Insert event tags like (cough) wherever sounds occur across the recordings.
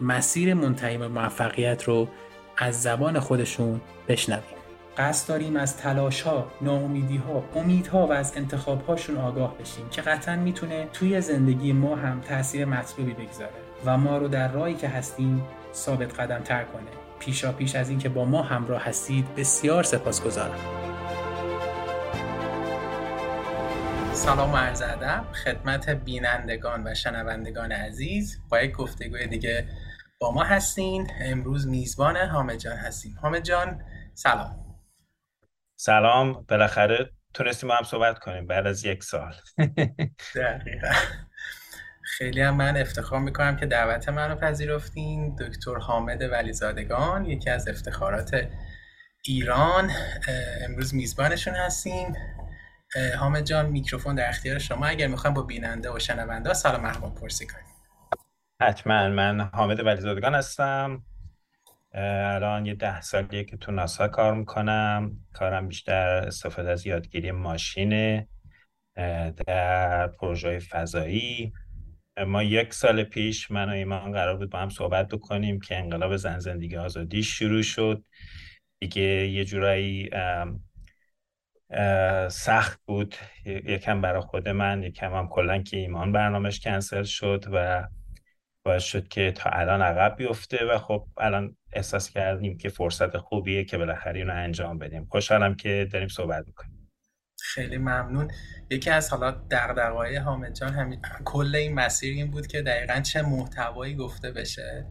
مسیر منتهی به موفقیت رو از زبان خودشون بشنویم. قصد داریم از تلاش ها، ناامیدی ها، امیدها و از انتخاب هاشون آگاه بشیم که قطعا می‌تونه توی زندگی ما هم تاثیر مطلوبی بگذاره و ما رو در راهی که هستیم ثابت قدم تر کنه. پیشا پیش از اینکه با ما همراه هستید بسیار سپاسگزارم. سلام و عرض ادب. خدمت بینندگان و شنوندگان عزیز. با یک گفتگوی دیگه با ما هستین. امروز میزبان حامد جان هستیم. حامد جان سلام. سلام. بالاخره تونستیم با هم صحبت کنیم بعد از یک سال. (laughs) (laughs) دقیقا. خیلی هم من افتخار می‌کنم که دعوت منو پذیرفتین. دکتر حامد ولیزادگان یکی از افتخارات ایران. امروز میزبانشون هستیم. حامد جان میکروفون در اختیار شما. اگر می‌خوایم با بیننده و شنونده سلام احوال پرسی کنیم. حتما من حامد ولیزادگان هستم. الان یه ده سالیه که تو ناسا کار می‌کنم. کارم بیشتر استفاده از یادگیری ماشینه در پروژه فضایی. ما یک سال پیش من و ایمان قرار بود با هم صحبت بکنیم که انقلاب زن زندگی آزادی شروع شد. دیگه یه جورایی سخت بود. یکم برای خود من یکم هم کلا که ایمان برنامهش کنسل شد و باعث شد که تا الان عقب بیفته و خب الان احساس کردیم که فرصت خوبیه که بالاخره اینو انجام بدیم. خوشحالم که داریم صحبت می‌کنیم. خیلی ممنون. یکی از حالا دغدغه‌های حامد جان همین کل این مسیر این بود که دقیقا چه محتوایی گفته بشه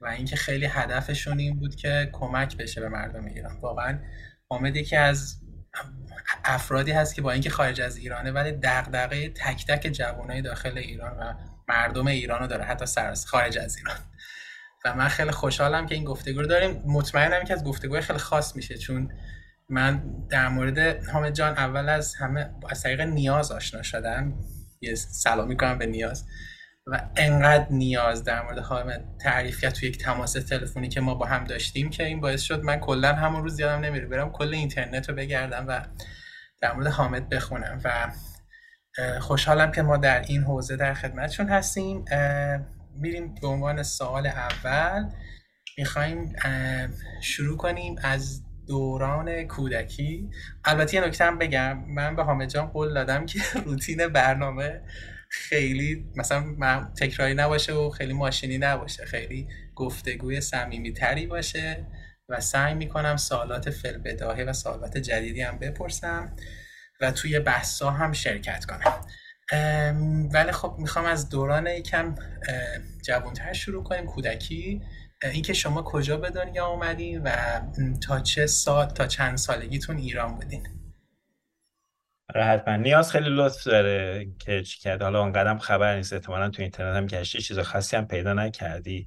و اینکه خیلی هدفشون این بود که کمک بشه به مردم ایران. واقعا حامد یکی از افرادی هست که با اینکه خارج از ایرانه ولی دغدغه تک تک جوانای داخل ایران و مردم ایران رو داره حتی سرس خارج از ایران. و من خیلی خوشحالم که این گفتگو رو داریم. مطمئنم که از گفتگوی خیلی خاص میشه چون من در مورد حامد جان اول از همه از طریق نیاز آشنا شدم. یه سلام می‌کنم به نیاز. و انقدر نیاز در مورد حامد تعریف کرد توی یک تماس تلفنی که ما با هم داشتیم که این باعث شد من کلا همون روز یادم نمیره برم کل اینترنت رو بگردم و در مورد حامد بخونم. و خوشحالم که ما در این حوزه در خدمتشون هستیم. میریم به عنوان سوال اول. می‌خوایم شروع کنیم از دوران کودکی. البته یه نکته هم بگم. من به حامد جان قول دادم که (laughs) روتین برنامه خیلی مثلا تکراری نباشه و خیلی ماشینی نباشه. خیلی گفتگوی صمیمی تری باشه و سعی می‌کنم سوالات فلبداهه و سوالات جدیدی هم بپرسم. و توی بحثا هم شرکت کنم. ولی خب می‌خوام از دوران یکم جوانتر شروع کنیم کودکی. اینکه شما کجا به دنیا آمدین و تا چه سال تا چند سالگیتون ایران بودین؟ آره حتما. نیاز خیلی لطف داره که چی کرد. حالا اون قدم خبر نیست. احتمالا تو اینترنت هم گشتی. چیز خاصی هم پیدا نکردی.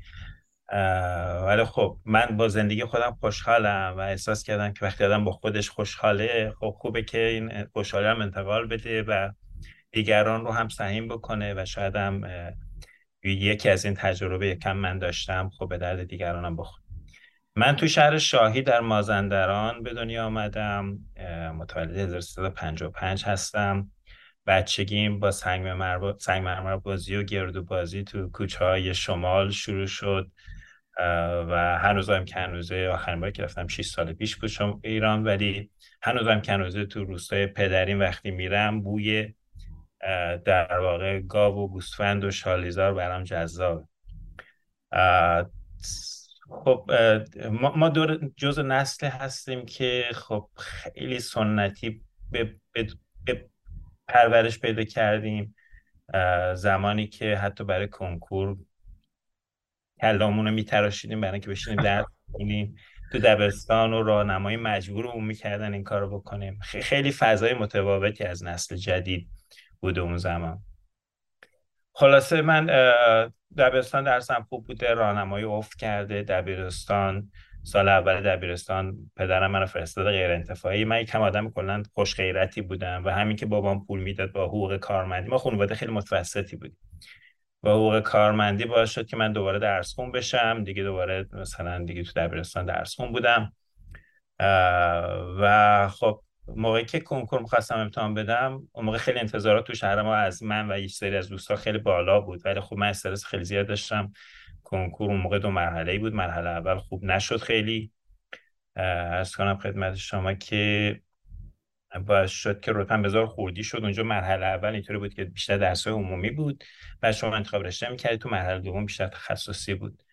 ولی خب من با زندگی خودم خوشحالم و احساس کردم که وقتی آدم با خودش خوشحاله خب خوبه که این خوشحالی هم انتقال بده و دیگران رو هم سهیم بکنه و شاید هم یکی از این تجربه کم من داشتم خب به درد دیگرانم بخور من تو شهر شاهی در مازندران به دنیا آمدم متولد 1355 هستم. بچگیم با سنگ مرمر بازی و گردو بازی تو کوچه های شمال شروع شد. و هنوز هم کنوزه آخرین بار که رفتم 6 سال پیش بود ایران ولی هنوز هم کنوزه تو روستای پدرین وقتی میرم بوی در واقع گاو و گوسفند و شالیزار برام جذاب. خب ما دور جز نسل هستیم که خب خیلی سنتی به, به پرورش پیدا کردیم. زمانی که حتی برای کنکور کلامون رو میتراشیدیم برای اینکه بشینیم (laughs) درد کنیم تو دبستان و راهنمایی مجبورمون می‌کردن این کارو بکنیم. خیلی فضای متفاوتی از نسل جدید بوده اون زمان. خلاصه من دبستان درسم خوب بوده. راهنمایی افت کرده. دبیرستان سال اول دبیرستان پدرم منو فرستاد غیر انتفاعی من یکم آدم کلا خوش غیرتی بودم و همین که بابام پول می‌داد با حقوق کارمندی. ما خانواده خیلی متوسطی بودیم. با حقوق کارمندی باعث شد که من دوباره درس خون بشم. دیگه دوباره مثلا دیگه تو دبیرستان درس خون بودم. و خب موقعی که کنکور می‌خواستم امتحان بدم اون موقع خیلی انتظارات تو شهر ما از من و یک سری از دوستا خیلی بالا بود. ولی خب من استرس خیلی زیاد داشتم. کنکور اون موقع دو مرحله بود. مرحله اول خوب نشد خیلی. از کنم خدمت شما که باعث شد که رتبم بذار خوردی شد. اونجا مرحله اول اینطوری بود که بیشتر درس عمومی بود. و شما انتخاب رشته می‌کردی. تو مرحله دوم بیشتر تخصصی بود.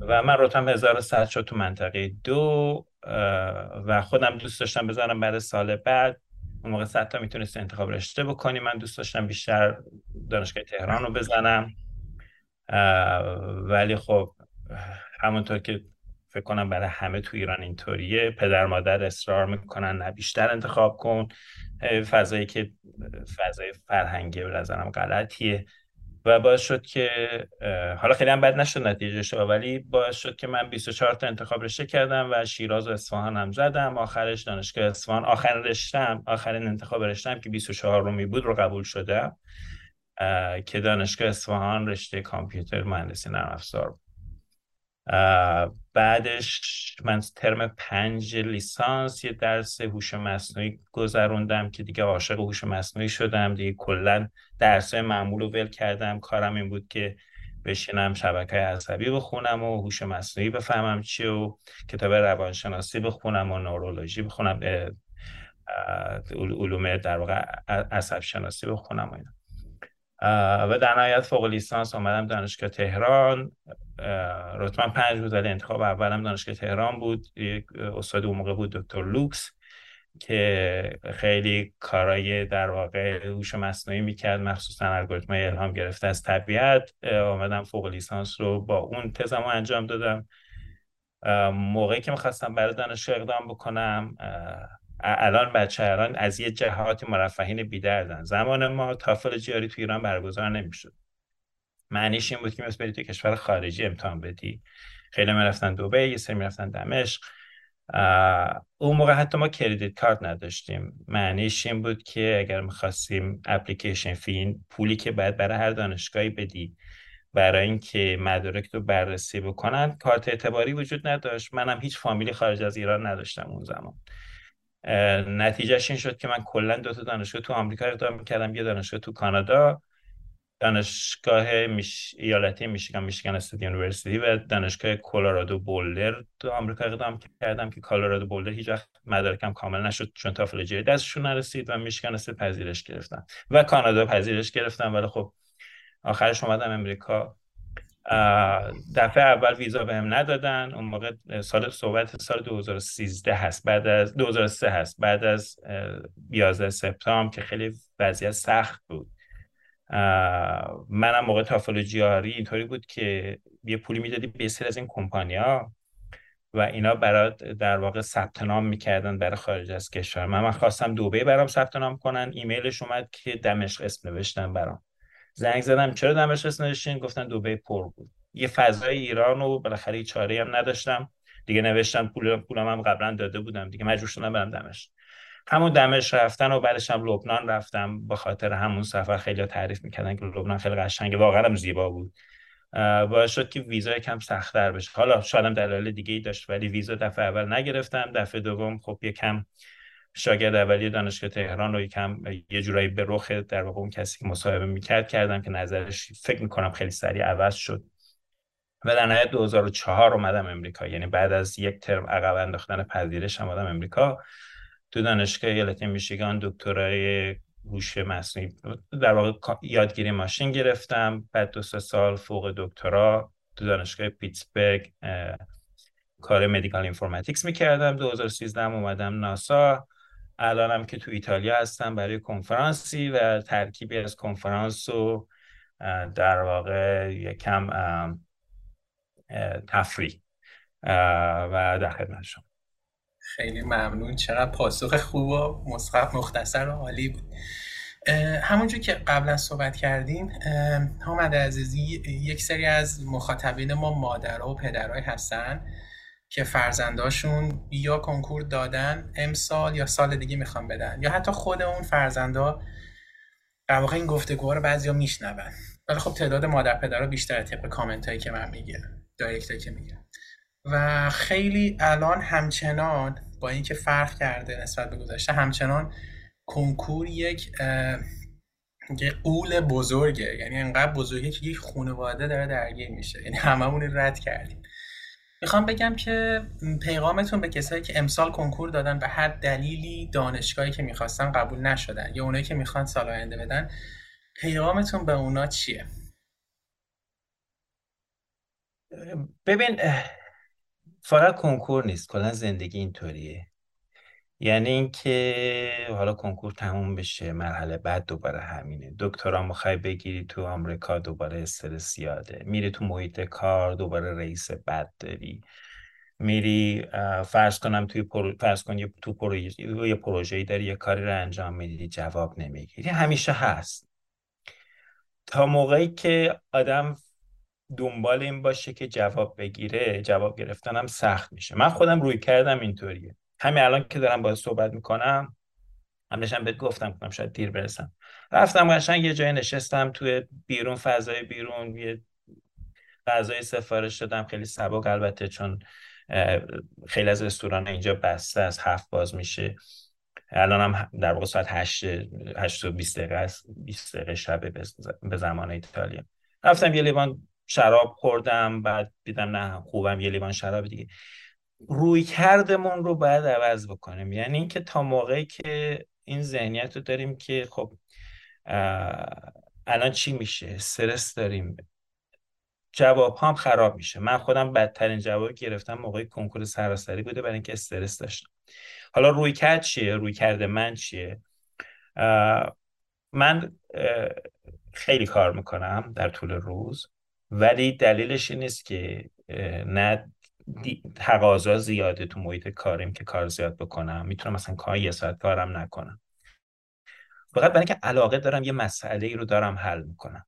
و من رتبم 1100 شد تو منطقه دو و خودم دوست داشتم بذارم بعد سال بعد. اون موقع 100 تا می‌تونست انتخاب رشته بکنی من دوست داشتم بیشتر دانشگاه تهران رو بزنم. ولی خب همونطور که فکر کنم برای همه تو ایران اینطوریه. پدر مادر اصرار می‌کنن نه بیشتر انتخاب کن. فضایی که فضای فرهنگی به نظرم غلطیه. و باعث شد که حالا خیلی هم بد نشد نتیجه شد ولی باعث شد که من 24 تا انتخاب رشته کردم و شیراز و اصفهان هم زدم. آخرش دانشگاه اصفهان آخرین رشتم آخرین انتخاب رشتم که 24 رومی بود رو قبول شدم که دانشگاه اصفهان رشته کامپیوتر مهندسی نرم افزار بعدش من ترم پنج لیسانس یه درس هوش مصنوعی گذروندم که دیگه عاشق هوش مصنوعی شدم. دیگه کلا درس معمول رو ول کردم. کارم این بود که بشینم شبکه عصبی بخونم و هوش مصنوعی بفهمم چی و کتاب روانشناسی بخونم و نورولوژی بخونم علوم در واقع عصب شناسی بخونم و اینا. و در نهایت فوق لیسانس آمدم دانشگاه تهران. رتبه پنج بود ولی انتخاب اولم دانشگاه تهران بود. یک استاد اون موقع بود دکتر لوکس که خیلی کارای در واقع هوش مصنوعی می‌کرد. مخصوصا الگوریتم الهام گرفته از طبیعت. آمدم فوق لیسانس رو با اون تزم رو انجام دادم. موقعی که می‌خواستم برای دانشگاه اقدام بکنم الان بچه الان از یه جهات مرفهین بیدردن. زمان ما تافل جیاری تو ایران برگزار نمی‌شد. معنیش این بود که مثل تو کشور خارجی امتحان بدی. خیلی می‌رفتن دوبه یه سری می‌رفتن دمشق. اون موقع حتی ما کردیت کارت نداشتیم. معنیش این بود که اگر می‌خواستیم اپلیکیشن فی پولی که باید برای هر دانشگاهی بدی برای اینکه مدارک رو بررسی بکنن کارت اعتباری وجود نداشت. منم هیچ فامیلی خارج از ایران نداشتم اون زمان. نتیجهش این شد که من کلا دو تا دانشگاه تو آمریکا اقدام کردم یه دانشگاه تو کانادا دانشگاه میش... ایالتی میشیگان Michigan State University و دانشگاه کلرادو بولدر تو آمریکا اقدام کردم که کلرادو بولدر هیچ وقت مدارکم کامل نشد چون تافل جی دستشون نرسید و Michigan State پذیرش گرفتم و کانادا پذیرش گرفتم ولی خب آخرش اومدم امریکا. دفعه اول ویزا بهم ندادن. اون موقع سال صحبت سال 2013 هست. بعد از 2003 هست. بعد از 11 سپتامبر که خیلی وضعیت سخت بود. منم موقع تافل جیاری اینطوری بود که یه پولی می‌دادی به سر از این کمپانیا و اینا برات در واقع ثبت نام می‌کردن برای خارج از کشور. من, من خواستم دوبه برام ثبت نام کنن. ایمیلش اومد که دمشق اسم نوشتن برام. زنگ زدم چرا دمشق نوشتین گفتن دبی پر بود. یه فضای ایران و بالاخره چاره هم نداشتم. دیگه نوشتم پول پولم هم قبلا داده بودم دیگه مجبور شدم برم دمشق همون دمشق رفتن و بعدش هم لبنان رفتم با خاطر همون سفر خیلی تعریف می‌کردن که لبنان خیلی قشنگه. واقعا هم زیبا بود. باعث شد که ویزا کم سختتر بشه. حالا شاید دلایل دیگه ای داشت ولی ویزا دفعه اول نگرفتم. دفعه دوم خب یکم شاگرد اولی دانشگاه تهران رو یکم یه جورایی به رخ در واقع اون کسی که مصاحبه می‌کرد کردم که نظرش فکر می‌کنم خیلی سریع عوض شد. و در نهایت 2004 اومدم امریکا. یعنی بعد از یک ترم عقب انداختن پذیرش اومدم امریکا. تو دانشگاه ایالت میشیگان دکترای هوش مصنوعی در واقع یادگیری ماشین گرفتم. بعد دو سه سال فوق دکترا تو دانشگاه پیتسبرگ کار مدیکال اینفورماتیکس می‌کردم. 2013 اومدم ناسا. الانم که تو ایتالیا هستم برای کنفرانسی و ترکیبی از کنفرانس و در واقع یکم تفریح و در خدمت شما. خیلی ممنون. چقدر پاسخ خوب و مسخف مختصر و عالی بود. همونجور که قبلا صحبت کردیم حامد عزیزی یک سری از مخاطبین ما مادرها و پدرهای هستن. که فرزنداشون یا کنکور دادن امسال یا سال دیگه می‌خوان بدن. یا حتی خود اون فرزندا در واقع این گفتگوها رو بعضیا میشنون. ولی خب تعداد مادر پدرها بیشتره طبق کامنت هایی که من می‌گیرم دایرکت که می‌گیرم. و خیلی الان همچنان با اینکه فرق کرده نسبت به گذشته همچنان کنکور یک یه قول بزرگه. یعنی انقدر بزرگه که یک خانواده داره درگیر میشه. یعنی هممون رد کردیم. می‌خوام بگم که پیغامتون به کسایی که امسال کنکور دادن به هر دلیلی دانشگاهی که می‌خواستن قبول نشدن یا اونایی که می‌خوان سال آینده بدن پیغامتون به اونا چیه؟ ببین فقط کنکور نیست کلا زندگی اینطوریه. یعنی اینکه حالا کنکور تموم بشه مرحله بعد دوباره همینه. دکترا می‌خوای بگیری تو آمریکا دوباره استرس زیاده. میری تو محیط کار دوباره رئیس بد داری. میری فرض کنم توی فرض کن یه تو پروژه یه پروژه‌ای داری یه کاری رو انجام میدی جواب نمی‌گیری. همیشه هست. تا موقعی که آدم دنبال این باشه که جواب بگیره جواب گرفتنم سخت میشه. من خودم روی کردم اینطوریه. همین الان که دارم باید صحبت می‌کنم هم نشم بهت گفتم کنم شاید دیر برسم. رفتم قشنگ یه جای نشستم توی بیرون فضای بیرون یه غذای سفارش دادم. خیلی سبک البته چون خیلی از رستوران اینجا بسته از هفت باز میشه. الان هم در واقع ساعت هشت هشت و بیست دقیقه است بیست دقیقه شب به زمان ایتالیا. رفتم یه لیوان شراب خوردم بعد دیدم نه خوبم یه لیوان شراب دیگه. روی کردمون رو باید عوض بکنیم. یعنی اینکه تا موقعی که این ذهنیت رو داریم که خب الان چی میشه؟ استرس داریم. جواب هم خراب میشه. من خودم بدترین جواب گرفتم موقع کنکور سراسری بوده برای اینکه استرس داشتم. حالا روی کرد چیه؟ روی کرده من چیه؟ من خیلی کار می‌کنم در طول روز ولی دلیلش این نیست که نه تقاضا زیاده تو محیط کاریم که کار زیاد بکنم. می‌تونم مثلا کار یه ساعت کارم نکنم. فقط برای اینکه علاقه دارم یه مسئله ای رو دارم حل می‌کنم.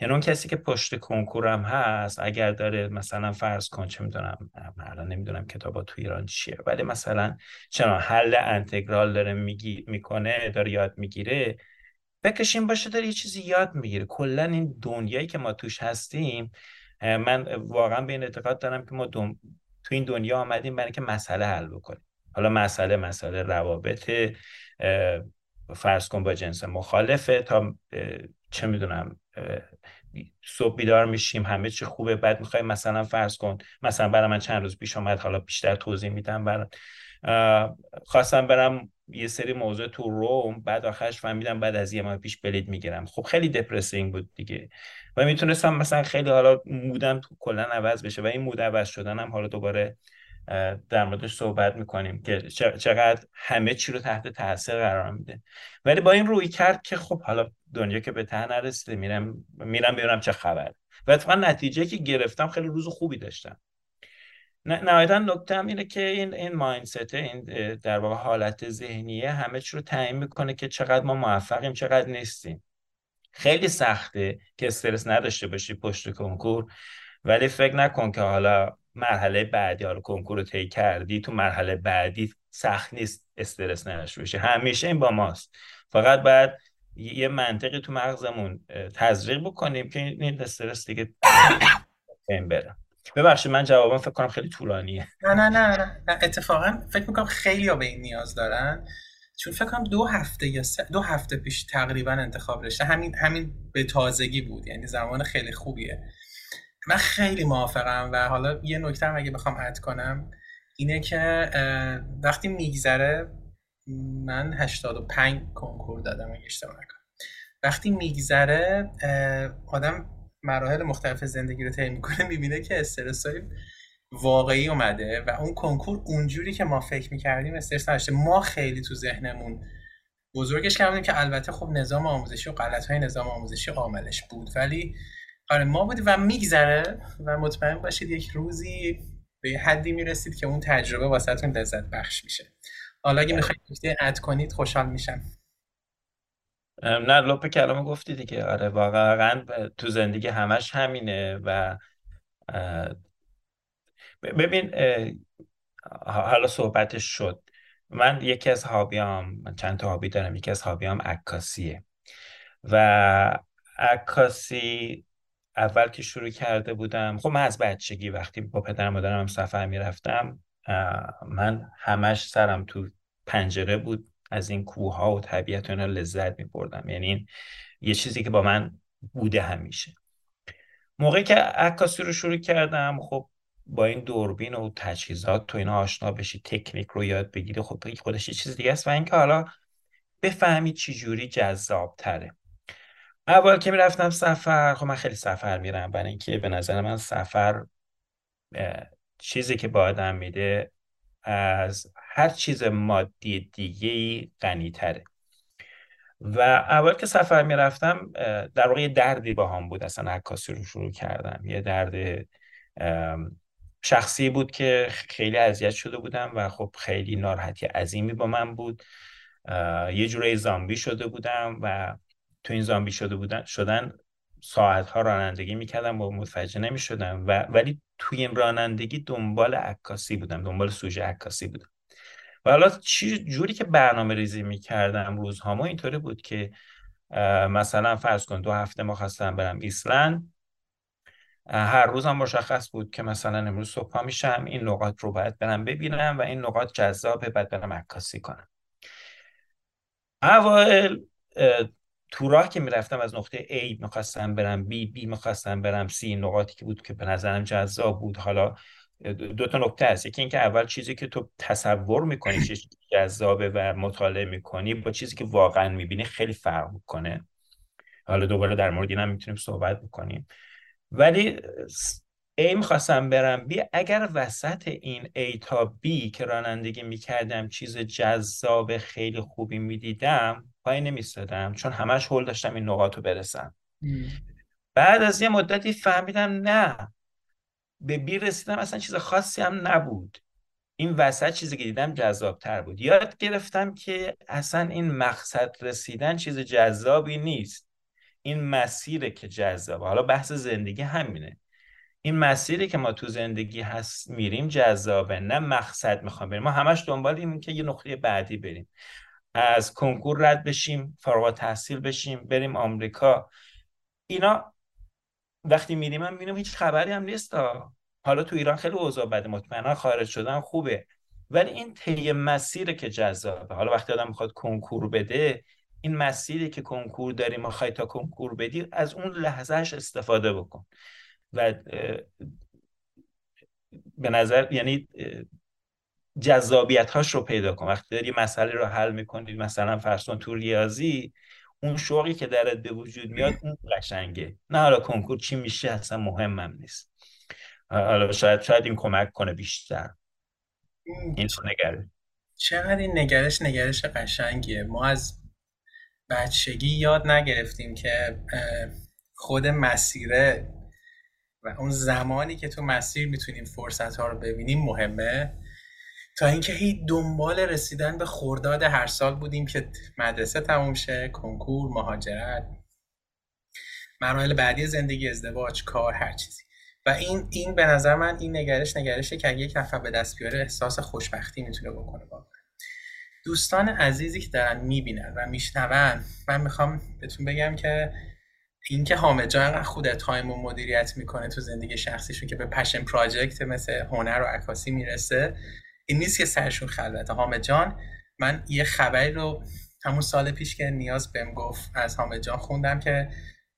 یعنی اون کسی که پشت کنکورم هست اگر داره مثلا فرض کن چه می‌دونم الان نمی‌دونم کتابا تو ایران چیه ولی مثلا چرا حل انتگرال داره میگی می‌کنه داره یاد می‌گیره این باشه داره یه چیزی یاد می‌گیره. کلا این دنیایی که ما توش هستیم من واقعا به این اعتقاد دارم که ما تو این دنیا آمدیم برای که مسئله حل بکنیم. حالا مسئله مسئله روابط فرض کن با جنس مخالفه تا چه می‌دونم صبح بیدار میشیم همه چی خوبه بعد می‌خوایم مثلا فرض کن مثلا برای من چند روز پیش آمد حالا بیشتر توضیح میدم برای خواستم برم یه سری موضوع تو روم بعد آخرش فهمیدم بعد از یه ماه پیش بلید می‌گیرم. خب خیلی دپرسینگ بود دیگه. و می‌تونستم مثلا خیلی حالا مودم کلا عوض بشه و این مود عوض شدن حالا دوباره در موردش صحبت می‌کنیم که چقدر همه چی رو تحت تاثیر قرار میده. ولی با این روی کرد که خب حالا دنیا که به ته نرسیده میرم میرم ببینم چه خبر و اتفاقا نتیجه که گرفتم خیلی روز خوبی داشتم. نهایتا نکته هم اینه که این این مایندست این در واقع حالت ذهنیه همه چی رو تعیین می‌کنه که چقدر ما موفقیم چقدر نیستیم. خیلی سخته که استرس نداشته باشی پشت کنکور ولی فکر نکن که حالا مرحله بعدی حالا کنکور رو طی کردی تو مرحله بعدی سخت نیست استرس نداشته باشی. همیشه این با ماست. فقط باید یه منطقی تو مغزمون تزریق بکنیم که این استرس دیگه (coughs) این بره. ببخشید من جوابم فکر کنم خیلی طولانیه. نه نه نه, نه. اتفاقا فکر می‌کنم خیلی به این نیاز دارن. چون فکر کنم دو هفته یا دو هفته پیش تقریبا انتخاب رشته همین همین به تازگی بود. یعنی زمان خیلی خوبیه. من خیلی موافقم و حالا یه نکته اگه بخوام اد کنم اینه که وقتی میگذره من 85 کنکور دادم اگه اشتباه نکنم. وقتی میگذره آدم مراحل مختلف زندگی رو طی می‌کنه می‌بینه که استرس واقعی اومده و اون کنکور اونجوری که ما فکر می‌کردیم استرس نداشته. ما خیلی تو ذهنمون بزرگش کردیم که البته خب نظام آموزشی و غلط های نظام آموزشی عاملش بود. ولی آره ما بودیم و میگذره و مطمئن باشید یک روزی به حدی می‌رسید که اون تجربه واسهتون لذت بخش میشه. حالا اگه می‌خواید نکته اد کنید خوشحال میشم. نه لپ کلامو گفتی دیگه. آره واقعا تو زندگی همش همینه و ببین حالا صحبتش شد. من یکی از هابیام چند تا هابی دارم. یکی از هابیام عکاسیه. و عکاسی اول که شروع کرده بودم خب من از بچگی وقتی با پدرم مادرم سفر می‌رفتم من همش سرم تو پنجره بود. از این کوه ها و طبیعت اینا لذت می بردم یعنی یه چیزی که با من بوده همیشه. موقعی که عکاسی رو شروع کردم خب با این دوربین و تجهیزات تو اینا آشنا بشی تکنیک رو یاد بگیری خب خودش یه چیز دیگه است و اینکه حالا بفهمی چی جوری جذاب تره اول که می‌رفتم سفر خب من خیلی سفر میرم. برای اینکه به نظر من سفر چیزی که با آدم میده از هر چیز مادی دیگه ای غنی تره و اول که سفر می‌رفتم در واقع یه دردی با هم بود. اصلا عکاسی رو شروع کردم. یه درد شخصی بود که خیلی اذیت شده بودم و خب خیلی ناراحتی عظیمی با من بود. یه جوره زامبی شده بودم و تو این زامبی شده بودن شدن ساعت ها رانندگی می‌کردم و متوجه نمی‌شدم و ولی توی این رانندگی دنبال عکاسی بودم دنبال سوژه عکاسی بودم. و حالا چی جوری که برنامه ریزی می‌کردم روزهامو اینطوری بود که مثلا فرض کن دو هفته ما خواستم برم ایسلند. هر روزم مشخص بود که مثلا امروز صبح میشم این نقاط رو باید برم ببینم و این نقاط جذابه بعد برم عکاسی کنم. اوایل تو راه که می‌رفتم از نقطه A می‌خواستم برم B B می‌خواستم برم C نقاطی که بود که به نظرم جذاب بود. حالا دو تا نکته هست. یکی اینکه اول چیزی که تو تصور می‌کنی چیزی جذابه و مطالعه می‌کنی با چیزی که واقعا می‌بینی خیلی فرق می‌کنه. حالا دوباره در مورد اینم می‌تونیم صحبت بکنیم. ولی A می‌خواستم برم B اگر وسط این A تا B که رانندگی می‌کردم چیز جذاب خیلی خوبی می‌دیدم پای نمیستادم چون همش حول داشتم این نقاط رو برسم. بعد از یه مدتی فهمیدم نه. به بی رسیدم اصلا چیز خاصی هم نبود. این وسط چیزی که دیدم جذابتر بود. یاد گرفتم که اصلا این مقصد رسیدن چیز جذابی نیست. این مسیره که جذابه. حالا بحث زندگی همینه. این مسیری که ما تو زندگی هست میریم جذابه نه مقصد می‌خوام بریم. ما همش دنبال این که یه نقطه بعدی بریم. از کنکور رد بشیم فارغ تحصیل بشیم بریم آمریکا. اینا وقتی میریم من می‌بینم هیچ خبری هم نیست حالا تو ایران خیلی اوضاع بده مطمئنا خارج شدن خوبه. ولی این طی مسیره که جذابه. حالا وقتی آدم می‌خواد کنکور بده این مسیری که کنکور داریم و تا کنکور بدی از اون لحظهش استفاده بکن. و به نظر یعنی جذابیت هاش رو پیدا کن. وقتی داری مسئله رو حل می‌کنی مثلا فرسون تو ریاضی اون شوقی که درت به وجود میاد اون قشنگه. نه حالا کنکور چی میشه اصلا مهمم نیست. حالا شاید شاید این کمک کنه بیشتر. این نگره. چقدر این نگرش نگرش قشنگیه. ما از بچگی یاد نگرفتیم که خود مسیره و اون زمانی که تو مسیر می‌تونیم فرصت ها رو ببینیم مهمه. تا اینکه هی دنبال رسیدن به خورداد هر سال بودیم که مدرسه تموم شه کنکور مهاجرت مراحل بعدی زندگی ازدواج کار هر چیزی. و این این به نظر من این نگرش نگرشه که یک نفر به دست بیاره احساس خوشبختی می‌تونه بکنه با. دوستان عزیزی که دارن می‌بینن و میشنون من می‌خوام بهتون بگم که اینکه حامد جان خود time و مدیریت می‌کنه تو زندگی شخصیشون که به passion project مثل هنر و عکاسی می‌رسه این نیست که سرشون خلوته. حامد جان من یه خبری رو همون سال پیش که نیاز بهم گفت از حامد جان خوندم که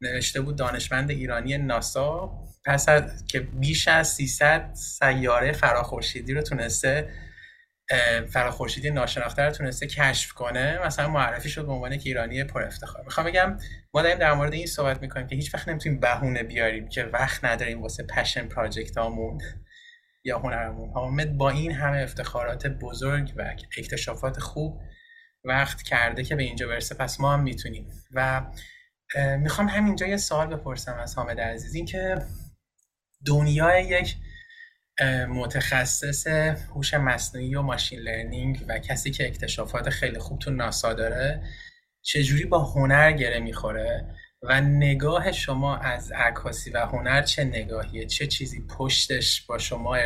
نوشته بود دانشمند ایرانی ناسا پس از که بیش از 300 سیاره فراخورشیدی رو تونسته فراخورشیدی ناشناخته رو تونسته کشف کنه. مثلا معرفی شد به عنوان که ایرانی پر افتخار. می‌خوام بگم ما داریم در مورد این صحبت می‌کنیم که هیچ وقت نمی‌تونیم بهونه بیاریم که وقت نداریم واسه پشن پراجکت هامون. یا هنرمون حامد با این همه افتخارات بزرگ و اکتشافات خوب وقت کرده که به اینجا برسه پس ما هم می‌تونیم. و می‌خوام همینجا یه سوال بپرسم از حامد عزیز. این که دنیای یک متخصص هوش مصنوعی و ماشین لرنینگ و کسی که اکتشافات خیلی خوب تو ناسا داره چجوری با هنر گره می‌خوره؟ و نگاه شما از عکاسی و هنر چه نگاهیه؟ چه چیزی پشتش با شما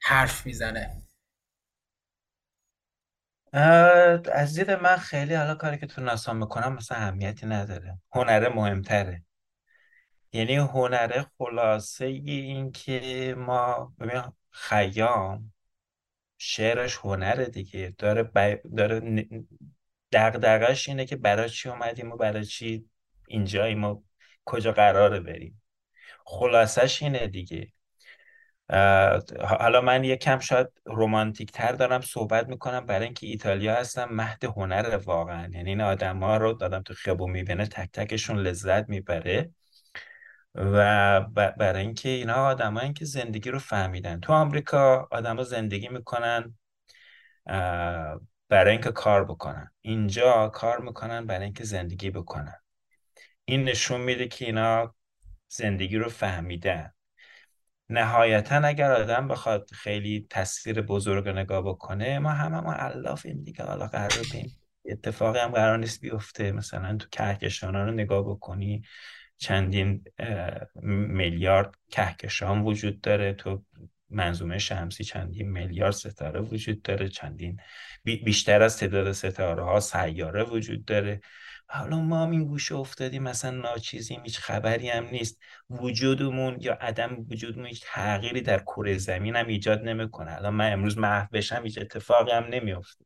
حرف می‌زنه؟ از دید من خیلی حالا کاری که تو ناسا می‌کنم مثلا اهمیتی نداره. هنر مهمتره. یعنی هنر خلاصه این که ما ببین خیام شعرش هنره دیگه. داره ب... داره دغدغش اینه که برای چی اومدیم و برای چی اینجاییم و کجا قراره بریم. خلاصش اینه دیگه. حالا من کم شاید رومانتیک تر دارم صحبت می‌کنم برای اینکه ایتالیا هستم مهد هنر واقعا. یعنی این آدم ها رو دادم تو خیابون می‌بینه تک تکشون لذت می‌بره. و برای اینکه اینا آدمایی که زندگی رو فهمیدن. تو آمریکا آدما زندگی می‌کنن برای اینکه کار بکنن. اینجا کار می‌کنن برای اینکه زندگی بکنن. این نشون میده که اینا زندگی رو فهمیدن. نهایتا اگر آدم بخواد خیلی تصویر بزرگ نگاه بکنه ما همه ما علافیم دیگه حالا قرار بیم اتفاقی هم قرار نیست بیفته. مثلا تو کهکشان رو نگاه بکنی چندین میلیارد کهکشان وجود داره. تو منظومه شمسی چندین میلیارد ستاره وجود داره. چندین بیشتر از تعداد ستاره ها سیاره وجود داره. حالا ما هم این گوشه افتادیم مثلا ناچیزیم هیچ خبری هم نیست. وجودمون یا عدم وجودمون هیچ تغییری در کره زمین هم ایجاد نمی‌کنه. الان من امروز محو بشم هیچ اتفاقی هم نمیافته.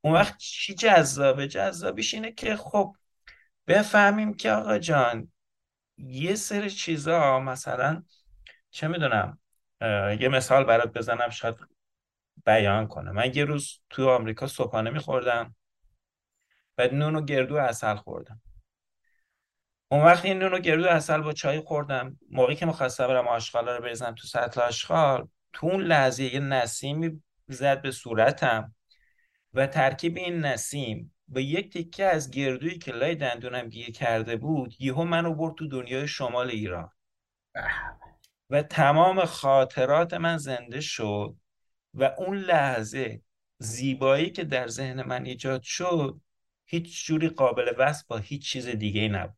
اون وقت چی جذابه؟ جذابیش اینه که خب بفهمیم که آقا جان یه سری چیزا مثلا چه می‌دونم یه مثال برات بزنم شاید بیان کنه. من یه روز تو آمریکا صبحانه میخوردم. و نون و گردو اصل خوردم. اون وقت این نون و گردو اصل با چای خوردم. موقعی که می‌خواستم برم آشغالا رو بریزم تو سطل آشغال تو اون لحظه یه نسیمی زد به صورتم و ترکیب این نسیم و یک تکه از گردویی که لای دندونم گیر کرده بود یهو منو برد تو دنیای شمال ایران. و تمام خاطرات من زنده شد و اون لحظه زیبایی که در ذهن من ایجاد شد هیچ جوری قابل وصف با هیچ چیز دیگه ای نبود.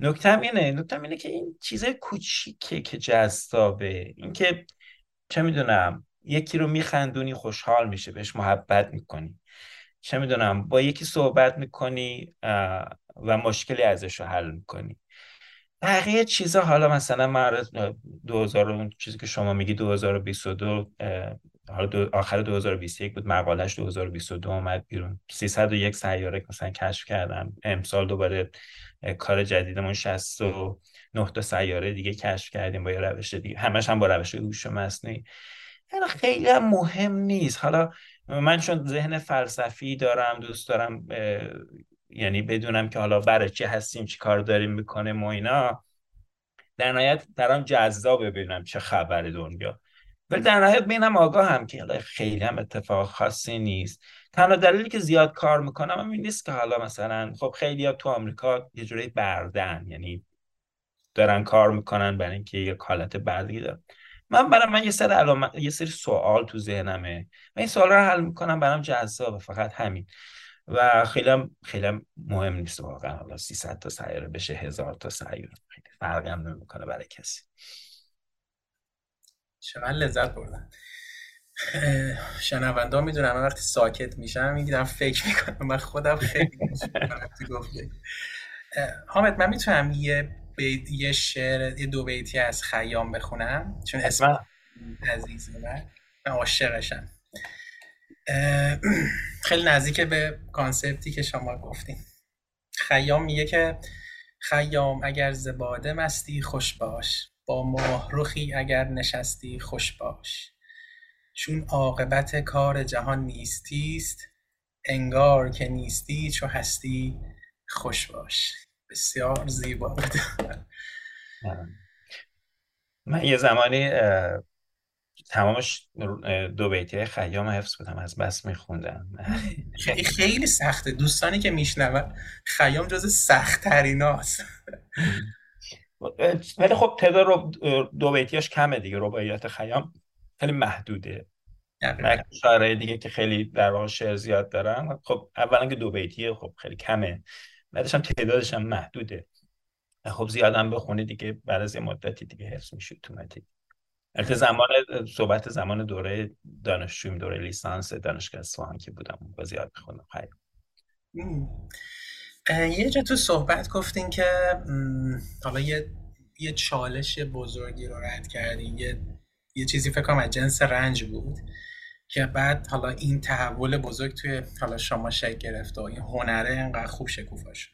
نکتم اینه نکتم اینه که این چیز کوچیکه که جذابه. اینکه چه می‌دونم یکی رو میخندونی خوشحال میشه بهش محبت می‌کنی. چه می‌دونم با یکی صحبت می‌کنی و مشکلی ازش رو حل می‌کنی. بقیه چیزا حالا مثلا من 2000 اون چیزی که شما میگی 2022 حالا دو آخر 2021 بود مقالش 2022 اومد بیرون. 301 سیاره مثلا کشف کردم. امسال دوباره کار جدیدمون 69 تا سیاره دیگه کشف کردیم با یه روش دیگه. همش هم با روش هوش مصنوعی. یعنی خیلی هم مهم نیست. حالا من چون ذهن فلسفی دارم دوست دارم یعنی بدونم که حالا برای چی هستیم چی کار داریم می‌کنه ما اینا. در نهایت درم جذاب ببینم چه خبر دنیا. ولی در نهایت بینم آگاه هم که خیلی هم اتفاق خاصی نیست. تنها دلیلی که زیاد کار می‌کنم این نیست که حالا مثلا خب خیلی تو آمریکا یه جوری بردن یعنی دارن کار می‌کنن برای اینکه یه حالت بردگی دارن. من برای من یه سری علامت یه سری سوال تو ذهنمه. من این سوال رو حل می‌کنم برام جذابه فقط همین. و خیلی هم خیلی مهم نیست واقعا. حالا 300 تا سیاره بشه هزار تا سیاره. خیلی فرقی هم نمی‌کنه برای کسی. چقدر لذت بردم. شنونده می‌دونم من وقتی ساکت میشم می‌گیرم فکر می‌کنم من خودم خیلی حامد من می‌تونم یه بیت یه شعر یه دو بیتی از خیام بخونم؟ چون اسم عزیزه من عاشقشم. خیلی نزدیک به کانسپتی که شما گفتیم خیام میگه که خیام اگر زباده مستی خوش باش. با ماه رخی اگر نشستی خوش باش. چون عاقبت کار جهان نیستیست انگار که نیستی چو هستی خوش باش. بسیار زیبا. بود (laughs) من یه زمانی تمامش دو بیتی خیام حفظ بودم از بس میخوندم. (laughs) خیلی سخته. دوستانی که میشنون خیام جز سخت تریناست (laughs) ولی خب تعداد رو دو بیتیاش کمه دیگه. رباعیات خیام خیلی محدوده. شعرهای دیگه که خیلی در واقع شعر زیاد دارن. خب اولا که دو بیتیه خب خیلی کمه. بعدش هم تعدادش هم محدوده. خب زیادم بخونی دیگه بعد از یه مدتی دیگه حفظ میشه اتوماتیک. البته زمان صحبت زمان دوره دانشجویم دوره لیسانس دانشگاه اصفهان که بودم با زیاد میخوندم. خیلی. یه جا تو صحبت گفتین که حالا یه یه چالش بزرگی رو رد کردین یه یه چیزی فکر کنم از جنس رنج بود که بعد حالا این تحول بزرگ توی حالا شما شکل گرفت و این هنره انقدر خوب شکوفا شد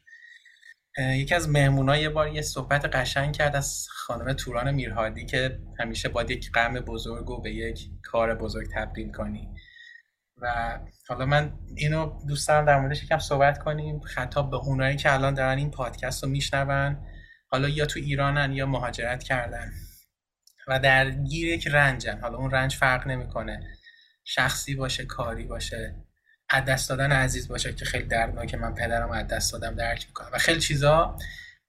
یکی از مهمونا یه بار یه صحبت قشنگ کرد از خانم توران میرهادی که همیشه باید یک غم بزرگ و به یک کار بزرگ تبدیل کنی. و حالا من اینو دوست دارم در موردش یکم صحبت کنیم. خطاب به اونایی که الان دارن این پادکست رو میشنون. حالا یا تو ایرانن یا مهاجرت کردن. و در گیر یک رنجن. حالا اون رنج فرق نمی‌کنه. شخصی باشه کاری باشه. از دست دادن عزیز باشه که خیلی دردناکه من پدرم از دست دادم درک می‌کنم. و خیلی چیزا.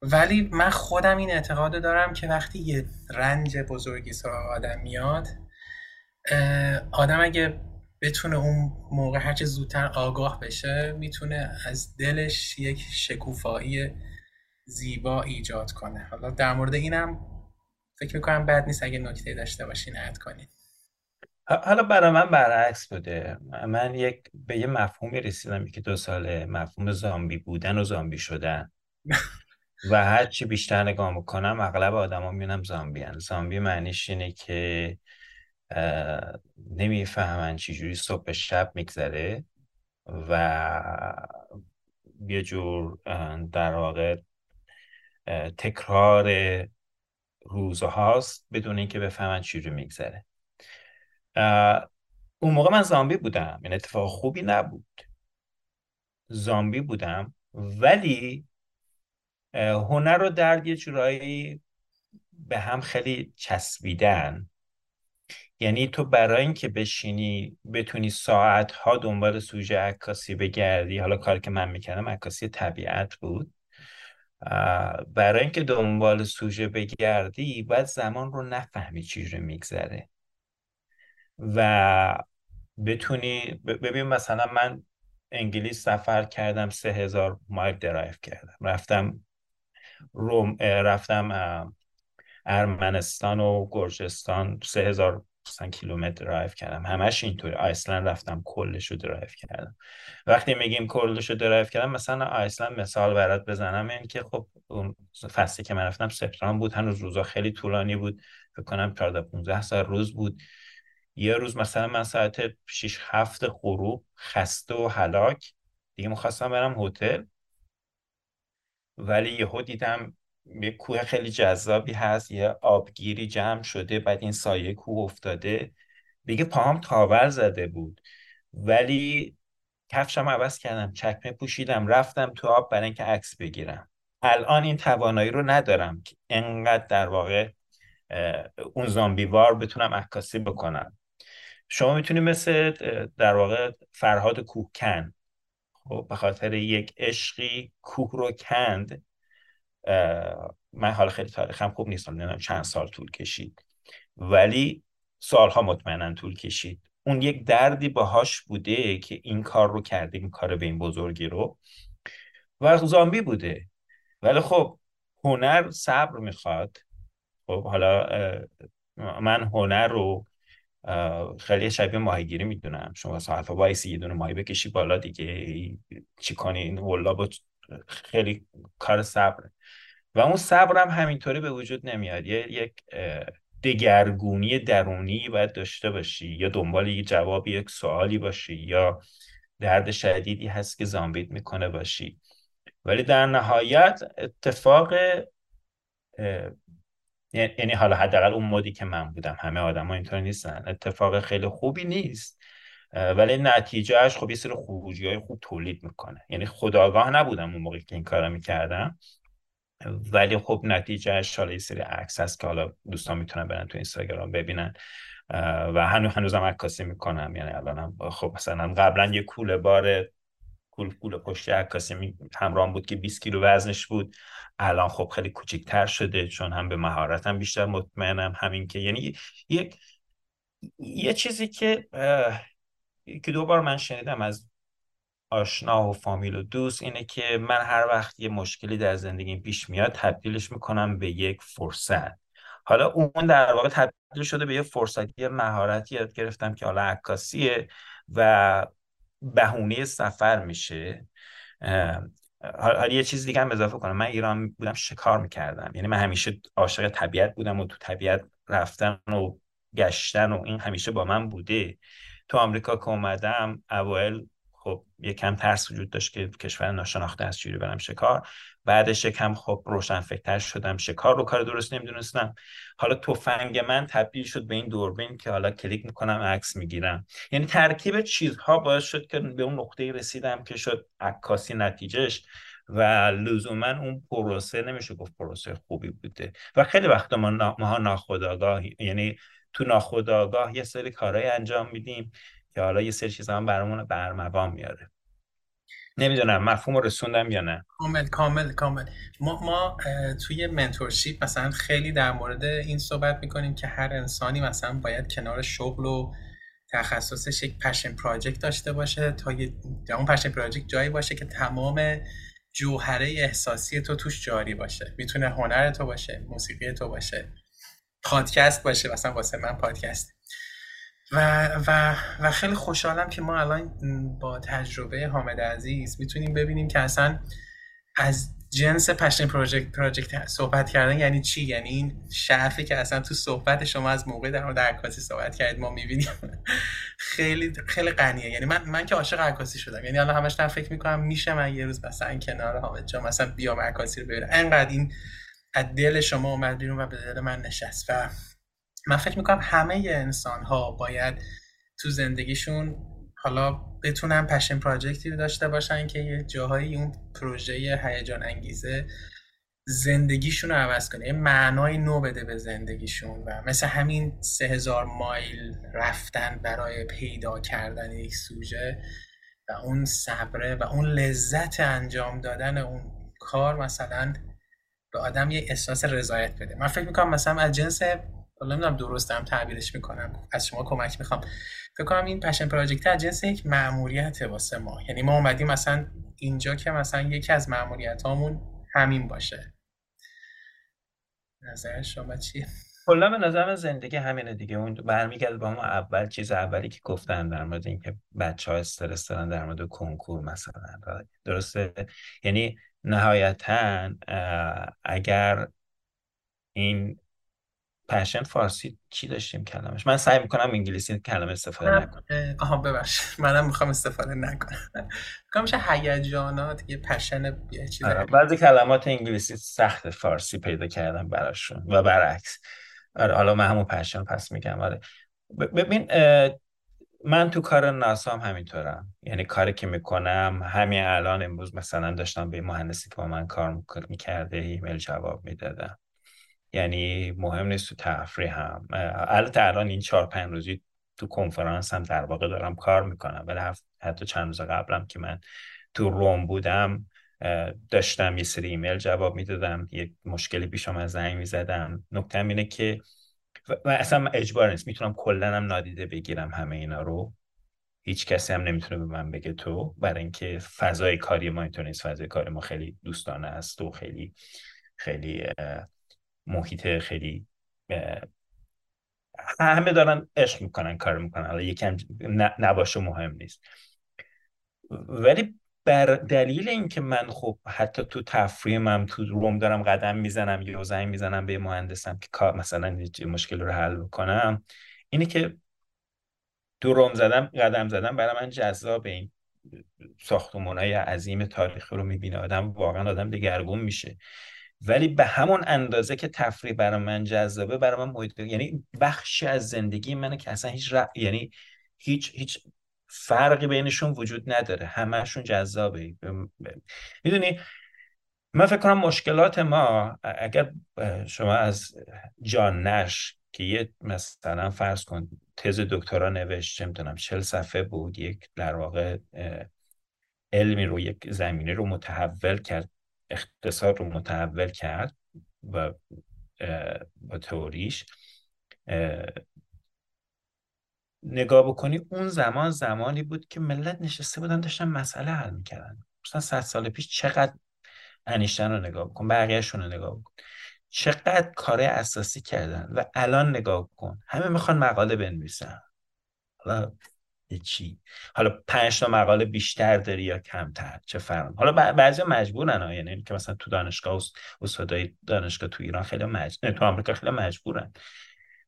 ولی من خودم این اعتقاد دارم که وقتی یه رنج بزرگی سراغ آدم میاد آدم اگه بتونه اون موقع هرچه زودتر آگاه بشه می‌تونه از دلش یک شکوفایی زیبا ایجاد کنه. حالا در مورد اینم فکر می‌کنم بد نیست اگه نکته داشته باشین اد کنید حالا برای من برعکس بوده. من یک به یه مفهومی رسیدم که دو ساله مفهوم زامبی بودن و زامبی شدن. (laughs) و هر چی بیشتر نگاه می‌کنم اغلب آدما می‌بینم زامبی هن. زامبی معنیش اینه که نمی‌فهمن چجوری صبح شب میگذره و یه جور در واقع تکرار روزهاست بدون اینکه بفهمن چجوری میگذره. اون موقع من زامبی بودم این یعنی اتفاق خوبی نبود. زامبی بودم ولی هنر رو در یه جورایی به هم خیلی چسبیدن. یعنی تو برای اینکه بشینی بتونی ساعتها دنبال سوژه عکاسی بگردی. حالا کاری که من می‌کردم عکاسی طبیعت بود. برای اینکه دنبال سوژه بگردی باید زمان رو نفهمی چی رو میگذره. و بتونی ببین مثلا من انگلیس سفر کردم سه هزار مایل درایو کردم. رفتم روم رفتم ارمنستان و گرجستان سه هزار کیلومتر درایو کردم. همش اینطوری آیسلند رفتم کلش رو درایو کردم. وقتی میگیم کلش رو درایو کردم مثلا آیسلند مثال برات بزنم این که خب اون فصلی که من رفتم سپتامبر بود. هنوز روزا خیلی طولانی بود. فکر کنم 14 15 ساعت روز بود. یه روز مثلا من ساعت 6 7 غروب خسته و هلاک. دیگه می‌خواستم برم هتل. ولی یهو دیدم یه کوه خیلی جذابی هست یه آبگیری جمع شده بعد این سایه کوه افتاده. دیگه پاهم تاور زده بود. ولی کفشم عوض کردم چکمه پوشیدم رفتم تو آب برای اینکه عکس بگیرم. الان این توانایی رو ندارم که انقدر در واقع اون زامبیوار بتونم عکاسی بکنم. شما می‌تونید مثل در واقع فرهاد کوهکن خب به خاطر یک عشقی کوه رو کند من حال خیلی تاریخم خوب نیستم نمی‌دونم چند سال طول کشید. ولی سالها مطمئنا طول کشید. اون یک دردی باهاش بوده که این کار رو کرده این کار به این بزرگی رو. و زامبی بوده. ولی خب هنر صبر می‌خواد. خب حالا من هنر رو خیلی شبیه ماهیگیری می‌دونم. شما ساعت وایسی یه دونه ماهی بکشی بالا دیگه. چی کنی؟ این خیلی کار صبره. و اون صبرم همینطوری به وجود نمیاد. یه یک دگرگونی درونی باید داشته باشی یا دنبال یه جوابی یک سوالی باشی یا درد شدیدی هست که زامبیت می‌کنه باشی. ولی در نهایت اتفاق یعنی حالا حداقل اون مودی که من بودم همه آدم ها اینطور نیستن. اتفاق خیلی خوبی نیست. ولی نتیجهش خب یه سری خروجی های خوب تولید می‌کنه. یعنی خداگاه نبودم اون موقعی که این کارا می‌کردم. ولی خب نتیجهش حالا یه سری عکس هست که حالا دوستان می‌تونن برن تو اینستاگرام ببینن. و هنوز هنوزم عکاسی می‌کنم. یعنی الانم خب مثلا قبلا یه کوله بار کول کول پشتی عکاسی همراه بود که 20 کیلو وزنش بود. الان خب خیلی کوچیکتر شده چون هم به مهارتم بیشتر مطمئنم همین که یعنی یک یه چیزی که که دوبار من شنیدم از آشنا و فامیل و دوست اینه که من هر وقت یه مشکلی در زندگیم پیش میاد تبدیلش می‌کنم به یک فرصت. حالا اون در واقع تبدیل شده به یه فرصت یه مهارتی یاد گرفتم که حالا عکاسیه و بهونه سفر میشه. حالا یه چیز دیگه هم اضافه کنم. من ایران بودم شکار می‌کردم. یعنی من همیشه عاشق طبیعت بودم و تو طبیعت رفتن و گشتن و این همیشه با من بوده. تو آمریکا که اومدم اوایل خب یکم ترس وجود داشت که کشور ناشناخته از چجوری برم شکار بعدش یکم خب روشن فکرتر شدم شکار رو کار درست نمی‌دونستم. حالا تفنگ من تبدیل شد به این دوربین که حالا کلیک می‌کنم عکس می‌گیرم. یعنی ترکیب چیزها باعث شد که به اون نقطه رسیدم که شد عکاسی نتیجهش و لزوما اون پروسه نمیشه گفت پروسه خوبی بوده. و خیلی وقت ما, نا... ناخداگاه یعنی تو ناخداگاه یه سری کارهای انجام میدیم که حالا یه سری چیزا هم برامون برموان میاره. نمی‌دونم مفهوم رسوندم یا نه؟ کامل کامل کامل. ما, ما توی منتورشیپ مثلا خیلی در مورد این صحبت می‌کنیم که هر انسانی مثلا باید کنار شغل و تخصصش یک passion project داشته باشه تا یه اون passion project جایی باشه که تمام جوهره احساسی تو توش جاری باشه. می‌تونه هنر تو باشه موسیقی تو باشه. پادکست باشه مثلا واسه من پادکست. و, و, و خیلی خوشحالم که ما الان با تجربه حامد عزیز می‌تونیم ببینیم که اصلا از جنس passion project project صحبت کردن یعنی چی؟ یعنی این ژرفی که اصلا تو صحبت شما از موقع در مورد عکاسی صحبت کردید ما می‌بینیم. (laughs) خیلی خیلی غنیه. یعنی من من که عاشق عکاسی شدم. یعنی الان همش دارم فکر می‌کنم میشه من یه روز مثلا کنار حامد جان مثلا بیام عکاسی رو ببینم. انقدر این از دل شما اومد بیرون و به دل من نشست و من فکر می‌کنم همه انسان ها باید تو زندگیشون حالا بتونن پشن پراجکتی داشته باشن که یه جاهایی اون پروژه هیجان انگیزه زندگیشون رو عوض کنه یه معنای نو بده به زندگیشون و مثل همین سه هزار مایل رفتن برای پیدا کردن یک سوژه و اون صبره و اون لذت انجام دادن اون کار مثلا به آدم یه احساس رضایت بده. من فکر می‌کنم مثلا از جنس حالا نمی‌دونم درستم تعبیرش می‌کنم از شما کمک می‌خوام. فکر کنم این پشن پراجکت از جنس یک مأموریت واسه ما. یعنی ما اومدیم مثلا اینجا که مثلا یکی از مأموریت هامون همین باشه. نظر شما چیه؟ کلا به نظر زندگی همینه دیگه. اون برمیگرده با ما اول چیز اولی که گفتن در مورد اینکه بچه ها استرس دارن در مورد کنکور مثلا. درسته؟ یعنی نهایتا اگر این پشن فارسی چی داشتیم کلمش من سعی می‌کنم انگلیسی کلمه استفاده نکنم. آها ببخش منم می‌خوام استفاده نکنم. میگم میشه هیجانات یه پشن یه چیز آره، بعضی کلمات انگلیسی سخت فارسی پیدا کردم براشون و برعکس. آره حالا من همون پشن پس میگم. آره. ببین من تو کار ناسا هم همینطورم. یعنی کاری که می‌کنم همین الان امروز مثلا داشتم به مهندسی که با من کار می‌کرده ایمیل جواب می‌دادم. یعنی مهم نیست تو تفریح هم البته الان این چهار پنج روزی تو کنفرانس هم در واقع دارم کار می‌کنم. ولی حتی چند روز قبلم که من تو روم بودم داشتم یه سری ایمیل جواب می‌دادم. یه مشکلی پیشم از زنگ می‌زدم. نکته اینه که و اصلا اجبار نیست. می‌تونم کلا هم نادیده بگیرم همه اینا رو. هیچ کسی هم نمی‌تونه به من بگه تو. برای اینکه فضای کاری ما اینطور نیست. فضای کاری ما خیلی دوستانه است و خیلی خیلی محیط خیلی همه دارن عشق می‌کنن کار می‌کنن. حالا یکم نباشه مهم نیست. ولی بر دلیل اینکه من خب حتی تو تفریحم تو روم دارم قدم می‌زنم یا زنگ می‌زنم به مهندسم که کار مثلا مشکل رو حل بکنم اینه که تو روم زدم قدم زدم برای من جذاب این ساختمون های عظیم تاریخی رو می‌بینه. آدم واقعا آدم دگرگون میشه. ولی به همون اندازه که تفریح برای من جذابه برای من محیط یعنی بخشی از زندگی منه که اصلا هیچ یعنی هیچ هیچ فرقی بینشون وجود نداره. همهشون جذابه. می‌دونی من فکر کنم مشکلات ما اگر شما از جان نش که یه مثلا فرض کن تز دکترا نوشت چه می‌تونم چل صفحه بود یک در واقع علمی رو یک زمینه رو متحول کرد اقتصاد رو متحول کرد و با تئوریش نگاه بکنی اون زمان زمانی بود که ملت نشسته بودن داشتن مسئله حل می‌کردن. مثلا صد سال پیش چقدر انیشتن رو نگاه بکن بقیهشون رو نگاه بکن. چقدر کار اساسی کردن و الان نگاه کن همه می‌خوان مقاله بنویسن. حالا چی؟ حالا پنج تا مقاله بیشتر داری یا کمتر؟ چه فرق؟ حالا بعضی مجبورن ها. یعنی که مثلا تو دانشگاه استادای دانشگاه تو ایران خیلی مجبور تو آمریکا خیلی مجبورن.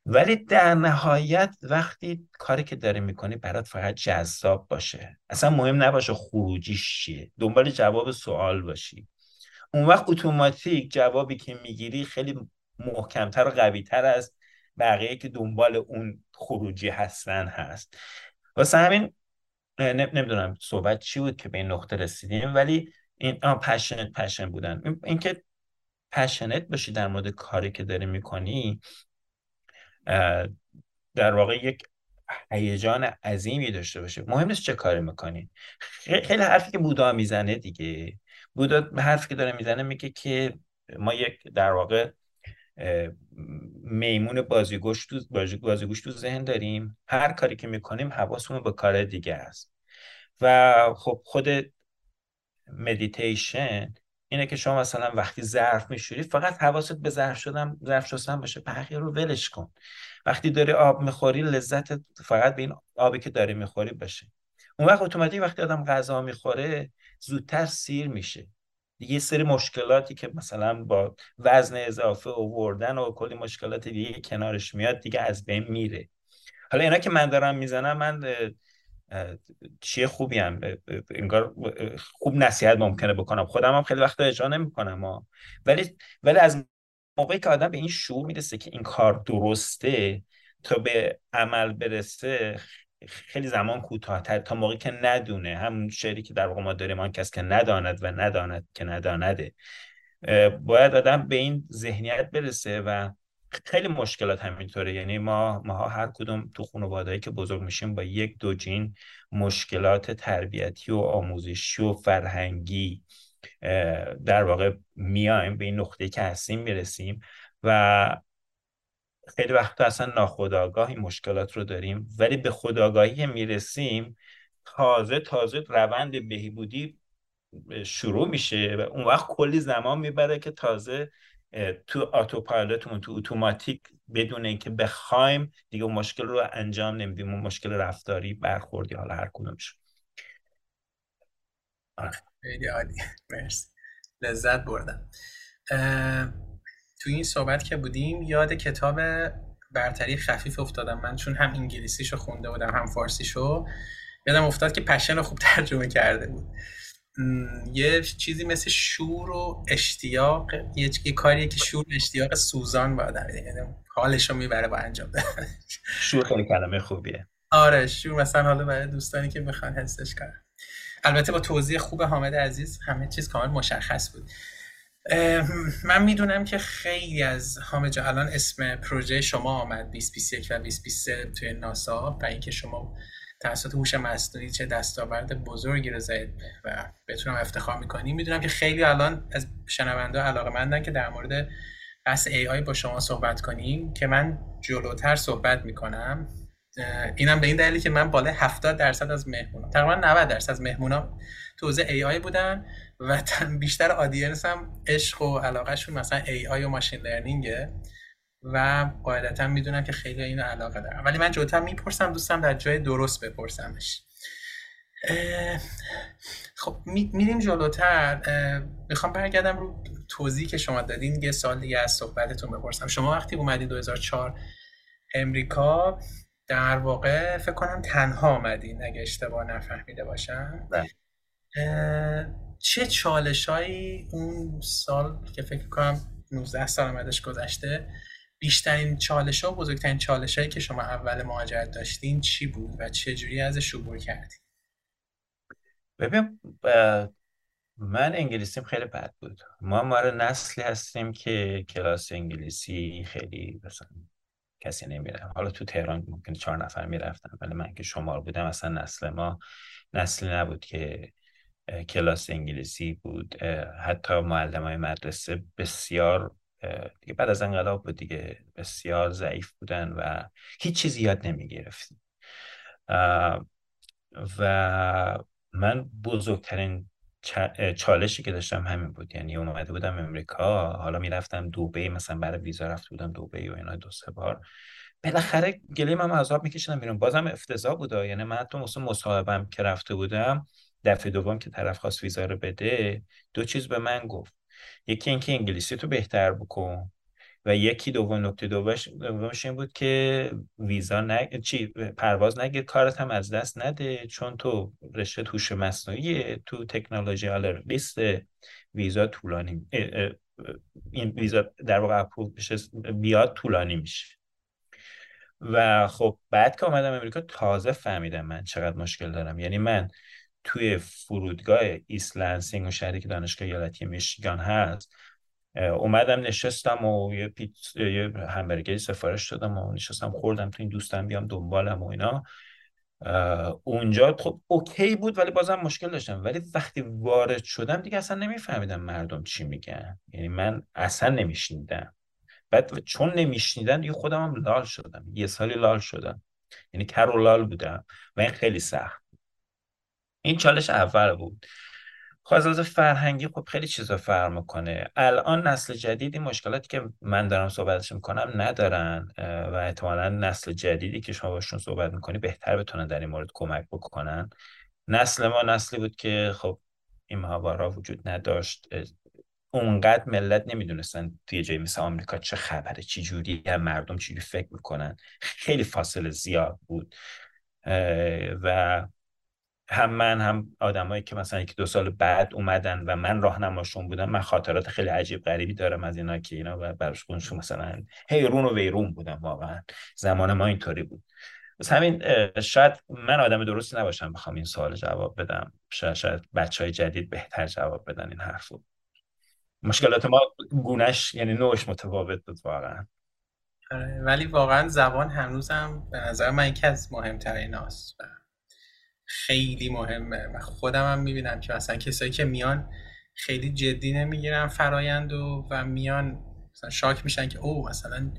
ولی در نهایت وقتی کاری که داری می‌کنی برات فقط جذاب باشه. اصلا مهم نباشه خروجیش چیه. دنبال جواب سوال باشی. اون وقت اتوماتیک جوابی که می‌گیری خیلی محکمتر و قویتر از بقیه که دنبال اون خروجی هستن هست. واسه همین نمی‌دونم صحبت چی بود که به این نقطه رسیدیم ولی این پشنت پشن بودن. اینکه پشنت باشی در مورد کاری که داری می‌کنی در واقع یک هیجان عظیمی داشته باشه. مهم نیست چه کاری می‌کنی. خیلی حرفی که بودا می‌زنه دیگه. بودا حرفی که داره می‌زنه میگه که ما یک در واقع میمون بازیگوش تو بازیگوش تو ذهن داریم. هر کاری که می‌کنیم حواسمون به کار دیگه است. و خب خود مدیتیشن اینه که شما مثلا وقتی ظرف میشوری فقط حواست به ظرف شدن ظرف شستن باشه بقیه رو ولش کن. وقتی داری آب می‌خوری لذت فقط به این آبی که داری می‌خوری باشه. اون وقت اتوماتیک وقتی آدم غذا می‌خوره زودتر سیر میشه. یه سری مشکلاتی که مثلا با وزن اضافه وردن و کلی مشکلات دیگه کنارش میاد دیگه از بین میره. حالا اینا که من دارم می‌زنم من چیه خوبی هم؟ انگار خوب نصیحت ممکنه بکنم. خودم هم خیلی وقت اجرا نمی‌کنم ولی ولی از موقعی که آدم به این شعور می‌رسه که این کار درسته تا به عمل برسه خیلی زمان کوتاهتر تا موقعی که ندونه. همون شعری که در واقع ما داریم آن کس که نداند و نداند که ندانده باید آدم به این ذهنیت برسه و خیلی مشکلات همینطوره. یعنی ما ما هر کدوم تو خانوادهایی که بزرگ میشیم با یک دو جین مشکلات تربیتی و آموزشی و فرهنگی در واقع میایم به این نقطه که هستیم می‌رسیم و خیلی وقتا اصلا ناخودآگاه این مشکلات رو داریم. ولی به خداگاهی می‌رسیم تازه تازه روند بهبودی شروع میشه و اون وقت کلی زمان می‌بره که تازه تو آتوپایلوتمون تو اتوماتیک بدون اینکه بخوایم دیگه اون مشکل رو انجام نمیدیم. اون مشکل رفتاری برخوردی حالا هر کدومش. آره. خیلی عالی. مرسی. لذت بردم. تو این صحبت که بودیم یاد کتاب برتری خفیف افتادم. من چون هم انگلیسیشو خونده بودم هم فارسیشو یادم افتاد که پشن رو خوب ترجمه کرده بود. یه چیزی مثل شور و اشتیاق یه, یه کاریه که شور و اشتیاق سوزان باید یعنی حالش رو می‌بره با انجام شور خیلی کلمه خوبیه. آره شور مثلا حالا برای دوستانی که می‌خوان حسش کنن. البته با توضیح خوب حامد عزیز همه چیز کامل مشخص بود. من می‌دونم که خیلی از حامد الان اسم پروژه شما آمد 2021 و 2023 توی ناسا و اینکه شما توسط هوش مصنوعی چه دستاورد بزرگی رو زدید و بتونم افتخار می‌کنیم. می‌دونم که خیلی الان از شنونده علاقه مندن که در مورد بحث ای آی با شما صحبت کنیم که من جلوتر صحبت می‌کنم. اینم به این دلیلی که من بالای 70 درصد از مهمونا تقریبا 90 درصد از مهمونا تو ای آی بودن و بیشتر آدینس هم عشق و علاقهشون مثلا ای آی و ماشین لرنینگه و قاعدتا می‌دونم که خیلی اینو علاقه دارم. ولی من جوتا می‌پرسم دوستم در جای درست بپرسمش. خب میریم جلوتر. می‌خوام برگردم رو توضیح که شما دادین. یه سال دیگه از صحبتتون بپرسم. شما وقتی اومدی 2004 امریکا در واقع فکر کنم تنها آمدین اگه اشتباه نفهمیده باشم. بله. چه چالشایی اون سال که فکر کنم 19 سال آمدش گذشته بیشترین چالش ها و بزرگترین چالش هایی که شما اول مهاجرت داشتین چی بود و چه جوری ازش عبور کردین؟ ببین من انگلیسیم خیلی بد بود. ما مار نسلی هستیم که کلاس انگلیسی خیلی مثلا کسی نمیره. حالا تو تهران ممکن چهار نفر می‌رفتن ولی من که شمار بودم اصلا نسل ما نسلی نبود که کلاس انگلیسی بود. حتی معلم های مدرسه بسیار دیگه بعد از انقلاب بود دیگه بسیار ضعیف بودن و هیچ چیزی یاد نمی گرفتیم و من بزرگترین چالشی که داشتم همین بود. یعنی اومده بودم امریکا حالا می‌رفتم دوبه مثلا برای ویزا رفته بودم دوبه و اینا دو سه بار. بالاخره گلیم هم عذاب میکشیدم بیرون. بازم افتضاح بود. یعنی من حتی مثلا مصاحبم که رفته بودم دفعه دوم که طرف خواست ویزا رو بده دو چیز به من گفت. یکی اینکه انگلیسی تو بهتر بکن. و یکی دوم نکته دومش این بود که ویزا نگ... چی؟ پرواز نگیر کارت هم از دست نده. چون تو رشته توش مصنوعی تو تکنولوژی حالا لیست ویزا طولانی این ویزا در واقع بیاد طولانی میشه. و خب بعد که اومدم امریکا تازه فهمیدم من چقدر مشکل دارم. یعنی من توی فرودگاه ایسلنسینگ و شهری که دانشگاه ایالتی میشیگان هست اومدم نشستم و یه پیت یه همبرگری سفارش دادم و نشستم خوردم تا این دوستم بیام دنبالم و اینا. اونجا خب اوکی بود ولی بازم مشکل داشتم. ولی وقتی وارد شدم دیگه اصلا نمیفهمیدم مردم چی میگن. یعنی من اصلا نمیشنیدم. بعد چون نمیشنیدن دیگه خودم هم لال شدم. یه سالی لال شدم. یعنی کر و لال بودم. و این خیلی سخت. این چالش اول بود. خب از فرهنگی خب خیلی چیزا فرق می‌کنه. الان نسل جدیدی مشکلاتی که من دارم صحبتش می‌کنم ندارن و احتمالا نسل جدیدی که شما باشون صحبت می‌کنی بهتر بتونن در این مورد کمک بکنن. نسل ما نسلی بود که خب این ماهوارا وجود نداشت. اونقدر ملت نمی‌دونستن توی جای مثل آمریکا چه خبره چی جوری مردم چجوری فکر می‌کنن. خیلی فاصله زیاد بود. و هم من هم آدمایی که مثلا یک دو سال بعد اومدن و من راهنماشون بودم من خاطرات خیلی عجیب غریبی دارم از اینا که اینا براشون مثلا هیرون و ویرون بودم واقعا. زمان ما اینطوری بود. بس همین شاید من آدم درستی نباشم بخوام این سوال جواب بدم. شاید, شاید بچه های جدید بهتر جواب بدن این حرفو. مشکلات ما گونش یعنی نوعش متفاوت بود واقعا. آره، ولی واقعا زبان هنوزم به نظر من یکی از مهمترین هاست. خیلی مهمه و خودم هم می‌بینم که مثلا کسایی که میان خیلی جدی نمی‌گیرن فرایند و و میان مثلا شاک میشن که او مثلا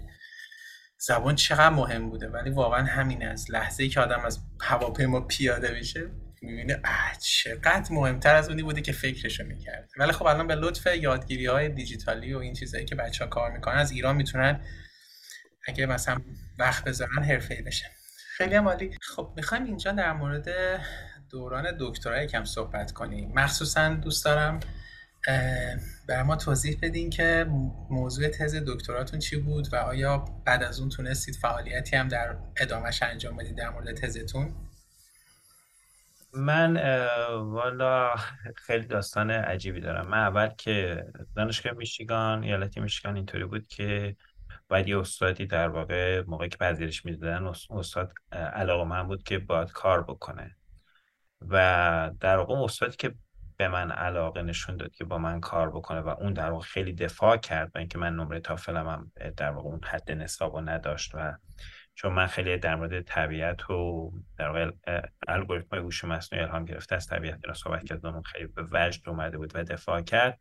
زبان چقدر مهم بوده. ولی واقعا همین از لحظه ای که آدم از هواپیما پیاده میشه می‌بینه چقدر مهمتر از اونی بوده که فکرشو می‌کرد ولی خب الان به لطف یادگیری های دیجیتالی و این چیزهایی که بچه ها کار می‌کنن از ایران می‌تونن اگه مثلا وقت بذارن حرفه بشن. خیلی عالی. خب می‌خوایم اینجا در مورد دوران دکترا یکم صحبت کنیم. مخصوصا دوست دارم بر ما توضیح بدین که موضوع تز دکتراتون چی بود و آیا بعد از اون تونستید فعالیتی هم در ادامهش انجام بدید در مورد تزتون؟ من والا خیلی داستان عجیبی دارم. من اول که دانشگاه میشیگان ایالتی میشیگان اینطوری بود که باید یه استادی در واقع موقعی که پذیرش می‌دادن استاد علاقه من بود که باید کار بکنه. و در واقع استادی که به من علاقه نشون داد که با من کار بکنه و اون در واقع خیلی دفاع کرد و اینکه من نمره تافلم هم در واقع اون حد نصاب رو نداشت و چون من خیلی در مورد طبیعت و در واقع الگوریتم هوش مصنوعی الهام گرفته از طبیعت اینا صحبت کردم خیلی به وجد اومده بود و دفاع کرد.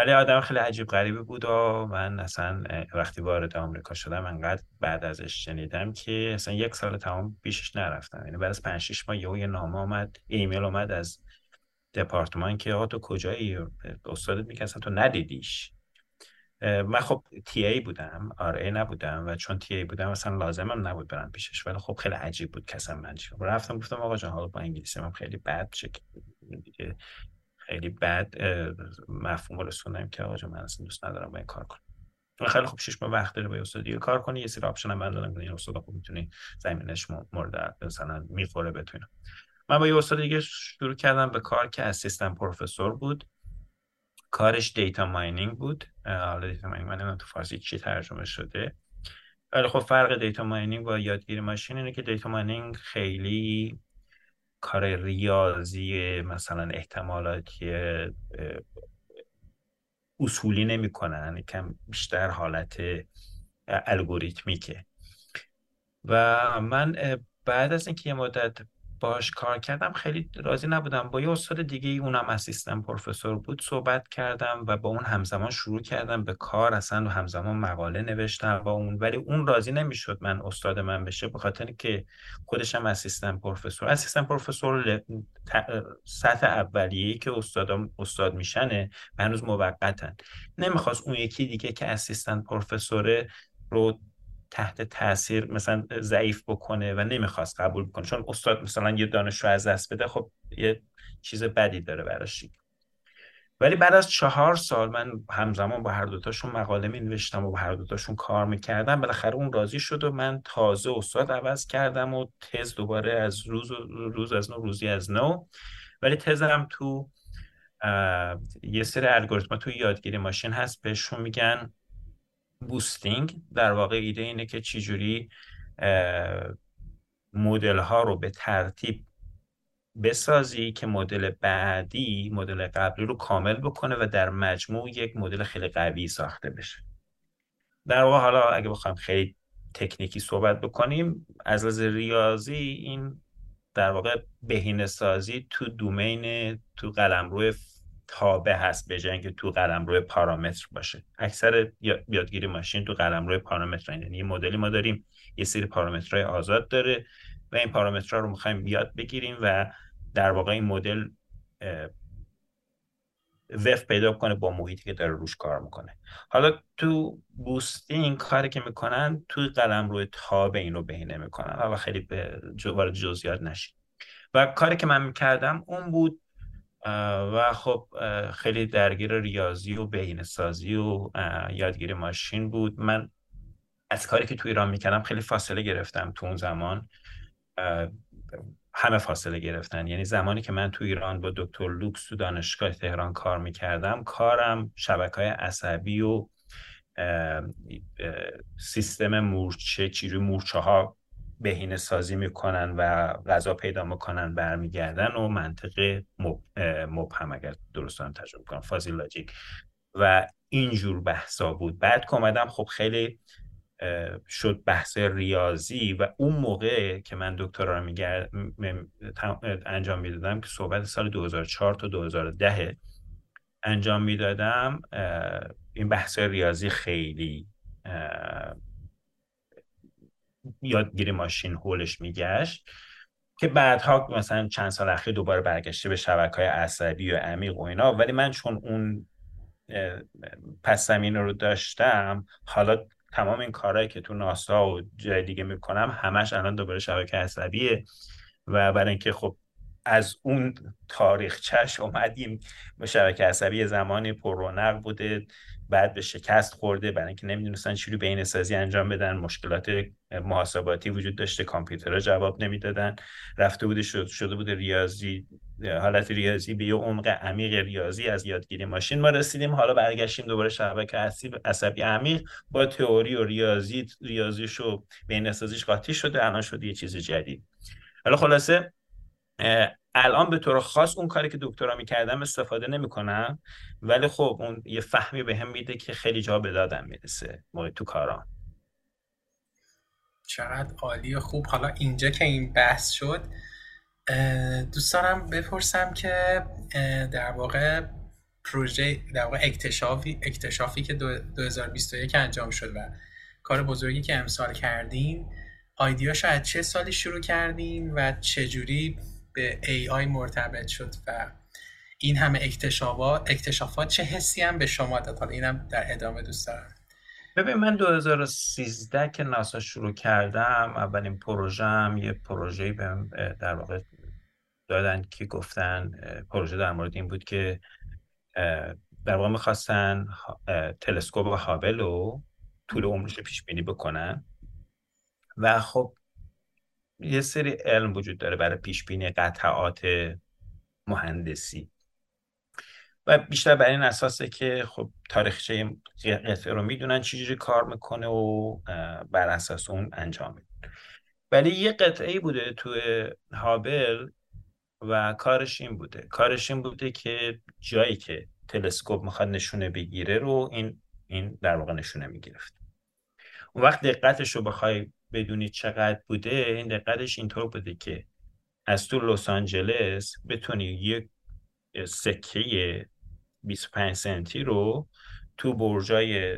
ولی آدم خیلی عجیب غریبی بود و من اصلا وقتی وارد آمریکا شدم انقدر بعد ازش شنیدم که اصلا یک سال تمام بیشش نرفتم. یعنی بعد از 5 6 ماه یه نامه آمد ایمیل اومد از دپارتمان که آقا تو کجایی؟ استادت میگه اصلا تو ندیدیش. من خب TA بودم RA نبودم و چون TA بودم اصلا لازمم نبود برم پیشش ولی خب خیلی عجیب بود کسم من رفتم گفتم آقا جان حالا با انگلیسی من خیلی بد دیگه خیلی بد مفهوم رسوندم که آقا من اصلا دوست ندارم با این کار کنم. خیلی خوب شش ماه وقت داره با استاد دیگه کار کنی یه سری option هم دادم که این استاد خوب می‌تونی زمینش مورد مثلا می‌خوره بتونه من با یه استاد دیگه شروع کردم به کار که assistant professor بود. کارش data mining بود. حالا data mining من تو فارسی چی ترجمه شده. ولی خب فرق data mining با یادگیری ماشین اینه که data mining خیلی کار ریاضی مثلا احتمالاتی اصولی نمی‌کنن کم بیشتر حالت الگوریتمیکه. و من بعد از اینکه یه مدت باش کار کردم خیلی راضی نبودم. با یه استاد دیگه ای اونم assistant professor بود صحبت کردم و با اون همزمان شروع کردم به کار. اصلا همزمان مقاله نوشتم با اون ولی اون راضی نمی‌شد من استاد من بشه به خاطر که خودشم اسیستن پروفسور. اسیستن پروفسور سطح اولیه‌ای که استادم استاد میشنه هنوز موقتن. نمی‌خواست اون یکی دیگه که اسیستن پروفسوره رو تحت تاثیر مثلا ضعیف بکنه و نمی‌خواست قبول بکنه. چون استاد مثلا یه دانشجو از دست بده خب یه چیز بدی داره براش. ولی بعد از چهار سال من همزمان با هر دوتاشون مقاله می نوشتم و با هر دوتاشون کار می‌کردم. بالاخره اون راضی شد و من تازه استاد عوض کردم و تز دوباره از روز, روز از نو روزی از نو. ولی تزم تو یه سری الگوریتما تو یادگیری ماشین هست بهشون میگن بوستینگ در واقع ایده اینه که چجوری مدل ها رو به ترتیب بسازی که مدل بعدی مدل قبلی رو کامل بکنه و در مجموع یک مدل خیلی قوی ساخته بشه. در واقع حالا اگه بخوایم خیلی تکنیکی صحبت بکنیم از لحاظ ریاضی این در واقع بهینه سازی تو دومین تو قلمرو تابع هست به اینکه تو قلم روی پارامتر باشه. اکثر یادگیری ماشین تو قلم روی پارامتر یعنی یه مدلی ما داریم یه سری پارامترهای آزاد داره و این پارامترها رو می‌خوایم بیاد بگیریم و در واقع این مدل وف پیدا کنه با محیطی که داره روش کار می‌کنه. حالا تو بوستینگ کاری که می‌کنن توی قلم روی تابع این بهینه می‌کنن. حالا خیلی به وارد جزئیات نشید و کاری که من می‌کردم اون بود و خب خیلی درگیر ریاضی و بهینه سازی و یادگیری ماشین بود. من از کاری که تو ایران می‌کردم خیلی فاصله گرفتم تو اون زمان. همه فاصله گرفتن. یعنی زمانی که من تو ایران با دکتر لوکس تو دانشگاه تهران کار می‌کردم کارم شبکه های عصبی و سیستم مورچه چیروی مورچه ها بهینه سازی می‌کنن و غذا پیدا می‌کنن برمیگردن و منطق مبهم اگر درست دارم تجربه کنم فازی لاجیک. و اینجور بحثا بود. بعد که اومدم خب خیلی شد بحث ریاضی و اون موقع که من دکترا رو انجام می‌دادم که صحبت سال 2004 تا 2010 انجام می‌دادم. این بحث ریاضی خیلی یادگیری ماشین هولش میگشت. که بعدها مثلا چند سال اخیر دوباره برگشته به شبکه های عصبی و عمیق و اینا. ولی من چون اون پس زمین رو داشتم حالا تمام این کارهایی که تو ناسا و جای دیگه می‌کنم همش الان دوباره شبکه عصبیه. و برای اینکه خب از اون تاریخچش اومدیم به شبکه عصبی زمانی پر رونق بوده. بعد به شکست خورده برای اینکه نمی‌دونستن چی رو بین سازی انجام بدن مشکلات محاسباتی وجود داشته کامپیوترها جواب نمی‌دادن. رفته بوده شد شده بوده ریاضی حالت ریاضی به یه عمق عمیق ریاضی از یادگیری ماشین ما رسیدیم. حالا برگشتیم دوباره شبکه عصبی عمیق با تئوری و ریاضی ریاضیش و بین سازیش قاطی شده الان شده یه چیز جدید. حالا خلاصه الان به طور خاص اون کاری که دکترا می‌کردم استفاده نمی‌کنم ولی خب اون یه فهمی به هم میده که خیلی جا به دادم می‌رسه موقع تو کارام چقدر عالی و خوب. حالا اینجا که این بحث شد دوست دارم بپرسم که در واقع پروژه در واقع اکتشافی اکتشافی که 2021 انجام شد و کار بزرگی که امسال کردین آیدیاشو از چه سالی شروع کردین و چجوری به AI مرتبط شد و این همه اکتشافات اکتشافات چه حسی هم به شما داد؟ حالا اینم در ادامه دوست دارم. ببین من 2013 که ناسا شروع کردم اولین پروژم یه پروژه بهم در واقع دادن که گفتن پروژه در مورد این بود که در واقع می‌خواستن تلسکوپ هابل رو طول عمرش پیش بینی بکنن. و خب یه سری علم وجود داره برای پیش بینی قطعات مهندسی. و بیشتر بر این اساسه که خب تاریخچه قطعه رو می‌دونن چجوری کار می‌کنه و بر اساس اون انجام میدن ولی یه قطعه بوده تو هابل و کارش این بوده. کارش این بوده که جایی که تلسکوپ می‌خواد نشونه بگیره رو این این در واقع نشونه می‌گرفت. اون وقت دقتش رو بخوای بدونی چقدر بوده این دقتش اینطور بوده که از تو لس آنجلس بتونی یک سکه 25 سنتی رو تو برجای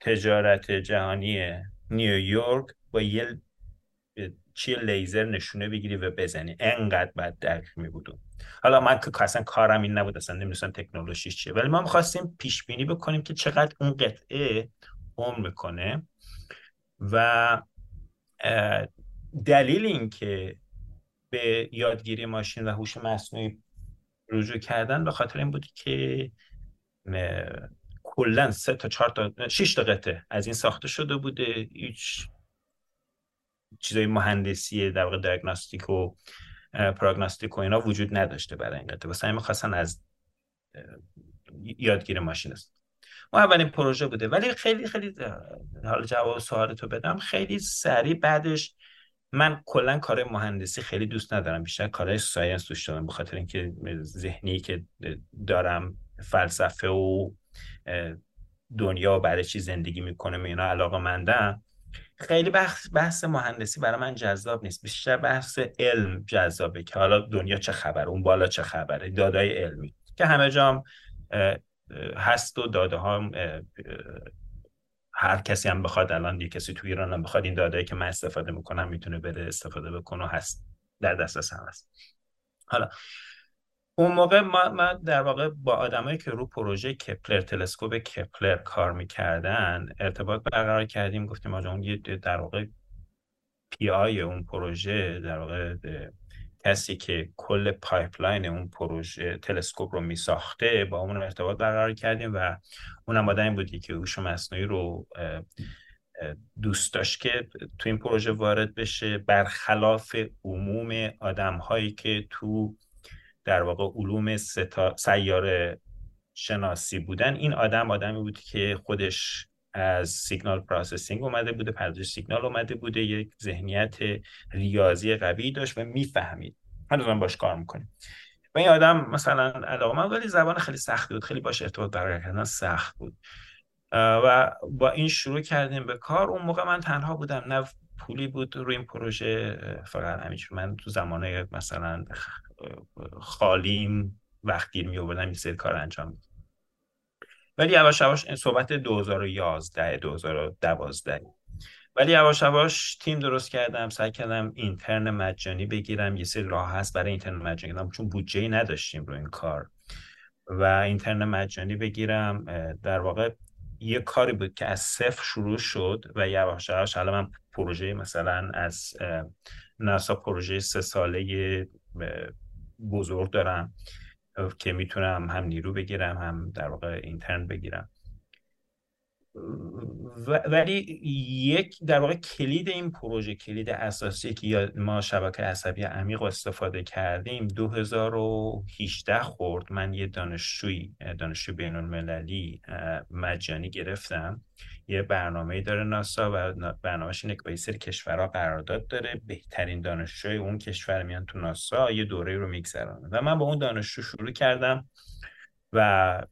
تجارت جهانی نیویورک با یه چیه لیزر نشونه بگیری و بزنی. انقدر بد درک می بودم حالا من که اصلا کارم این نبود اصلا نمی‌دونستم تکنولوژی چیه. ولی ما می‌خواستیم پیش بینی بکنیم که چقدر اون قطعه عمر می‌کنه. و دلیل این که به یادگیری ماشین و هوش مصنوعی رجوع کردن به خاطر این بود که کلا سه تا چهار تا شش تا قطعه از این ساخته شده بوده. هیچ چیزای مهندسی در واقع دیاگنوستیک و پروگنوستیک و اینا وجود نداشته برای این قطعه. واسه می‌خواستن از یادگیر ماشین است. ما اولین پروژه بوده. ولی خیلی خیلی حالا جواب سوالتو بدم. خیلی سریع بعدش من کلا کار مهندسی خیلی دوست ندارم. بیشتر کارهای ساینس دوست دارم. به خاطر اینکه ذهنی که دارم فلسفه و دنیا و برای چی زندگی می‌کنه اینا علاقه مندم خیلی بحث, بحث مهندسی برای من جذاب نیست. بیشتر بحث علم جذابه که حالا دنیا چه خبره اون بالا چه خبره دادای علمی. که همه جام هست و داده ها هر کسی هم بخواد الان یه کسی تو ایران هم بخواد این دادایی که من استفاده می‌کنم می‌تونه بره استفاده بکنه هست. در دسترس هم هست. حالا اون موقع ما در واقع با آدمایی که رو پروژه کپلر تلسکوپ کپلر کار می‌کردن ارتباط برقرار کردیم. گفتیم آقا اون در واقع PI اون پروژه در واقع کسی که کل pipeline اون پروژه تلسکوپ رو می ساخته با اون ارتباط برقرار کردیم و اونم آدمی بودی که هوش مصنوعی رو دوست داشت که تو این پروژه وارد بشه. برخلاف عموم آدم هایی که تو در واقع علوم سیاره شناسی بودن این آدم آدمی بود که خودش از signal processing اومده بوده پردازش سیگنال اومده بوده یک ذهنیت ریاضی قوی داشت و می‌فهمید. هنوز باش کار می‌کنیم. و این آدم مثلا علاقه من ولی زبان خیلی سختی بود خیلی باش ارتباط برقرار کردن سخت بود. و با این شروع کردیم به کار. اون موقع من تنها بودم نه پولی بود روی این پروژه فقط همینجور. من تو زمانه مثلا خالیم وقت گیر می آوردم این سری کار انجام میدم ولی یواش یواش این صحبت 2011 2012 ولی یواش یواش تیم درست کردم سعی کردم اینترن مجانی بگیرم. یه سری راه هست برای اینترن مجانی چون بودجه نداشتیم رو این کار. و اینترن مجانی بگیرم در واقع یه کاری بود که از صفر شروع شد و یواش یواش الان من پروژه مثلا از ناسا پروژه سه ساله بزرگ دارم. که می‌تونم هم نیرو بگیرم هم در واقع اینترن بگیرم. ولی یک در واقع کلید این پروژه کلید اساسی که ما شبکه عصبی عمیق استفاده کردیم 2018 خورد. من یه دانشجوی دانشجوی بین المللی مجانی گرفتم. یه برنامه داره ناسا و برنامهش اینه که با سری کشورها قرارداد داره. بهترین دانشجوی اون کشور میان تو ناسا یه دوره رو میگذرانه و من با اون دانشجو شروع کردم و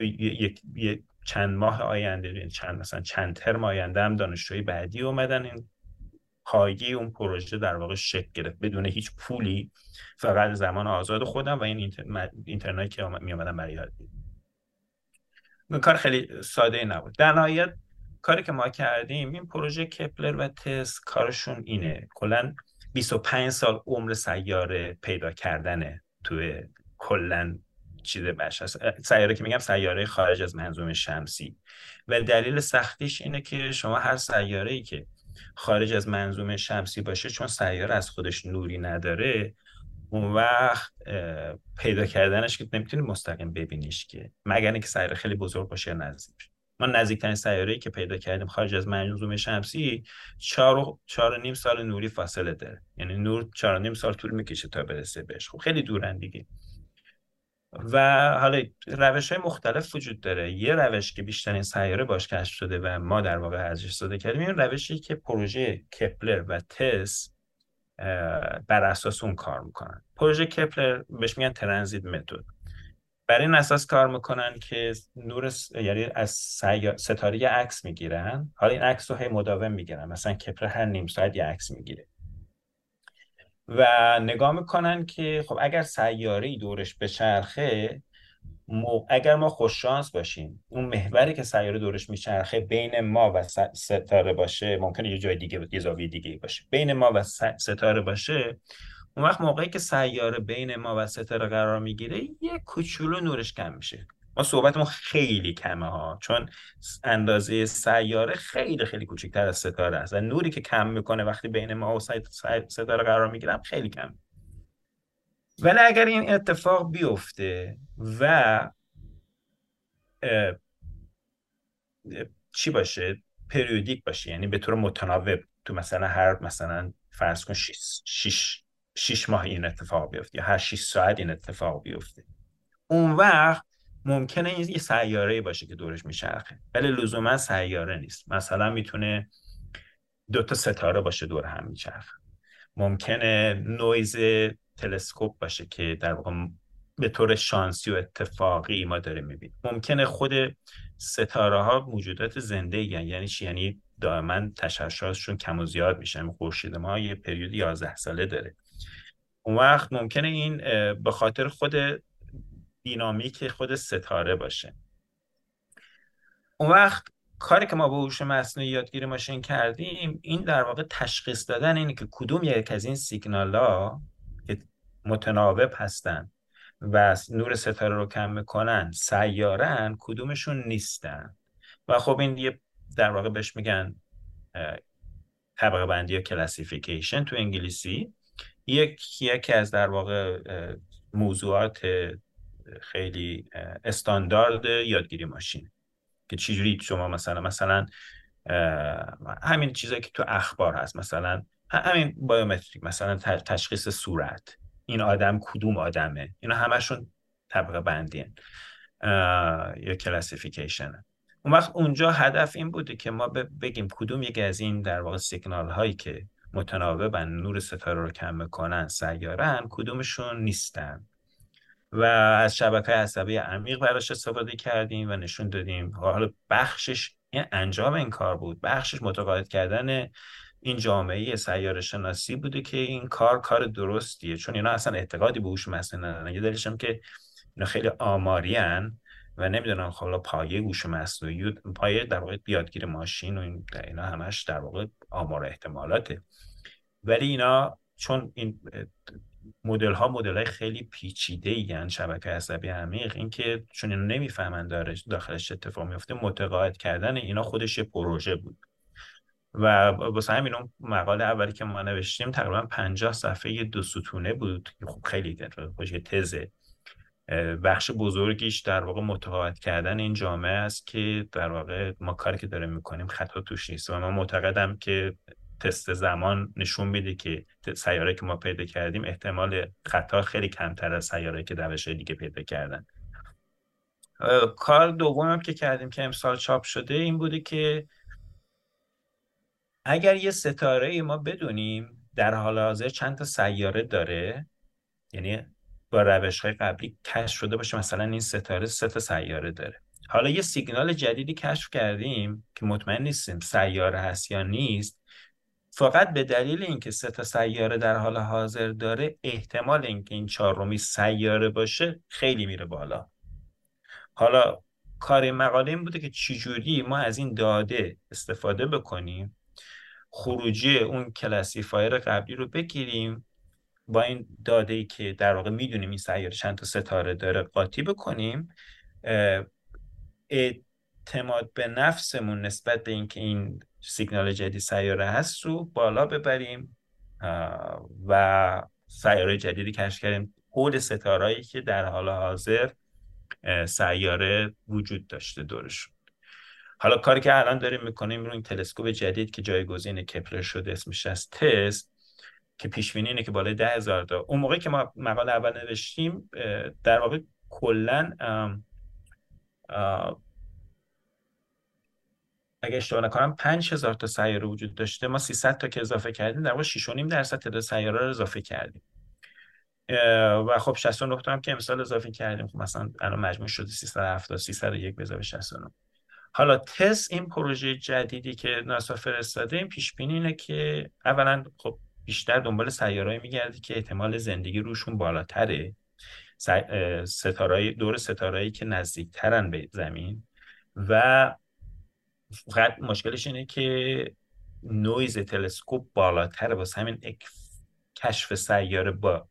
یک چند ماه آینده یعنی چند مثلا چند ترم آینده هم دانشجوی بعدی اومدن. این پایگی اون پروژه در واقع شکل گرفت. بدون هیچ پولی فقط زمان آزاد خودم و این اینترنت که می اومدن برای کار خیلی ساده نبود. در نهایت کاری که ما کردیم این پروژه کپلر و تست کارشون اینه. کلا 25 سال عمر سیاره پیدا کردنه توی کلا چیز بشه سیاره که میگم سیاره خارج از منظوم شمسی. و دلیل سختیش اینه که شما هر سیاره ای که خارج از منظوم شمسی باشه چون سیاره از خودش نوری نداره اون وقت پیدا کردنش که نمی‌تونی مستقیم ببینیش که. مگر اینکه سیاره خیلی بزرگ باشه نزدیک ما نزدیکترین سیاره ای که پیدا کردیم خارج از منظوم شمسی چهار چهار نیم سال نوری فاصله داره. یعنی نور چهار نیم سال طول می‌کشه تا برسه بهش. خب خیلی دورن دیگه. و حالا روش های مختلف وجود داره. یه روش که بیشترین سیاره باش کشف شده و ما در واقع ازش استفاده کردیم این روشی که پروژه کپلر و تس بر اساس اون کار می‌کنن. پروژه کپلر بهش میگن ترنزیت متد. بر این اساس کار می‌کنن که نور یعنی از ستاره عکس می‌گیرن. حالا این عکس رو هی مداوم می‌گیرن. مثلا کپلر هر نیم ساعت یه عکس می‌گیره. و نگاه می‌کنن که خب اگر سیاره دورش بچرخه اگر ما خوششانس باشیم اون محوری که سیاره دورش میچرخه بین ما و ستاره باشه ممکنه یه جای دیگه یه زاویه دیگه باشه. بین ما و ستاره باشه اون وقت موقعی که سیاره بین ما و ستاره قرار می‌گیره یه کوچولو نورش کم میشه. ما صحبتمون خیلی کمه ها چون اندازه سیاره خیلی خیلی کوچکتر از ستاره است. نوری که کم می‌کنه وقتی بین ما و ستاره قرار می‌گیرم خیلی کم ولی اگر این اتفاق بیفته و چی باشه؟ پریودیک باشه یعنی به طور متناوب تو مثلا هر مثلا فرض کن 6 6 ماه این اتفاق بیفته یا هر 6 ساعت این اتفاق بیفته. اون وقت ممکنه این یه سیاره باشه که دورش میچرخه ولی لزوما سیاره نیست. مثلا می‌تونه دو تا ستاره باشه دور هم میچرخه. ممکنه نویز تلسکوپ باشه که در واقع به طور شانسی و اتفاقی ما داره می‌بینیم ممکنه خود ستاره ها موجودات زنده یعنی چی؟ یعنی دائما تشعشعاتشون کم و زیاد میشن. خورشید ما یه پریود 11 ساله داره. اون وقت ممکنه این به خاطر خود دینامیک خود ستاره باشه. اون وقت کاری که ما با هوش مصنوعی یادگیری ماشین کردیم این در واقع تشخیص دادن اینه که کدوم یک از این سیگنال ها متناوب هستن و نور ستاره رو کم می‌کنن سیارن کدومشون نیستن. و خب این یه در واقع بهش میگن طبقه بندی یا کلاسیفیکیشن تو انگلیسی. یک یکی از در واقع موضوعات خیلی استاندارد یادگیری ماشین. که چجوری شما مثلا مثلا همین چیزایی که تو اخبار هست مثلا همین بایومتریک مثلا تشخیص صورت. این آدم کدوم آدمه؟ اینا همشون طبقه بندی یا کلاسیفیکیشن اون وقت اونجا هدف این بوده که ما بگیم کدوم یکی از این در واقع سیگنال هایی که متناوبن نور ستاره رو کم می‌کنن سیارن کدومشون نیستن. و از شبکه عصبی عمیق براش استفاده کردیم و نشون دادیم. حالا بخشش این انجام این کار بود. بخشش متقاعد کردن این جامعه سیاره شناسی بوده که این کار کار درستیه. چون اینا اصلا اعتقادی به هوش مصنوعی ندارن. یه دلیلش که اینا خیلی آماریان و نمی‌دونن خب پایه هوش مصنوعی پایه در واقع یادگیر ماشین و این اینا همش در واقع آمار احتمالاته. ولی اینا چون این مدل ها مدل های خیلی پیچیده ای شبکه عصبی عمیق اینکه چون اینا نمی‌فهمن داخلش اتفاق میفته متقاعد کردن اینا خودش پروژه بود. و واسه همین اون مقاله اولی که ما نوشتیم تقریبا 50 صفحه دو ستونه بود. خب خیلی خوش تزه بخش بزرگیش در واقع متقاعد کردن این جامعه است که در واقع ما کاری که داریم می‌کنیم خطا توش نیست. و من معتقدم که تست زمان نشون میده که سیاره که ما پیدا کردیم احتمال خطا خیلی کمتر از سیاره که روش دیگه پیدا کردن. کار دومم که کردیم که امسال چاپ شده این بوده که اگر یه ستاره ما بدونیم در حال حاضر چند تا سیاره داره یعنی با روش های قبلی کشف شده باشه مثلا این ستاره سه تا سیاره داره. حالا یه سیگنال جدیدی کشف کردیم که مطمئن نیستیم سیاره هست یا نیست فقط به دلیل اینکه سه تا سیاره در حال حاضر داره احتمال اینکه این چهارمی سیاره باشه خیلی میره بالا. حالا کار مقاله این بوده که چجوری ما از این داده استفاده بکنیم. خروجی اون کلاسیفایر قبلی رو بگیریم با این داده ای که در واقع می‌دونیم این سیاره چند تا ستاره داره قاطی بکنیم اعتماد به نفسمون نسبت به اینکه این سیگنال جدید سیاره هست رو بالا ببریم و سیاره جدیدی کشف کردیم. حول ستارهایی که در حال حاضر سیاره وجود داشته دورشون حالا کاری که الان داریم می‌کنیم رو این تلسکوپ جدید که جایگزین کپلر شده اسمش از تست که پیش اینه که بالای ده تا. اون موقعی که ما مقاله اول نوشتیم در واقع کلا اگه اشتباه نکنم 5000 تا سیاره وجود داشته. ما 300 تا که اضافه کردیم در واقع 6.5 درصد تعداد سیاره رو اضافه کردیم. و خب 69 تا هم که امسال اضافه کردیم. خب مثلا الان مجموع شده 370 301 به اضافه 69 حالا تست این پروژه جدیدی که ناسا فرستاده این پیش بینی اینه که اولا خب بیشتر دنبال سیارهایی میگرده که احتمال زندگی روشون بالاتره. ستارهای دور ستارهایی که نزدیکترن به زمین. و فقط مشکلش اینه که نویز تلسکوپ بالاتره. واسه همین کشف سیاره با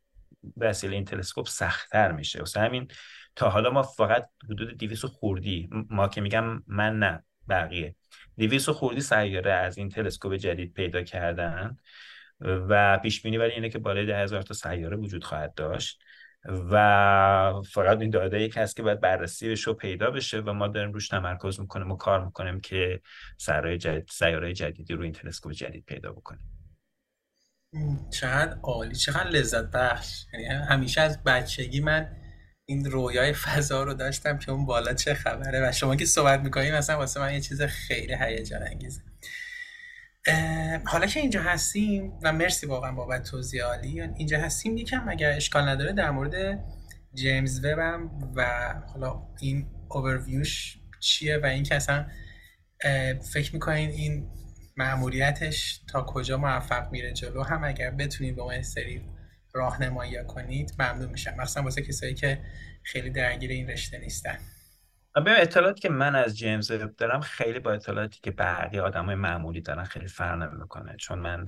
وسیله این تلسکوپ سختتر میشه. واسه همین تا حالا ما فقط حدود 200 خوردی. ما که میگم من نه بقیه. 200 خوردی سیاره از این تلسکوپ جدید پیدا کردن و پیش بینی برای اینه که بالای ده هزار تا سیاره وجود خواهد داشت و فقط این داده یک هست که باید بررسی بشه و پیدا بشه و ما داریم روش تمرکز می‌کنیم و کار می‌کنیم که سیاره جدید سیاره جدیدی رو این تلسکوپ جدید پیدا بکنیم. چقدر عالی چقدر لذت بخش. یعنی همیشه از بچگی من این رویای فضا رو داشتم که اون بالا چه خبره و شما که صحبت می‌کنیم مثلا واسه من یه چیز خیلی هیجان انگیزه حالا که اینجا هستیم و مرسی واقعا بابت توضیح عالی اینجا هستیم یکم اگر اشکال نداره در مورد جیمز وبم و حالا این اوورویوش چیه و این که اصلا فکر می‌کنین این معمولیتش تا کجا موفق میره جلو هم اگر بتونید به ما سری راهنمایی کنید ممنون میشم. مثلا واسه کسایی که خیلی درگیر این رشته نیستن. به اطلاعاتی که من از جیمز دارم خیلی با اطلاعاتی که بقیه آدم های معمولی دارن خیلی فرق نمی‌کنه. چون من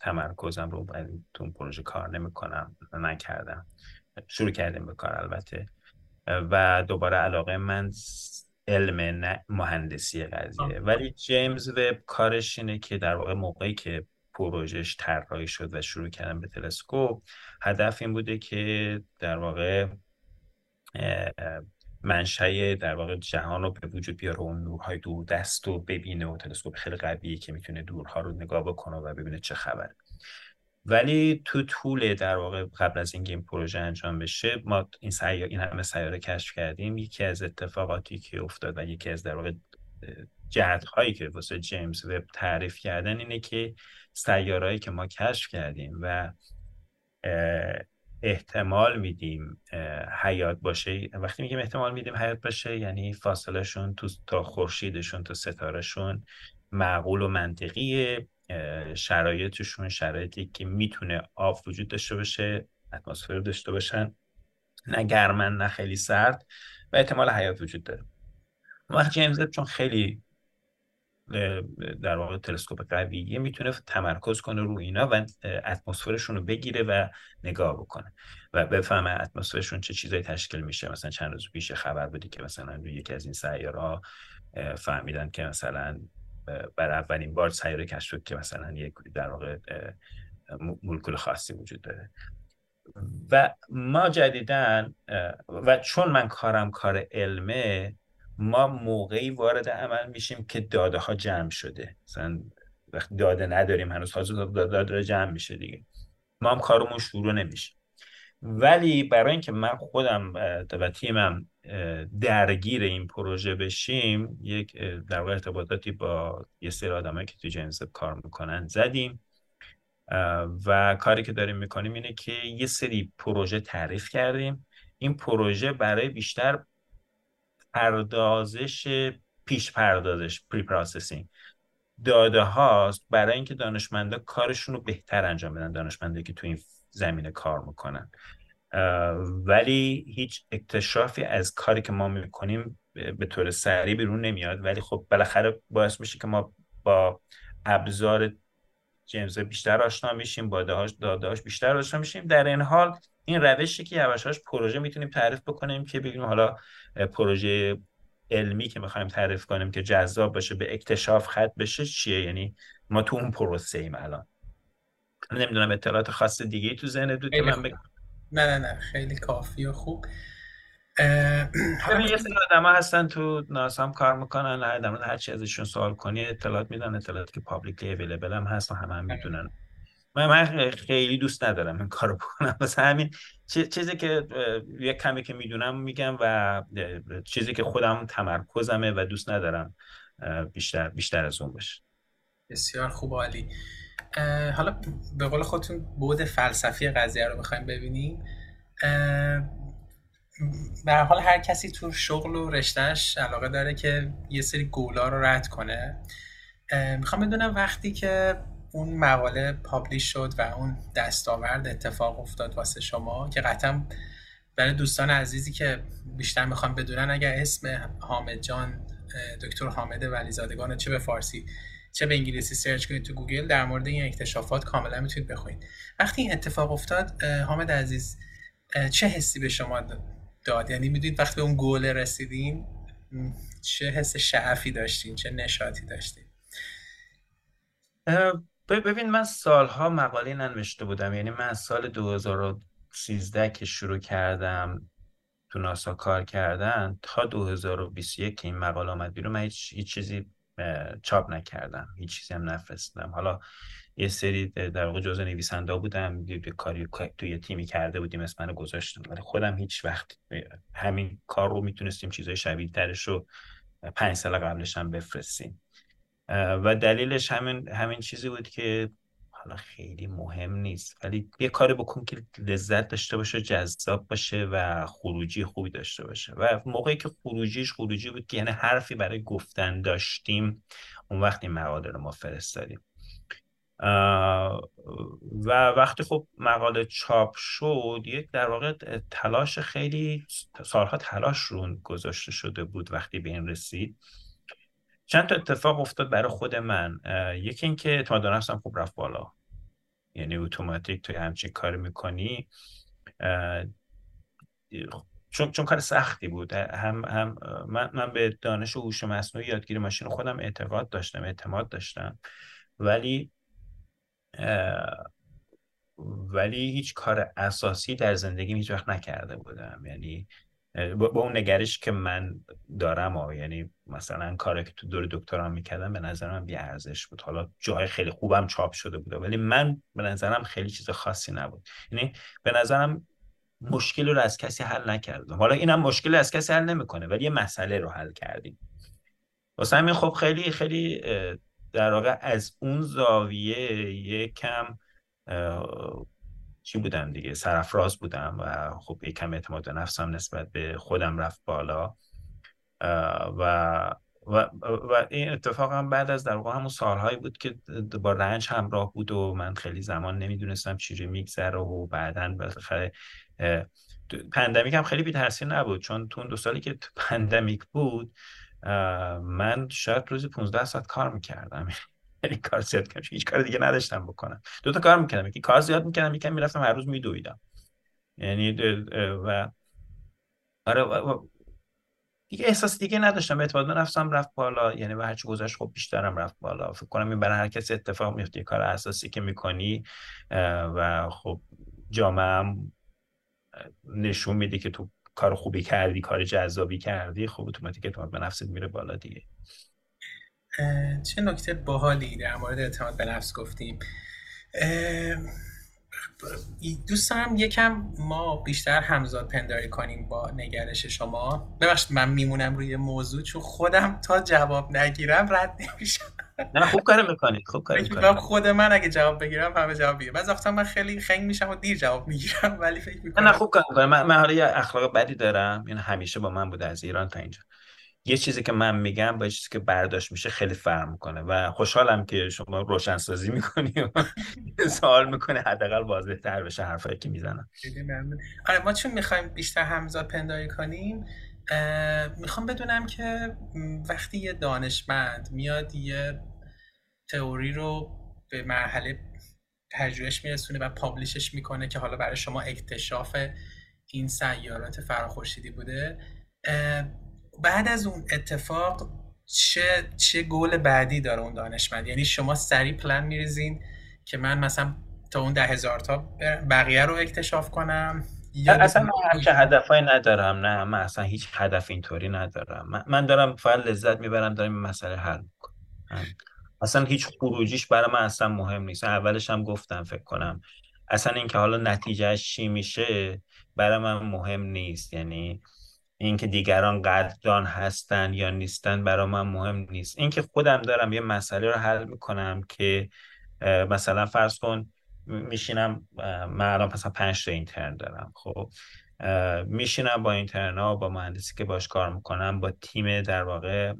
تمرکزم رو تو اون پروژه کار نمی‌کنم نکردم. شروع کردیم به کار البته. و دوباره علاقه من علم مهندسی قضیه. ولی جیمز وب کارش اینه که در واقع موقعی که پروژهش طراحی شد و شروع کردن به تلسکوپ هدف این بوده که در واقع منشأ در واقع جهان رو به وجود بیاره اون نورهای دور دست رو ببینه و تلسکوپ خیلی قویه که می‌تونه دورها رو نگاه بکنه و ببینه چه خبره. ولی تو طول در واقع قبل از اینکه این پروژه انجام بشه ما این سیاره این همه سیاره کشف کردیم. یکی از اتفاقاتی که افتاد و یکی از در واقع جهت هایی که واسه جیمز وب تعریف کردن اینه که سیارهایی که ما کشف کردیم و احتمال میدیم حیات باشه. وقتی میگیم احتمال میدیم حیات باشه یعنی فاصلهشون تو تا خورشیدشون تا ستارهشون معقول و منطقیه. شرایطشون شرایطی که می‌تونه آب وجود داشته باشه اتمسفر داشته باشن. نه گرمن نه خیلی سرد و احتمال حیات وجود داره. وقتی جیمز چون خیلی در واقع تلسکوپ قویه می‌تونه تمرکز کنه رو اینا و اتمسفرشون رو بگیره و نگاه بکنه. و بفهمه اتمسفرشون چه چیزایی تشکیل میشه. مثلا چند روز پیش خبر بودی که مثلا روی یکی از این سیاره فهمیدن که مثلا بر اولین بار سیاره کشف شد که مثلا یک در واقع مولکول خاصی وجود داره. و ما جدیدن و چون من کارم کار علمه ما موقعی وارد عمل میشیم که داده ها جمع شده. مثلا وقتی داده نداریم هنوز حاضر داده جمع میشه دیگه. ما هم کارمون شروع نمیشه. ولی برای اینکه من خودم و تیمم درگیر این پروژه بشیم یک در واقع ارتباطاتی با یه سری آدمایی که تو جیمز کار می‌کنن زدیم. و کاری که داریم می‌کنیم اینه که یه سری پروژه تعریف کردیم. این پروژه برای بیشتر پردازش پیش پردازش preprocessing داده هاست برای اینکه دانشمندا کارشون رو بهتر انجام بدن دانشمندایی که تو این زمینه کار می‌کنن. ولی هیچ اکتشافی از کاری که ما می‌کنیم به طور صریح بیرون نمیاد. ولی خب بالاخره باعث میشه که ما با ابزار جیمز بیشتر آشنا میشیم با داده هاش بیشتر آشنا میشیم. در این حال این روشی که یواشاش پروژه می‌تونیم تعریف بکنیم که بگیم حالا پروژه علمی که می‌خوایم تعریف کنیم که جذاب باشه به اکتشاف خط بشه چیه؟ یعنی ما تو اون پروسه ایم الان. نمی‌دونم اطلاعات خاص دیگه تو ذهنت بود که من بگم. نه نه نه خیلی کافی و خوب. یه سری آدم هستن تو ناسام کار می‌کنن مورد هر چی ازشون سوال کنی اطلاعات میدن اطلاعاتی که پابلیکلی اویلیبل هم هست و همه هم می‌دونن. من, خیلی دوست ندارم این کارو بکنم. (laughs) واسه همین چیزی که یه کمی که می‌دونم میگم و چیزی که خودم تمرکزمه و دوست ندارم بیشتر بیشتر از اون باشه. بسیار خوب عالی. حالا به قول خودتون بود فلسفی قضیه رو می‌خوایم ببینیم. به حال هر کسی تو شغل و رشتهش علاقه داره که یه سری گولا رو رد کنه. می‌خوام بدونم وقتی که اون مقاله publish شد و اون دستاورد اتفاق افتاد واسه شما که قطعا برای دوستان عزیزی که بیشتر می‌خوان بدونن اگر اسم حامد جان دکتر حامد ولیزادگان چه به فارسی چه به انگلیسی سرچ کنید تو گوگل در مورد این اکتشافات کاملا می‌تونید بخونید. وقتی این اتفاق افتاد حامد عزیز چه حسی به شما داد؟ یعنی می‌دونید وقتی به اون گول رسیدین چه حس شعفی داشتین چه نشاطی داشتین؟ ببین من سالها مقاله ننوشته بودم. یعنی من سال 2013 که شروع کردم تو ناسا کار کردن تا 2021 که این مقاله آمد بیرون من هیچ, چیزی چاپ نکردم. هیچ چیزی هم نفرستم حالا یه سری در واقع جزء نویسنده بودم. کاری توی تیمی کرده بودیم اسم منو گذاشتم. ولی خودم هیچ وقت همین کار رو می‌تونستیم چیزای شبیه ترش رو پنج سال قبلش هم بفرستیم. و دلیلش همین همین چیزی بود که حالا خیلی مهم نیست. ولی یه کاری بکن که لذت داشته باشه جذاب باشه و خروجی خوبی داشته باشه. و موقعی که خروجیش خروجی بود که یعنی حرفی برای گفتن داشتیم اون وقتی مقاله رو ما فرستادیم. و وقتی خب مقاله چاپ شد یک در واقع تلاش خیلی سالها تلاش رو گذاشته شده بود وقتی به این رسید. چند تا اتفاق افتاد برای خود من؟ یکی اینکه اعتماد نفسم خوب رفت بالا. یعنی اتوماتیک توی همچین کار می‌کنی چون چون کار سختی بود. هم هم من, من به دانش و هوش مصنوعی یادگیری ماشین خودم اعتقاد داشتم اعتماد داشتم. ولی ولی هیچ کار اساسی در زندگی هیچ وقت نکرده بودم. یعنی با اون نگرش که من دارم ها یعنی مثلا کاری که تو دور دکترام می‌کردم به نظرم بی ارزش بود. حالا جای خیلی خوبم چاپ شده بوده ولی من به نظرم خیلی چیز خاصی نبود. یعنی به نظرم مشکل رو از کسی حل نکردم. حالا اینم مشکل از کسی حل نمی‌کنه ولی یه مسئله رو حل کردیم. واسه همین خب خیلی خیلی در واقع از اون زاویه یکم چی بودم دیگه؟ سرفراز بودم و خب یکم اعتماد نفسم نسبت به خودم رفت بالا. و و, و این اتفاق هم بعد از در واقع همون سالهایی بود که با رنج همراه بود و من خیلی زمان نمی‌دونستم چیزی میگذره و بعدا بالاخره pandemic هم خیلی بیترسی نبود. چون تو اون دو سالی که pandemic بود من شاید روزی 15 ساعت کار می‌کردم. یعنی کار زیاد کردم. هیچ کار دیگه نداشتم بکنم. دو تا کار می‌کردم. یکی کار زیاد می‌کردم یکم می‌رفتم هر روز میدویدم. یعنی و آره و... دیگه احساس دیگه نداشتم. اعتماد نفسم رفت بالا. یعنی و هرچی گذشت خب بیشترم رفت بالا. فکر کنم این برای هر کسی اتفاق میفته کار اساسی که می‌کنی و خب جامعه نشون میده که تو کار خوبی کردی کار جذابی کردی خب اتوماتیک اعتماد به نفست میره بالا دیگه. چه نکته باحالی در مورد اعتماد به نفس گفتیم؟ دوست دارم یکم ما بیشتر همزاد پنداری کنیم با نگرش شما. ببخشید من میمونم روی موضوع چون خودم تا جواب نگیرم رد نمیشم. نه خوب کار می‌کنید خوب کار می‌کنید خود من اگه جواب بگیرم همه جواب بگیرم بعضی من خیلی خنگ میشم و دیر جواب می‌گیرم ولی فکر می‌کنم نه خوب کار می‌کنم من, من حالا اخلاق بدی دارم این همیشه با من بوده از ایران تا اینجا. یه چیزی که من میگم با چیزی که برداشت میشه خیلی فرق می‌کنه و خوشحالم که شما روشن سازی می‌کنی و (laughs) سوال می‌کنه حداقل واضح تر بشه حرفایی که می‌زنم. آره ما چون می‌خوایم بیشتر همزاد پنداری کنیم می‌خوام بدونم که وقتی یه دانشمند میاد یه تئوری رو به مرحله پژوهش میرسونه و پابلیشش می‌کنه که حالا برای شما اکتشاف این سیارات فراخورشیدی بوده بعد از اون اتفاق چه چه گل بعدی داره اون دانشمند؟ یعنی شما سریع پلن میریزین که من مثلا تا اون ده هزار تا بقیه رو اکتشاف کنم؟ اصلا من همچه هدفهایی ندارم نه من اصلا هیچ هدف اینطوری ندارم. من, دارم فقط لذت می‌برم دارم این مسئله حل می‌کنم. اصلا هیچ خروجیش برای من اصلا مهم نیست. اولش هم گفتم فکر کنم. اصلا اینکه حالا نتیجهش چی میشه برای من مهم نیست. یعنی اینکه دیگران قدردان هستن یا نیستن برای من مهم نیست. اینکه خودم دارم یه مسئله رو حل می‌کنم که مثلا فرض کن میشینم من الان مثلا پنج تا اینترن دارم خب میشینم با اینترنا با مهندسی که باش کار می‌کنم با تیم در واقع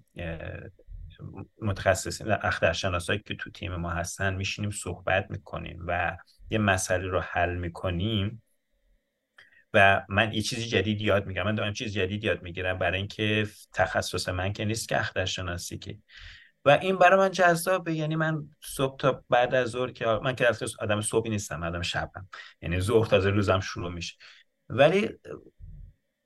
متخصصین اخترشناسایی که تو تیم ما هستن میشینیم صحبت می‌کنیم و یه مسئله رو حل می‌کنیم. و من یه چیزی جدید یاد می‌گیرم. من دارم چیز جدید یاد می‌گیرم برای اینکه تخصص من که نیست که اخترشناسی که. و این برای من جذابه. یعنی من صبح تا بعد از ظهر که من که آدم صبحی نیستم آدم شبم. یعنی ظهر تازه روزم شروع میشه. ولی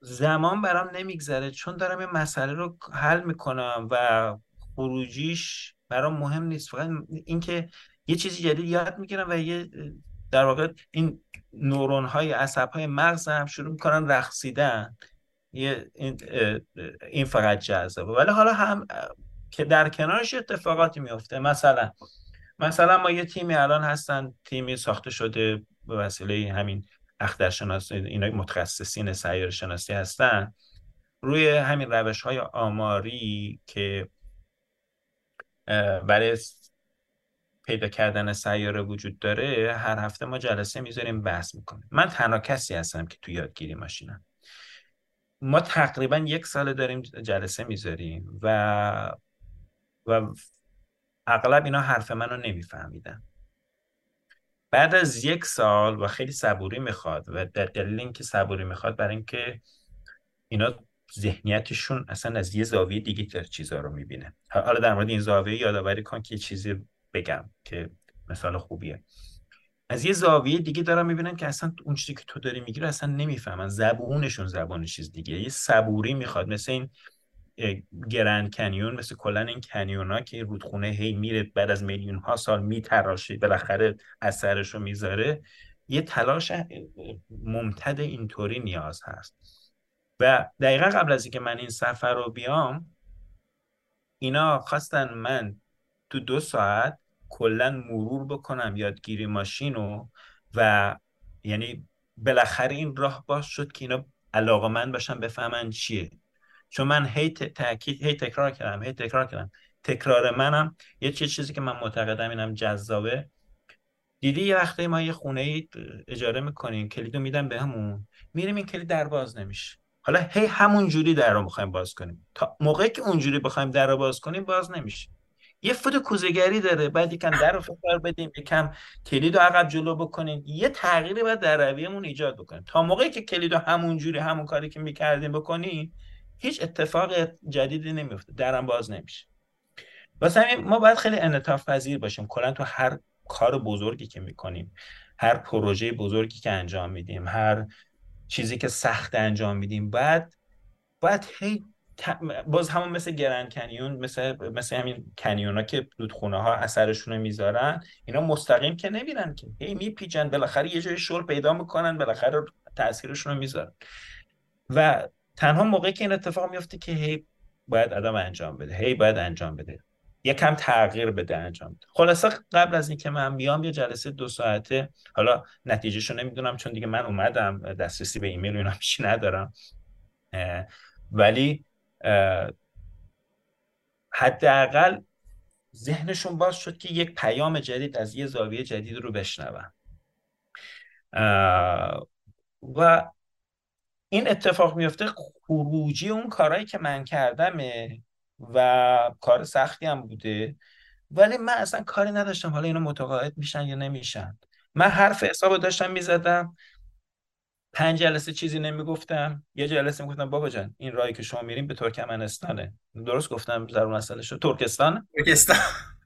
زمان برام نمیگذره. چون دارم این مسئله رو حل می‌کنم و خروجیش برام مهم نیست. فقط اینکه یه چیزی جدید یاد می‌گیرم و یه در واقع این نورون های عصب های مغز هم شروع می‌کنن رقصیدن. این, این فقط جذابه. ولی حالا هم که در کنارش اتفاقاتی میفته مثلا مثلا ما یه تیمی الان هستن تیمی ساخته شده به وسیله همین اخترشناسی اینا متخصصین سیار شناسی هستن. روی همین روش های آماری که برای پیدا کردن سیاره وجود داره هر هفته ما جلسه می‌ذاریم بحث می‌کنیم. من تنها کسی هستم که تو یادگیری ماشینم. ما تقریبا یک سال داریم جلسه می‌ذاریم و و اغلب اینا حرف منو نمیفهمیدن. بعد از یک سال و خیلی صبوری می‌خواد و دلیل اینکه صبوری می‌خواد برای اینکه اینا ذهنیتشون اصلا از یه زاویه دیگه در چیزها رو می‌بینه. حالا در مورد این زاویه یادآوری کن که چیزی بگم که مثال خوبیه. از یه زاویه دیگه دارم می‌بینم که اصلا اون چیزی که تو داری می‌گیره اصلا نمی‌فهمن. زبونشون زبان چیز دیگه. یه صبوری می‌خواد. مثل این گرند کنیون مثل کلا این کنیون ها که رودخونه هی میره بعد از میلیون ها سال میتراشه بالاخره اثرش رو می‌ذاره. یه تلاش ممتد اینطوری نیاز هست. و دقیقا قبل از اینکه من این سفر رو بیام اینا خواستن من تو دو ساعت کلا مرور بکنم یادگیری ماشین رو و یعنی بالاخره این راه باز شد که اینا علاقه من باشن بفهمن چیه. چون من هی تاکید هی تکرار کردم هی تکرار کردم. تکرار منم یه چیزی که من معتقدم اینم جذابه. دیدی یه وقتی ما یه خونه ای اجاره می‌کنیم کلیدو میدم بهمون میریم این کلید در باز نمیشه. حالا هی همون جوری در رو می‌خوایم باز کنیم. تا موقعی که اونجوری بخوایم در رو باز کنیم باز نمیشه. یه فوت کوزگری داره. بعد یکم در رو فکر بدیم یکم کلید رو عقب جلو بکنیم. یه تغییری باید در رویمون ایجاد بکنیم. تا موقعی که کلید رو همون جوری همون کاری که می‌کردیم بکنیم هیچ اتفاق جدیدی نمیفته درم باز نمیشه. واسه همین ما باید خیلی انعطاف پذیر باشیم. کلا تو هر کار بزرگی که می‌کنیم هر پروژه بزرگی که انجام میدیم هر چیزی که سخت انجام میدیم بعد باید هی باز همون مثل گرند کنیون مثل مثل همین کنیون ها که رودخونه ها اثرشون رو می‌ذارن اینا مستقیم که نمیرن که. هی میپیچن بالاخره یه جای شل پیدا می‌کنن بالاخره تاثیرشون رو می‌ذارن. و تنها موقعی که این اتفاق میفته که هی باید آدم انجام بده هی باید انجام بده. یکم تغییر بده انجام بده. خلاصه قبل از اینکه من بیام یه جلسه دو ساعته حالا نتیجهشو نمی‌دونم چون دیگه من اومدم دسترسی به ایمیل و اینا ندارم ولی حداقل ذهنشون باز شد که یک پیام جدید از یه زاویه جدید رو بشنون. و این اتفاق میفته خروجی اون کارهایی که من کردمه و کار سختی هم بوده. ولی من اصلا کاری نداشتم حالا اینا متقاعد میشن یا نمیشن. من حرف حساب داشتم می‌زدم. پنج جلسه چیزی نمی‌گفتم یه جلسه می‌گفتم بابا جان این راهی که شما میریم به ترکمنستانه. درست گفتم در مسئله شد ترکستان. ترکستان.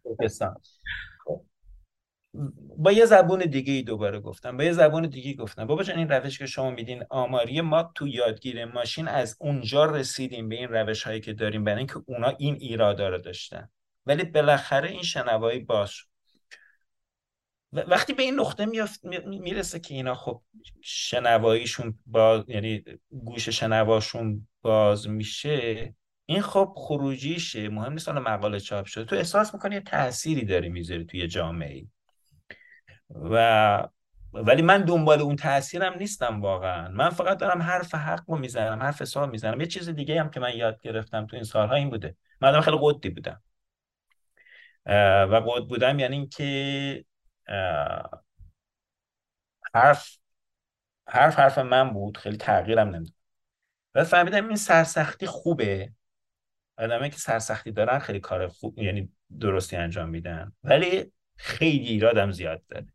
ترکستان با یه زبون دیگه ای دوباره گفتم. با یه زبون دیگه گفتم. بابا جان این روش که شما میدین آماری ما تو یادگیر ماشین از اونجا رسیدیم به این روش هایی که داریم برای اینکه اونا این ایرادا رو داشتن. ولی بالاخره این شنوایی باش وقتی به این نقطه می‌رسه که اینا خب شنواییشون باز یعنی گوش شنواشون باز میشه این خب خروجیشه. مهم نیست مقاله چاپ شده. تو احساس می‌کنی یه تأثیری داری می‌ذاری توی جامعه و ولی من دنبال اون تاثیرم نیستم واقعا. من فقط دارم حرف حق رو می‌زنم حرف حساب می‌زنم. یه چیز دیگه هم که من یاد گرفتم تو این سالها این بوده. من خیلی قدی بودم. و قد بودم یعنی اینکه حرف حرف حرف من بود. خیلی تغییرم نمی‌دونم. و فهمیدم این سرسختی خوبه. آدمایی که سرسختی دارن خیلی کار خوب یعنی درستی انجام میدن. ولی خیلی ایرادم زیاد داره.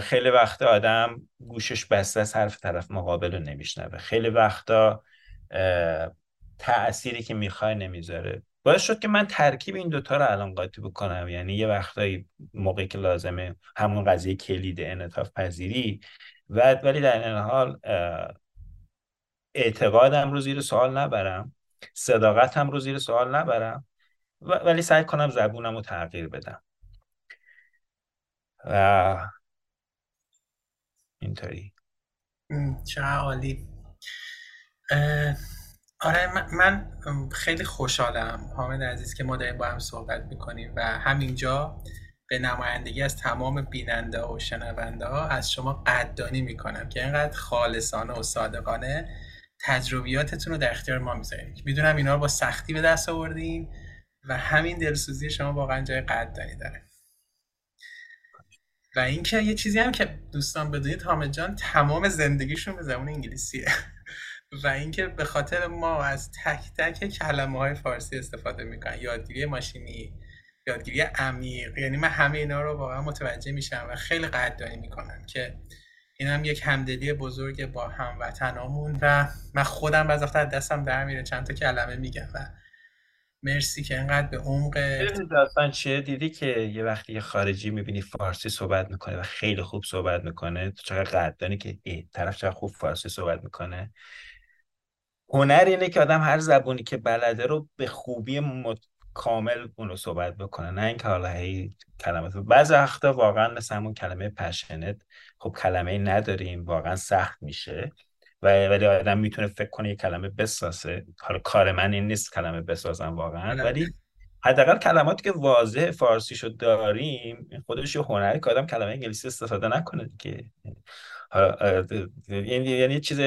خیلی وقتا آدم گوشش بسته از حرف طرف مقابل رو نمیشنوه. خیلی وقتا تأثیری که می‌خوای نمی‌ذاره. باعث شد که من ترکیب این دوتا رو الان قاطی بکنم. یعنی یه وقتایی موقعی که لازمه همون قضیه کلید انعطاف پذیری. و ولی در این حال اعتقادم رو زیر سوال نبرم. صداقتم رو زیر سوال نبرم. ولی سعی کنم زبونم رو تغییر بدم. و اینطوری. چه عالی. آره من خیلی خوشحالم حامد عزیز که ما داریم با هم صحبت می‌کنیم و همینجا به نمایندگی از تمام بیننده و شنونده ها از شما قدردانی می‌کنم که اینقدر خالصانه و صادقانه تجربیاتتون رو در اختیار ما می‌ذارید. می‌دونم اینا رو با سختی به دست آوردین و همین دلسوزی شما واقعا جای قدردانی داره. و اینکه یه چیزی هم که دوستان بدونید حامد جان تمام زندگیشون به زبان انگلیسیه. و اینکه به خاطر ما از تک تک کلمه های فارسی استفاده می‌کنن. یادگیری ماشینی یادگیری عمیق یعنی من همه اینا رو واقعا متوجه میشم و خیلی قدردانی می‌کنم که این هم یک همدلی بزرگ با هموطنامون و من خودم بعضی وقتا دستم در میره چند تا کلمه میگم و مرسی که اینقدر به عمق داستان چیه دیدی که یه وقتی یه خارجی می‌بینی فارسی صحبت می‌کنه و خیلی خوب صحبت می‌کنه تو چقدر قدردانی که ای طرف چقدر خوب فارسی صحبت می‌کنه. هنر اینه که آدم هر زبونی که بلده رو به خوبی مت... کامل اونو صحبت بکنه. نه اینکه حالا هی کلمات بعضی وقتا واقعا مثل همون کلمه پشنت خب کلمه نداریم واقعا سخت میشه. و ولی آدم می‌تونه فکر کنه یه کلمه بسازه. حالا کار من این نیست کلمه بسازم واقعا ولی حداقل کلماتی که واضح فارسیشو داریم خودش یه هنری که آدم کلمه انگلیسی استفاده نکنه که یعنی یعنی چیز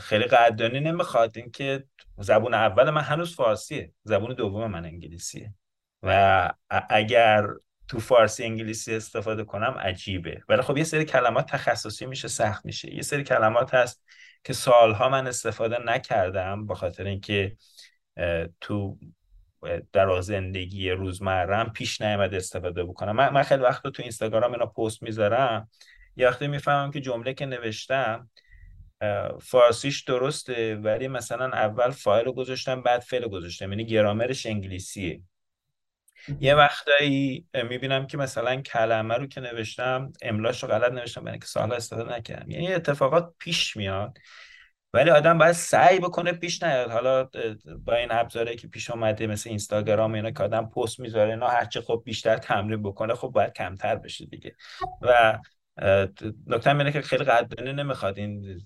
خیلی قدردانی نمی‌خواد. اینکه زبون اول من هنوز فارسیه زبون دوم من انگلیسیه. و اگر تو فارسی انگلیسی استفاده کنم عجیبه. ولی خب یه سری کلمات تخصصی میشه سخت میشه. یه سری کلمات هست که سالها من استفاده نکردم به خاطر اینکه تو در زندگی روزمرم پیش نیامد استفاده بکنم. من, من خیلی وقت تو اینستاگرام اینا پست می‌ذارم. یه وقتی می‌فهمم که جمله که نوشتم فارسیش درسته ولی مثلا اول فایل رو گذاشتم بعد فعل گذاشتم. یعنی گرامرش انگلیسیه. یه وقتایی می‌بینم که مثلا کلمه رو که نوشتم املاش رو غلط نوشتم برای که سالها استفاده نکردم. یعنی اتفاقات پیش میاد ولی آدم باید سعی بکنه پیش نیاد. حالا با این ابزاری که پیش اومده مثل اینستاگرام اینا که آدم پست می‌ذاره اینا هرچه خب بیشتر تمرین بکنه خب باید کمتر بشه دیگه. و نکته اینه که خیلی قدردانی نمی‌خواد این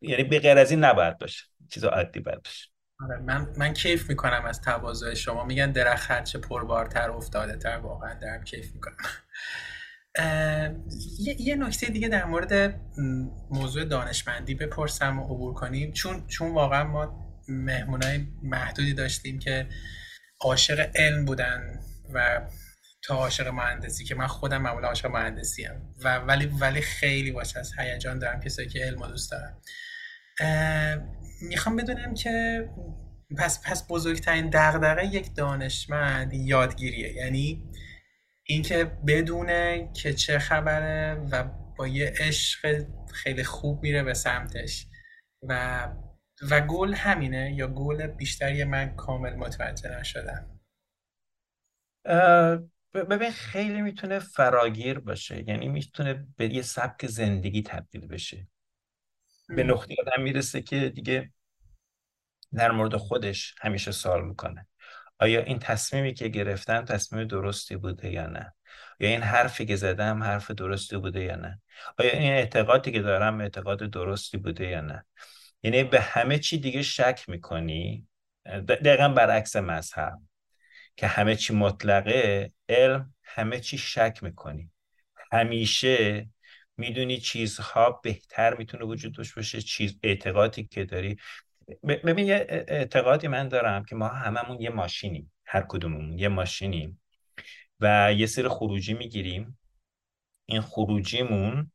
یعنی به غیر از این نباید باشه. چیز عادی باید باشه. آره من من کیف می‌کنم از تواضع شما. میگن درخت هرچه پربارتر افتاده تر واقعا درم کیف می‌کنم. یه, یه نکته دیگه در مورد موضوع دانشمندی بپرسم و عبور کنیم. چون چون واقعا ما مهمونای محدودی داشتیم که عاشق علم بودن و عاشق مهندسی که من خودم معمولا عاشق مهندسی هم و ولی ولی خیلی باشه از هیجان دارم کسایی که علم دوست دارم می‌خوام بدونم که پس پس بزرگترین دغدغه یک دانشمند یادگیریه. یعنی اینکه بدونه که چه خبره و با یه عشق خیلی خوب میره به سمتش. و و گل همینه یا گل بیشتری من کامل متوجه نشدم. ببین خیلی می‌تونه فراگیر باشه. یعنی می‌تونه به یه سبک زندگی تبدیل بشه. به نقطه آدم می‌رسه که دیگه در مورد خودش همیشه سوال می‌کنه. آیا این تصمیمی که گرفتم تصمیم درستی بوده یا نه؟ یا این حرفی که زدم حرف درستی بوده یا نه؟ آیا این اعتقادی که دارم اعتقاد درستی بوده یا نه؟ یعنی به همه چی دیگه شک می‌کنی؟ دقیقا برعکس مذهب. که همه چی مطلقه علم همه چی شک می‌کنی. همیشه می‌دونی چیزها بهتر می‌تونه وجود داشته باشه چیز اعتقادی که داری. ببین یه اعتقادی من دارم که ما هممون یه ماشینیم هر کدوممون یه ماشینیم و یه سری خروجی می‌گیریم. این خروجیمون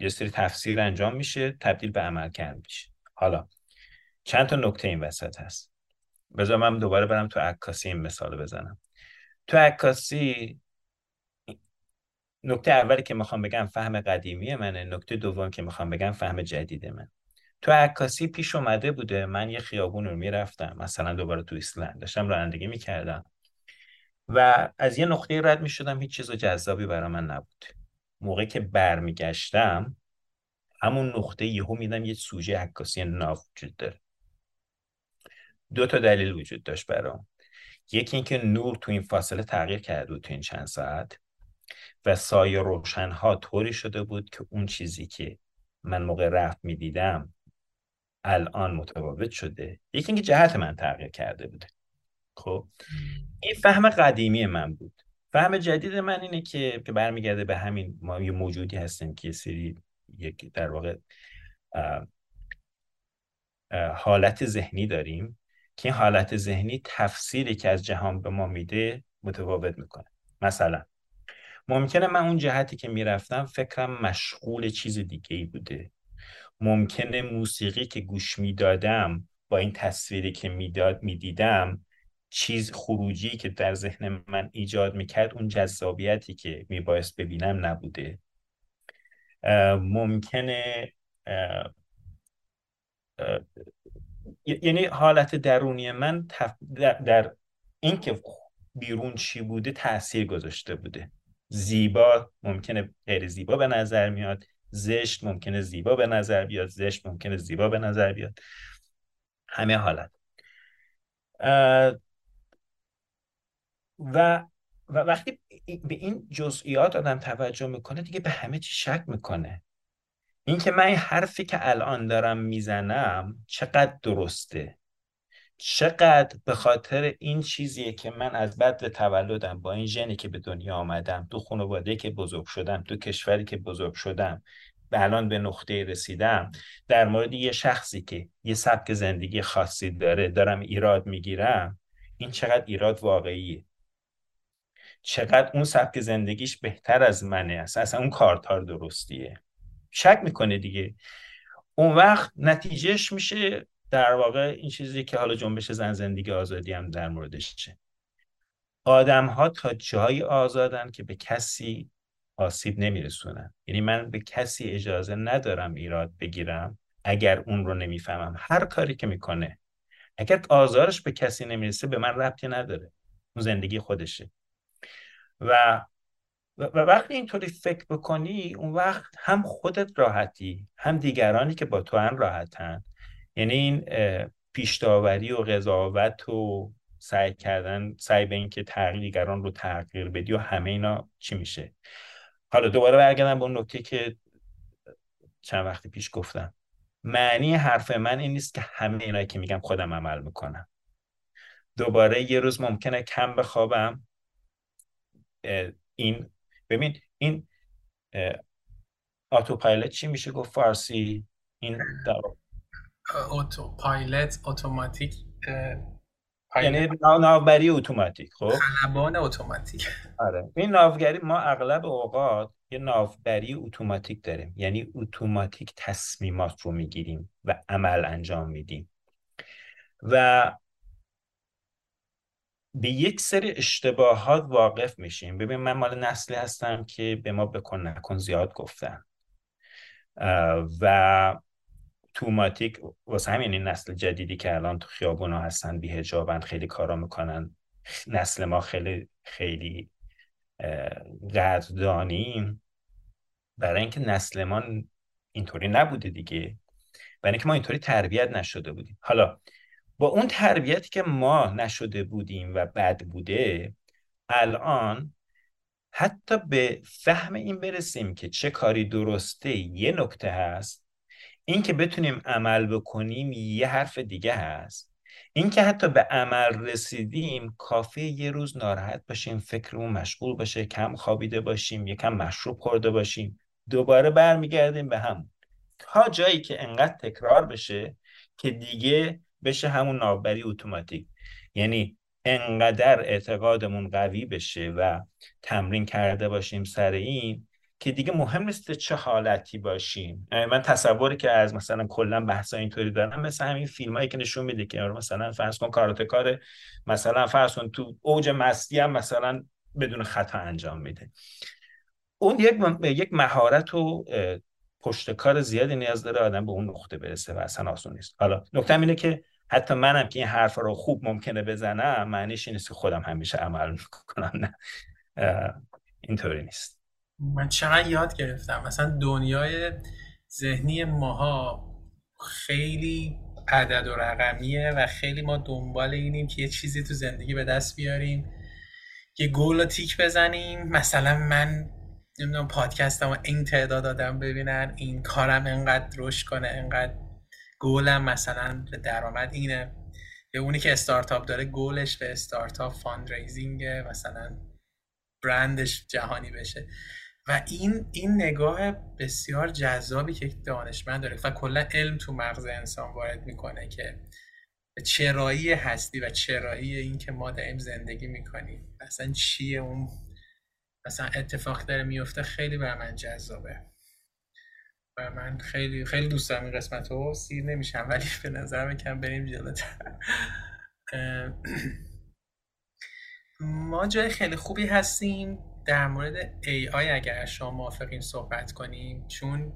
یه سری تفسیر انجام میشه تبدیل به عمل کرد میشه. حالا چند تا نکته این وسط هست. بذار من دوباره برم تو عکاسی این مثال بزنم. تو عکاسی نکته اولی که می‌خوام بگم فهم قدیمی منه نکته دوم که می‌خوام بگم فهم جدید من تو عکاسی پیش اومده بوده من یه خیابون رو می‌رفتم مثلا دوباره تو ایسلند داشتم رانندگی می‌کردم. و از یه نقطه رد می‌شدم هیچ چیز جذابی برای من نبود. موقعی که برمیگشتم همون نقطه یهو میدم یه سوژه عکاسی ناو وجود داره. دو تا دلیل وجود داشت برام. یکی اینکه نور تو این فاصله تغییر کرده بود تو این چند ساعت و سایه روشنها طوری شده بود که اون چیزی که من موقع رفت می‌دیدم الان متفاوت شده. یکی اینکه جهت من تغییر کرده بوده. خب؟ این فهم قدیمی من بود. فهم جدید من اینه که برمیگرده به همین ما یه موجودی هستیم که سری یک در واقع حالت ذهنی داریم. که این حالت ذهنی تفسیری که از جهان به ما میده متفاوت می‌کنه. مثلا ممکنه من اون جهتی که می‌رفتم فکرم مشغول چیز دیگه ای بوده. ممکنه موسیقی که گوش می‌دادم با این تصویری که می‌داد می‌دیدم چیز خروجی که در ذهن من ایجاد می‌کرد اون جذابیتی که میبایست ببینم نبوده. ممکنه یعنی حالت درونی من در اینکه بیرون چی بوده تاثیر گذاشته بوده. زیبا ممکنه غیر زیبا به نظر میاد زشت ممکنه زیبا به نظر بیاد زشت ممکنه زیبا به نظر بیاد. همه حالت. و و وقتی به این جزئیات آدم توجه می‌کنه دیگه به همه چی شک می‌کنه. اینکه من حرفی که الان دارم می‌زنم چقدر درسته؟ چقدر به خاطر این چیزیه که من از بد تولدم با این ژنی که به دنیا آمدم تو خانواده که بزرگ شدم تو کشوری که بزرگ شدم به الان به نقطه رسیدم در مورد یه شخصی که یه سبک زندگی خاصی داره دارم ایراد می‌گیرم این چقدر ایراد واقعیه. چقدر اون سبک زندگیش بهتر از منه اصلا اون کارتار درستیه. شک می‌کنه دیگه. اون وقت نتیجهش میشه در واقع این چیزی که حالا جنبش زن زندگی آزادی هم در موردش چه آدم ها تا جایی آزادن که به کسی آسیب نمیرسونن. یعنی من به کسی اجازه ندارم ایراد بگیرم اگر اون رو نمی‌فهمم. هر کاری که می‌کنه اگر آزارش به کسی نمی‌رسه به من ربطی نداره. اون زندگی خودشه. و و وقتی اینطوری فکر بکنی اون وقت هم خودت راحتی هم دیگرانی که با تو هم راحتن. یعنی این پیشتاوری و قضاوت و سعی کردن سعی به اینکه تغییر دیگران رو تغییر بدی و همه اینا چی میشه؟ حالا دوباره برگردم به اون نکته که چند وقتی پیش گفتم. معنی حرف من این نیست که همه اینایی که میگم خودم عمل می‌کنم. دوباره یه روز ممکنه کم بخوابم این ببین این آتوپایلت چی میشه گفت فارسی؟ این در... پایلت اتوماتیک یعنی ناوبری اتوماتیک خب؟ خلبان اتوماتیک آره. این ناوگری ما اغلب اوقات یه ناوبری اتوماتیک داریم. یعنی اتوماتیک تصمیمات رو می‌گیریم و عمل انجام میدیم. و به یک سری اشتباهات واقف میشیم. ببین من مال نسلی هستم که به ما بکن نکن زیاد گفتن. و توماتیک واسه همین این نسل جدیدی که الان تو خیابونا هستن بیهجابن خیلی کارا می‌کنن. نسل ما خیلی خیلی قدردانیم. برای اینکه نسل ما اینطوری نبوده دیگه. برای اینکه ما اینطوری تربیت نشده بودیم. حالا با اون تربیتی که ما نشده بودیم و بد بوده الان حتی به فهم این برسیم که چه کاری درسته یه نکته هست. این که بتونیم عمل بکنیم یه حرف دیگه هست. این که حتی به عمل رسیدیم کافی یه روز ناراحت باشیم فکرمون مشغول باشه کم خوابیده باشیم یکم مشروب خورده باشیم. دوباره برمیگردیم به هم تا جایی که انقدر تکرار بشه که دیگه بشه همون ناوبری اتوماتیک. یعنی انقدر اعتقادمون قوی بشه و تمرین کرده باشیم سر این که دیگه مهم نیست چه حالتی باشیم. من تصوری که از مثلا کلا بحثا اینطوری دارم مثل همین فیلم هایی که نشون میده که مثلا فرض کن کاراتکار مثلا فرض کن تو اوج مستی هم مثلا بدون خطا انجام میده. اون یک یک مهارت و پشتکار زیادی نیاز داره آدم به اون نقطه برسه و اصلا آسون نیست. حالا نکته اینه که حتی منم که این حرف رو خوب ممکنه بزنم معنیش این نیست که خودم همیشه عمل می‌کنم نه. اینطوری نیست. من چقدر یاد گرفتم. مثلا دنیای ذهنی ماها خیلی عدد و رقمیه و خیلی ما دنبال اینیم که یه چیزی تو زندگی به دست بیاریم یه گول تیک بزنیم. مثلا من نمی‌دونم پادکستم این تعداد آدم ببینن این کارم انقدر رشد کنه انقدر گولم مثلا به درآمد اینه. یا اونی که استارتاپ داره گولش به استارتاپ fundraising مثلا برندش جهانی بشه. و این این نگاه بسیار جذابی که دانشمند داره و کلا علم تو مغز انسان وارد می‌کنه که چرایی هستی و چرایی این که ما داریم زندگی می‌کنیم. اصلا چیه اون مثلا اتفاق داره میفته خیلی بر من جذابه. و من خیلی خیلی دوست دارم این قسمت رو. سیر نمیشم ولی به نظر کم بریم جلوتر. ما جای خیلی خوبی هستیم در مورد AI اگر شما موافقین صحبت کنیم. چون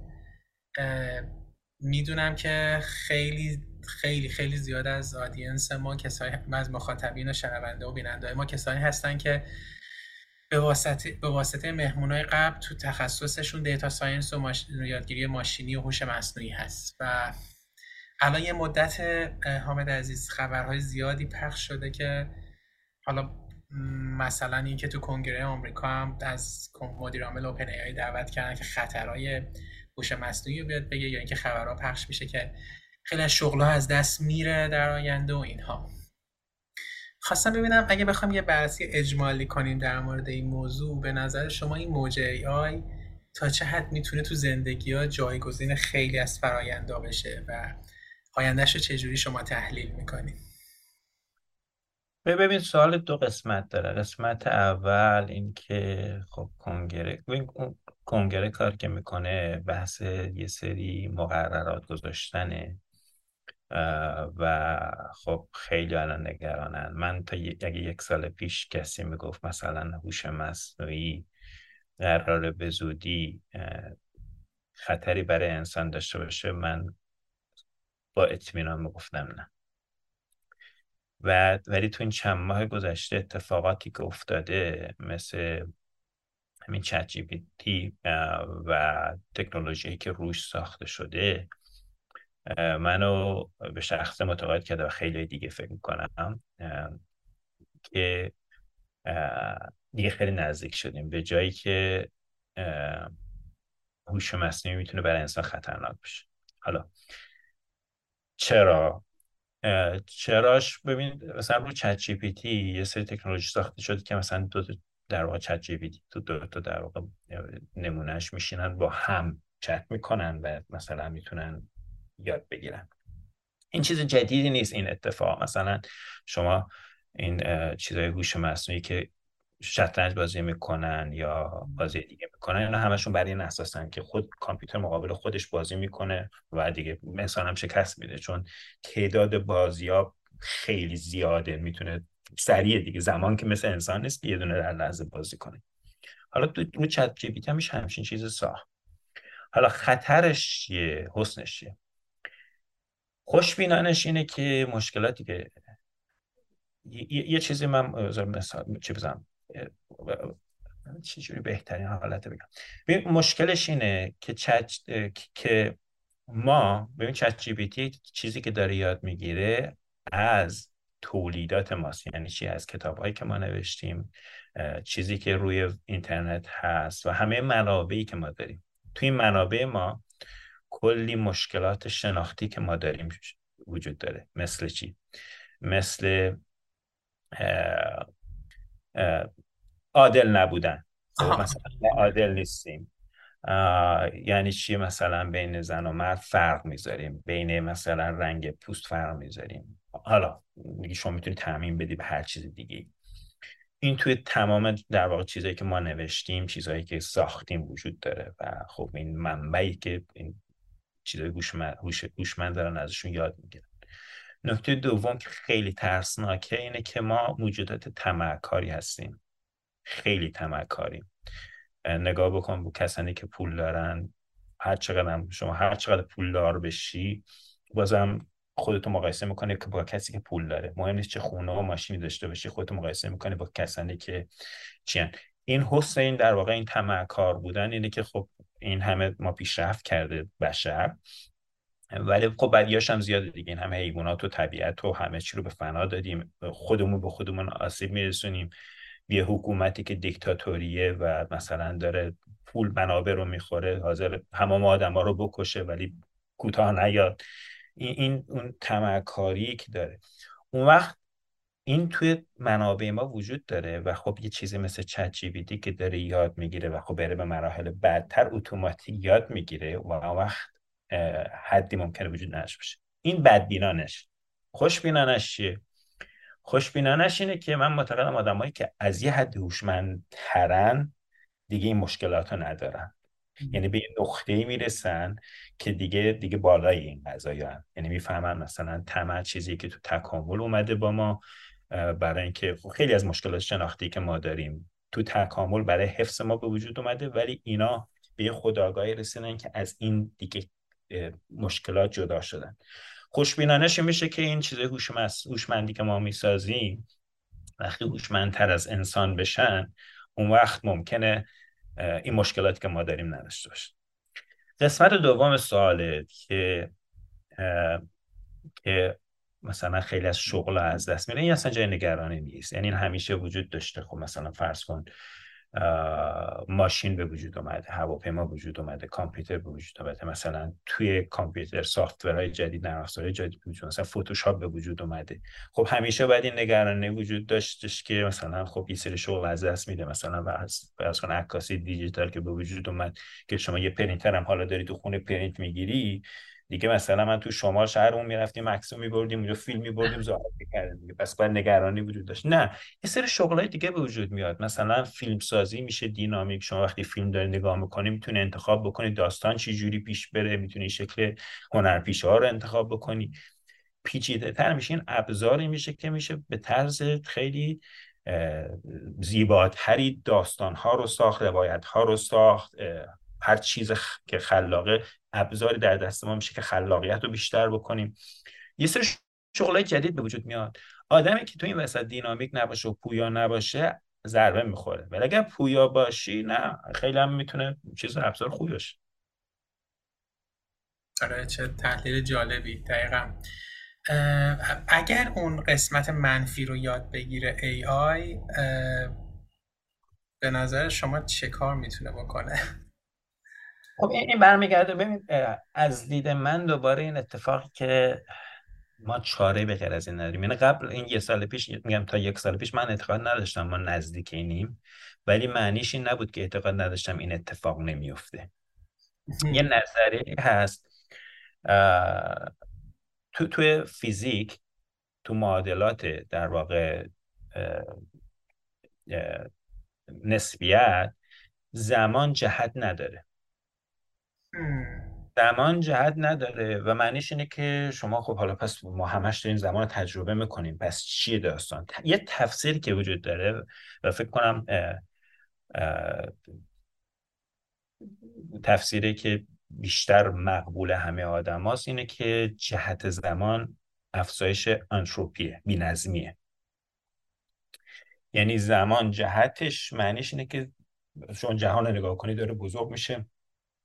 می‌دونم که خیلی خیلی خیلی زیاد از audience ما کسایی از مخاطبین و شنونده و بیننده ما کسانی هستن که به واسطه به واسطه مهمونای قبل تو تخصصشون data science و یادگیری ماشینی و هوش مصنوعی هست و الان یه مدت حامد عزیز خبرهای زیادی پخش شده که حالا مثلا اینکه تو کنگره آمریکا هم از مدیر عامل اوپن ای دعوت کردن که خطرهای هوش مصنوعی رو بیاد بگه یا اینکه خبرها پخش میشه که خیلی از شغلها از دست میره در آینده و اینها. خواستم ببینم اگه بخوام یه بررسی اجمالی کنیم در مورد این موضوع به نظر شما این موج ای آی تا چه حد می‌تونه تو زندگی ها جایگزین خیلی از فرایندا بشه و آیندهش رو چجوری شما تحلیل می‌کنید؟ ببین سوال دو قسمت داره. قسمت اول اینکه خب کنگره کنگره کار که می‌کنه بحث یه سری مقررات گذاشتنه. و خب خیلی الان نگرانن. من تا اگه یک سال پیش کسی می‌گفت مثلا هوش مصنوعی قرار به زودی خطری برای انسان داشته باشه من با اطمینان می‌گفتم نه. و ولی تو این چند ماه گذشته اتفاقاتی که افتاده مثل همین چت و تکنولوژی که روش ساخته شده منو به شخص متقاعد کرده و خیلی دیگه فکر می‌کنم که دیگه خیلی نزدیک شدیم. به جایی که هوش مصنوعی می‌تونه برای انسان خطرناک بشه حالا چرا؟ چراش ببین مثلا رو چت جی پی تی یه سری تکنولوژی ساخته شده که مثلا دو در واقع چت جی پی تی تو دو تا در واقع نمونهش میشینن با هم چت می‌کنن و مثلا می‌تونن یاد بگیرن. این چیز جدیدی نیست این اتفاق. مثلا شما این چیزای هوش مصنوعی که شطرنج بازی می‌کنن یا بازی دیگه می‌کنن اینا همشون برای این اساسن که خود کامپیوتر مقابل خودش بازی می‌کنه و دیگه انسان هم شکست میده. چون تعداد بازی ها خیلی زیاده می‌تونه سریع دیگه زمان که مثل انسان نیست یه دونه در لحظه بازی کنه. حالا تو چت جی پی همچین چیز ساخت. حالا خطرش چیه؟ حسنش چیه؟ خوشبینانش اینه که مشکلاتی که یه, چیزی من مثال چی بزنم؟ چجوری بهترین حالت بگم. مشکلش اینه که چت که ما ببین چت جی چیزی که داره یاد می‌گیره از تولیدات ماست. یعنی چی؟ از کتاب هایی که ما نوشتیم چیزی که روی اینترنت هست و همه منابعی که ما داریم. توی این منابع ما کلی مشکلات شناختی که ما داریم وجود داره. مثل چی؟ مثل عادل نبودن. خب، مثلا عادل نیستیم. یعنی چی؟ مثلا بین زن و مرد فرق می‌ذاریم. بین مثلا رنگ پوست فرق می‌ذاریم. حالا شما می‌تونید تعمین بدی به هر چیز دیگه این توی تمام در واقع چیزایی که ما نوشتیم چیزهایی که ساختیم وجود داره. و خب این منبعی که این چیزای هوشمند دارن ازشون یاد می‌گیرن. نکته دوم که خیلی ترسناکه اینه که ما موجودات تمعکاری هستیم. خیلی تمعکاریم نگاه بکن به کسانی که پول دارن. هر چقدر شما هر چقدر پول دار بشی بازم خودتو مقایسه می‌کنه که با کسی که پول داره. مهم نیست چه خونه و ماشینی داشته باشی خودتو مقایسه می‌کنه با کسانی که چیان این حسین در واقع این تمعکار بودن اینه که خب این همه ما پیشرفت کرده بشر. ولی خب بدیاش هم زیاده دیگه. این همه حیوانات و طبیعت و همه چی رو به فنا دادیم. خودمون به خودمون آسیب میرسونیم. یه حکومتی که دیکتاتوریه و مثلا داره پول منابع رو می‌خوره حاضر همه آدم ها رو بکشه ولی کوتاه نیاد. این, این اون تمکاری که داره. اون وقت این توی منابع ما وجود داره و خب یه چیزی مثل چت جی که داره یاد می‌گیره و خب بره به مراحل بعدتر اتوماتیک یاد می‌گیره و وقت حدی ممکنه وجود نداشته باشه. این بدبینانش. خوشبینانش چیه؟ خوشبینانش اینه که من معتقدم آدمایی که از یه حد هوشمندترن دیگه این مشکلات رو ندارن. یعنی به یه نقطه می‌رسن که دیگه دیگه بالای این قضایی یعنی می‌فهمن مثلا طمع چیزی که تو تکامل اومده با ما. برای اینکه خیلی از مشکلات شناختی که ما داریم تو تکامل برای حفظ ما به وجود اومده ولی اینا به یه خداگاهی رسیدن که از این دیگه مشکلات جدا شدن. خوشبینانش میشه که این چیز هوشمندی که ما می‌سازیم وقتی هوشمندتر از انسان بشن اون وقت ممکنه این مشکلاتی که ما داریم نداشته باشه. قسمت دوم سواله که که مثلا خیلی از شغل از دست میره این اصلا جای نگرانی نیست. یعنی این همیشه وجود داشته. خب مثلا فرض کن ماشین به وجود اومده هواپیما وجود اومده کامپیوتر به وجود اومده. مثلا توی کامپیوتر software های جدید نرم افزارهای جدید وجود مثلا فتوشاپ به وجود اومده. خب همیشه باید این نگرانی وجود داشتش که مثلا خب یه سری شغل از دست میده. مثلا فرض کن عکاسی دیجیتال که به وجود اومد که شما یه پرینتر هم حالا داری تو خونه پرینت می‌گیری دیگه مثلا من تو شما شهرمون می‌رفتیم عکسو میبردیم اونجا فیلم میبردیم ظاهر می‌کردیم دیگه. پس باید نگرانی وجود داشت. نه یه سری شغلای دیگه به وجود میاد. مثلا فیلم سازی میشه دینامیک. شما وقتی فیلم داری نگاه می‌کنی می‌تونی انتخاب بکنی داستان چی جوری پیش بره می‌تونی شکل هنرپیشه ها رو انتخاب بکنی. پیچیده تر میشه. این ابزاری میشه که میشه به طرز خیلی زیباتری داستان ها رو ساخت روایت ها رو ساخت هر چیز که خلاقه ابزاری در دست ما میشه که خلاقیت رو بیشتر بکنیم. یه سری شغلای جدید به وجود میاد. آدمی که تو این وسط دینامیک نباشه و پویا نباشه ضربه می‌خوره. ولی اگر پویا باشی نه خیلی هم می‌تونه چیز ابزار خوبی باشه. آره چه تحلیل جالبی. دقیقا. اگر اون قسمت منفی رو یاد بگیره AI به نظر شما چه کار می‌تونه بکنه؟ خب این برمیگرده. ببین از دید من دوباره این اتفاقی که ما چاره به غیر از این نداریم. یعنی قبل این یه سال پیش میگم تا یک سال پیش من اعتقاد نداشتم ما نزدیک اینیم ولی معنیش این نبود که اعتقاد نداشتم این اتفاق نمیفته. یه نظریه هست. تو توی فیزیک تو معادلات در واقع نسبیت زمان جهت نداره. زمان جهت نداره و معنیش اینه که شما خب حالا پس ما همش داریم زمان تجربه می‌کنیم. پس چیه داستان؟ یه تفسیری که وجود داره و فکر کنم تفسیری که بیشتر مقبول همه آدم هاست اینه که جهت زمان افزایش انتروپیه بینظمیه. یعنی زمان جهتش معنیش اینه که چون جهان رو نگاه کنی داره بزرگ میشه.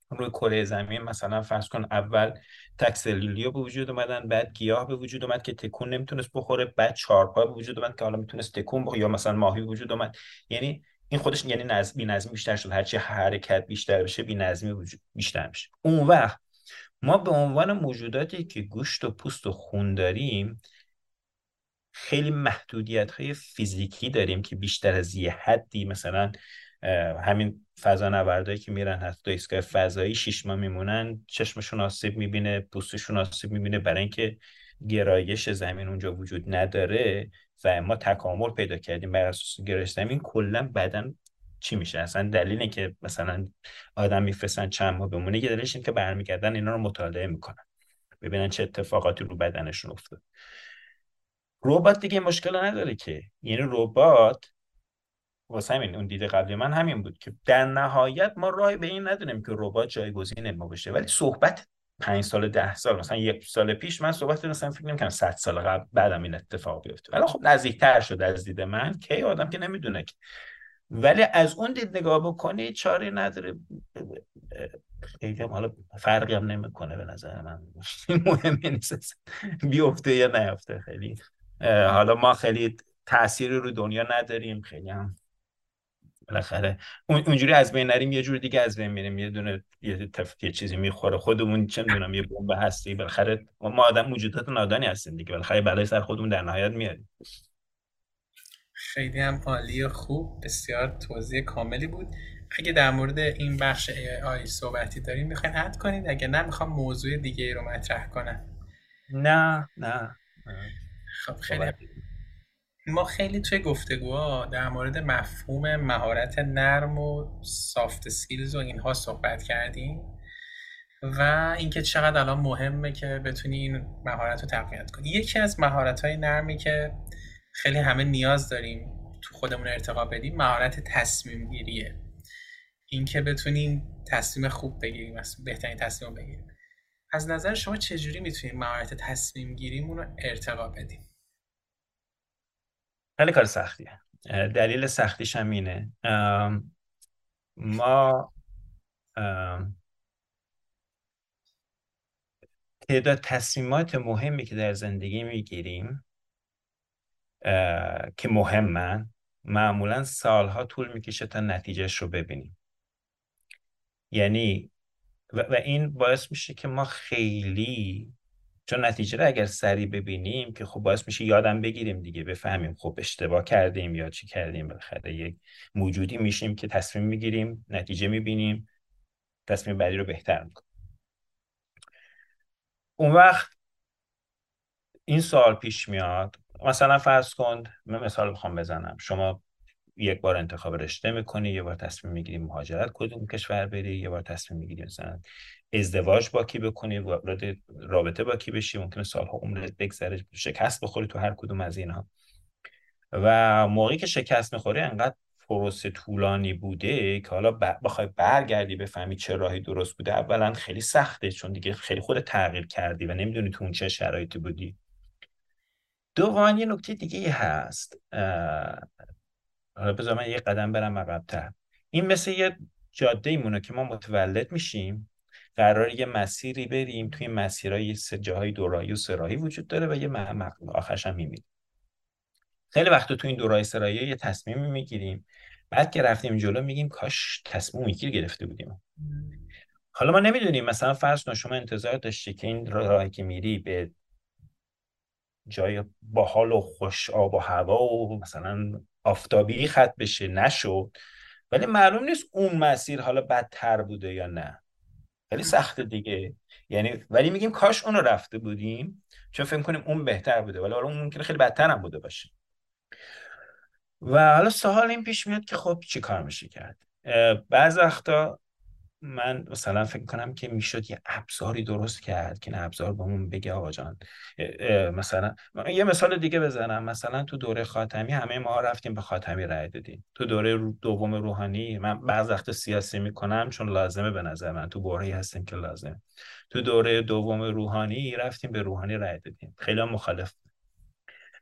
روی کره زمین مثلا فرض کن اول تکسلیلیا به وجود اومدن بعد گیاه به وجود اومد که تکون نمی‌تونست بخوره بعد چارپا به وجود اومد که حالا می‌تونست تکون بخوره یا مثلا ماهی وجود اومد. یعنی این خودش یعنی نظم بی نظمی بیشتر شد. هرچی حرکت بیشتر بشه بی نظمی وجود بیشتر میشه. اون وقت ما به عنوان موجوداتی که گوشت و پوست و خون داریم خیلی محدودیت های فیزیکی داریم که بیشتر از یه حدی مثلا همین فضا نوردایی که میرن حتی ایستگاه فضایی شش ماه میمونن چشمشون آسیب می‌بینه پوستشون آسیب می‌بینه. برای اینکه گرایش زمین اونجا وجود نداره و ما تکامل پیدا کردیم بر اساس گرایش زمین کلا بدن چی میشه؟ اصلا دلیل که مثلا آدم میفرستن چند ماه بمونه یه دلیلش این که برمیگردن اینا رو مطالعه می‌کنن ببینن چه اتفاقاتی رو بدنشون افتاد. ربات دیگه مشکل نداره که. یعنی ربات واسه همین اون دیده قبلی من همین بود که در نهایت ما راه به این ندونیم که ربات جایگزین ما بشه ولی صحبت پنج سال ده سال مثلا یک سال پیش من صحبت مثلا فکر نمی‌کنم 100 سال قبل بعدم این اتفاق بیفته. ولی خب نزدیکتر شده از دید من کی آدم که نمی‌دونه. که ولی از اون دید نگاه بکنی چاره نداره. خیلی حالا فرقی هم نمی‌کنه به نظر من. مهم نیست. بیفته یا نیفته خیلی. حالا ما خیلی تأثیری رو دنیا نداریم. خیلی هم بالاخره. اونجوری از بین نریم یه جور دیگه از بین میریم. یه دونه یه تفکیه یه چیزی می‌خوره. خودمون چه می‌دونم یه بمب هستی بالاخره ما آدم موجودات نادانی هستیم دیگه. بالاخره برای سر خودمون در نهایت میاریم خیلی هم عالی و خوب. بسیار توضیح کاملی بود. اگه در مورد این بخش AI صحبتی داریم می‌خواین add کنید؟ اگه نه می‌خوام موضوع دیگه رو مطرح کنم. نه نه. خب خیلی ما خیلی توی گفتگوها در مورد مفهوم مهارت نرم و soft skills و اینها صحبت کردیم و اینکه چقدر الان مهمه که بتونی این مهارت رو تقویت کنی. یکی از مهارت های نرمی که خیلی همه نیاز داریم تو خودمون ارتقا بدیم مهارت تصمیم گیریه. اینکه بتونیم تصمیم خوب بگیریم بهترین تصمیم بگیریم. از نظر شما چجوری می‌تونیم مهارت تصمیم گیریمون رو ارتقا بدیم؟ خیلی کار سختیه. دلیل سختیش هم اینه. ما تعداد تصمیمات مهمی که در زندگی می‌گیریم که مهمن معمولا سالها طول می‌کشه تا نتیجهش رو ببینیم. یعنی و, این باعث میشه که ما خیلی چون نتیجه رو اگر سریع ببینیم که خب باعث میشه یادم بگیریم دیگه بفهمیم خب اشتباه کردیم یا چی کردیم. بالاخره یک موجودی میشیم که تصمیم می‌گیریم نتیجه می‌بینیم تصمیم بعدی رو بهتر می‌کنیم. اون وقت این سوال پیش میاد. مثلا فرض کن من مثال بخوام بزنم. شما یک بار انتخاب رشته می‌کنی یه بار تصمیم می‌گیری مهاجرت کدوم کشور بری یه بار تصمیم می‌گیری مثلا ازدواج با کی بکنی وارد رابطه با کی بشی ممکنه سالها عمرت بگذره شکست بخوری تو هر کدوم از اینها. و موقعی که شکست می‌خوری انقدر پروسه طولانی بوده که حالا بخوای برگردی بفهمی چه راهی درست بوده اولا خیلی سخته چون دیگه خیلی خود تغییر کردی و نمی‌دونی تو اون چه شرایطی بودی. دوم یه نکته دیگه هست حالا بذار من یه قدم برم عقبتر. این مثل یه جاده ایمونه که ما متولد میشیم. قرار یه مسیری بریم. توی مسیرهای سه جاهای دورایی و سرایی وجود داره و یه آخرش هم میمیریم خیلی وقت تو این دورای سرایی یه تصمیمی می‌گیریم. بعد که رفتیم جلو میگیم کاش تصمیم یکی گرفته بودیم. حالا ما نمی‌دونیم. مثلا فرض کن شما انتظار داشتی که این راهی که میری به جای باحال و خوش آب و هوا و مثلا آفتابی خط بشه نشد. ولی معلوم نیست اون مسیر حالا بدتر بوده یا نه. خیلی سخته دیگه. یعنی ولی میگیم کاش اون رو رفته بودیم چون فکر کنیم اون بهتر بوده. ولی اون ممکنه خیلی بدتر هم بوده باشه. و حالا سوال این پیش میاد که خب چی کار میشه کرد؟ بعض وقتا من مثلا فکر کنم که می‌شد یه ابزاری درست کرد که نه ابزار بهمون بگه آقا جان مثلا یه مثال دیگه بزنم. مثلا تو دوره خاتمی همه ما رفتیم به خاتمی رای دادیم. تو دوره دوم روحانی من بعض وقت سیاسی می‌کنم چون لازمه به نظر من. تو بورهی هستیم که لازمه. تو دوره دوم روحانی رفتیم به روحانی رای دادیم. خیلی مخالف.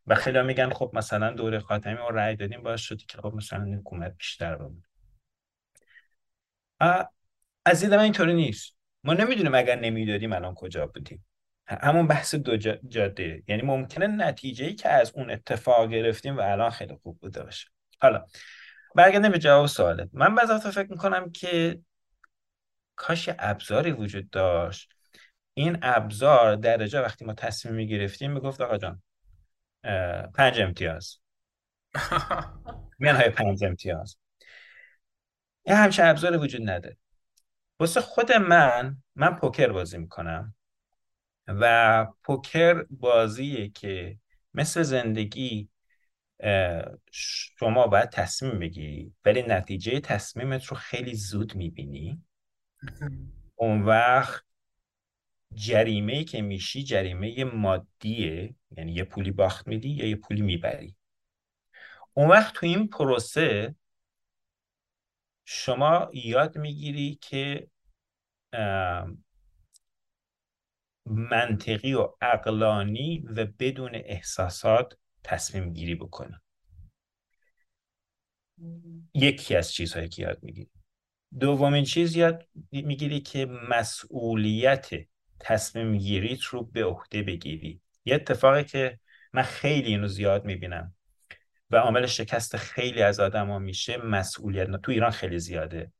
و خیلی میگن خب مثلا دوره خاتمی ما رای دادیم باعث شدی که خب مثلا حکومت بیشتر بود از دید من اینطوری نیست. ما نمی‌دونیم اگر نمی‌دادیم الان کجا بودیم. همون بحث دو جاده. یعنی ممکنه نتیجه ای که از اون اتفاق گرفتیم و الان خیلی خوب بوده باشه. حالا برگردیم به جواب سوالت. من بعضی فکر می‌کنم که کاش ابزاری وجود داشت. این ابزار درجه وقتی ما تصمیم می‌گرفتیم می‌گفت آقا جان پنج امتیاز. (laughs) میان های پنج امتیاز. یه همچه ابزاری وجود نداره. واسه خود من من پوکر بازی می‌کنم و پوکر بازیه که مثل زندگی شما باید تصمیم بگیری ولی نتیجه تصمیمت رو خیلی زود می‌بینی. اون وقت جریمه ای که میشی جریمه مادیه یعنی یه پولی باخت میدی یا یه پولی می‌بری. اون وقت تو این پروسه شما یاد می‌گیری که منطقی و اقلانی و بدون احساسات تصمیم گیری بکنی یکی از چیزهایی که یاد می‌گیری. دومین چیز یاد می‌گیری که مسئولیت تصمیم گیریت رو به عهده بگیری. یه اتفاقی که من خیلی اینو زیاد می‌بینم. و عامل شکست خیلی از آدما میشه مسئولیت تو ایران خیلی زیاده.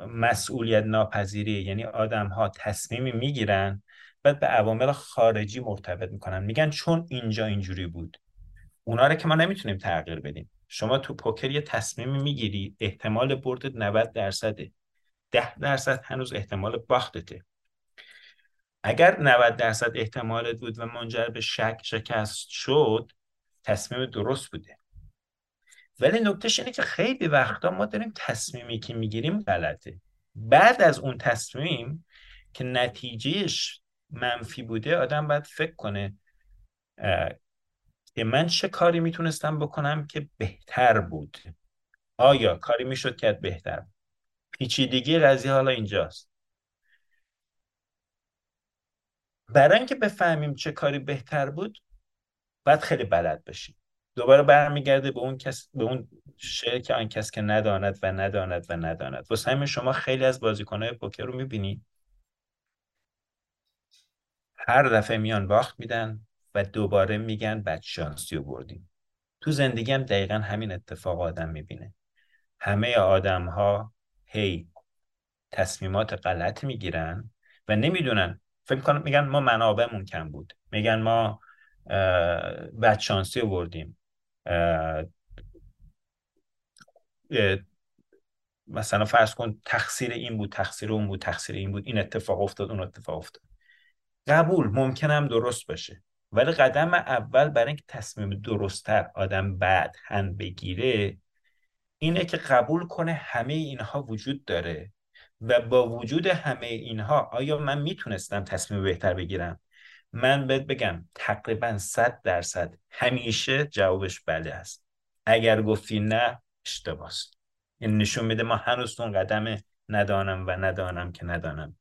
مسئولیت ناپذیری یعنی آدم ها تصمیمی می‌گیرن بعد به عوامل خارجی مرتبط می‌کنن. میگن چون اینجا اینجوری بود. اونا رو که ما نمی‌تونیم تغییر بدیم. شما تو پوکر یه تصمیمی می‌گیری احتمال بردت 90 درصده 10 درصد هنوز احتمال باختته. اگر 90 درصد احتمالت بود و منجر به شک شکست شد تصمیم درست بوده. ولی نکتهش اینه که خیلی وقتا ما داریم تصمیمی که می‌گیریم غلطه. بعد از اون تصمیم که نتیجهش منفی بوده آدم باید فکر کنه که من چه کاری می‌تونستم بکنم که بهتر بود. آیا کاری می‌شد کرد بهتر؟ پیچیدگی قضیه حالا اینجاست. برای اینکه بفهمیم چه کاری بهتر بود باید خیلی بلد باشیم دوباره برمیگرده به اون کس به اون شعر که آن کس که نداند و نداند و نداند. واسه همین شما خیلی از بازیکنهای پوکر رو می‌بینید هر دفعه میان باخت میدن و دوباره میگن بد شانسی رو بردیم. تو زندگی هم دقیقا همین اتفاق آدم می‌بینه. همه آدم ها هی تصمیمات غلط می‌گیرن و نمی‌دونن. فکر کنم میگن ما منابعمون کم بود. میگن ما بد شانسی بردیم. مثلا فرض کن تقصیر این بود تقصیر اون بود تقصیر این بود این اتفاق افتاد اون اتفاق افتاد. قبول ممکنم درست باشه. ولی قدم اول برای اینکه تصمیم درستتر آدم بعد هم بگیره اینه که قبول کنه همه اینها وجود داره. و با وجود همه اینها آیا من می‌تونستم تصمیم بهتر بگیرم؟ من بهت بگم تقریبا صد درصد همیشه جوابش بله است اگر گفتی نه اشتباست این یعنی نشون میده ما هنوز اون قدم ندانم و ندانم که ندانم.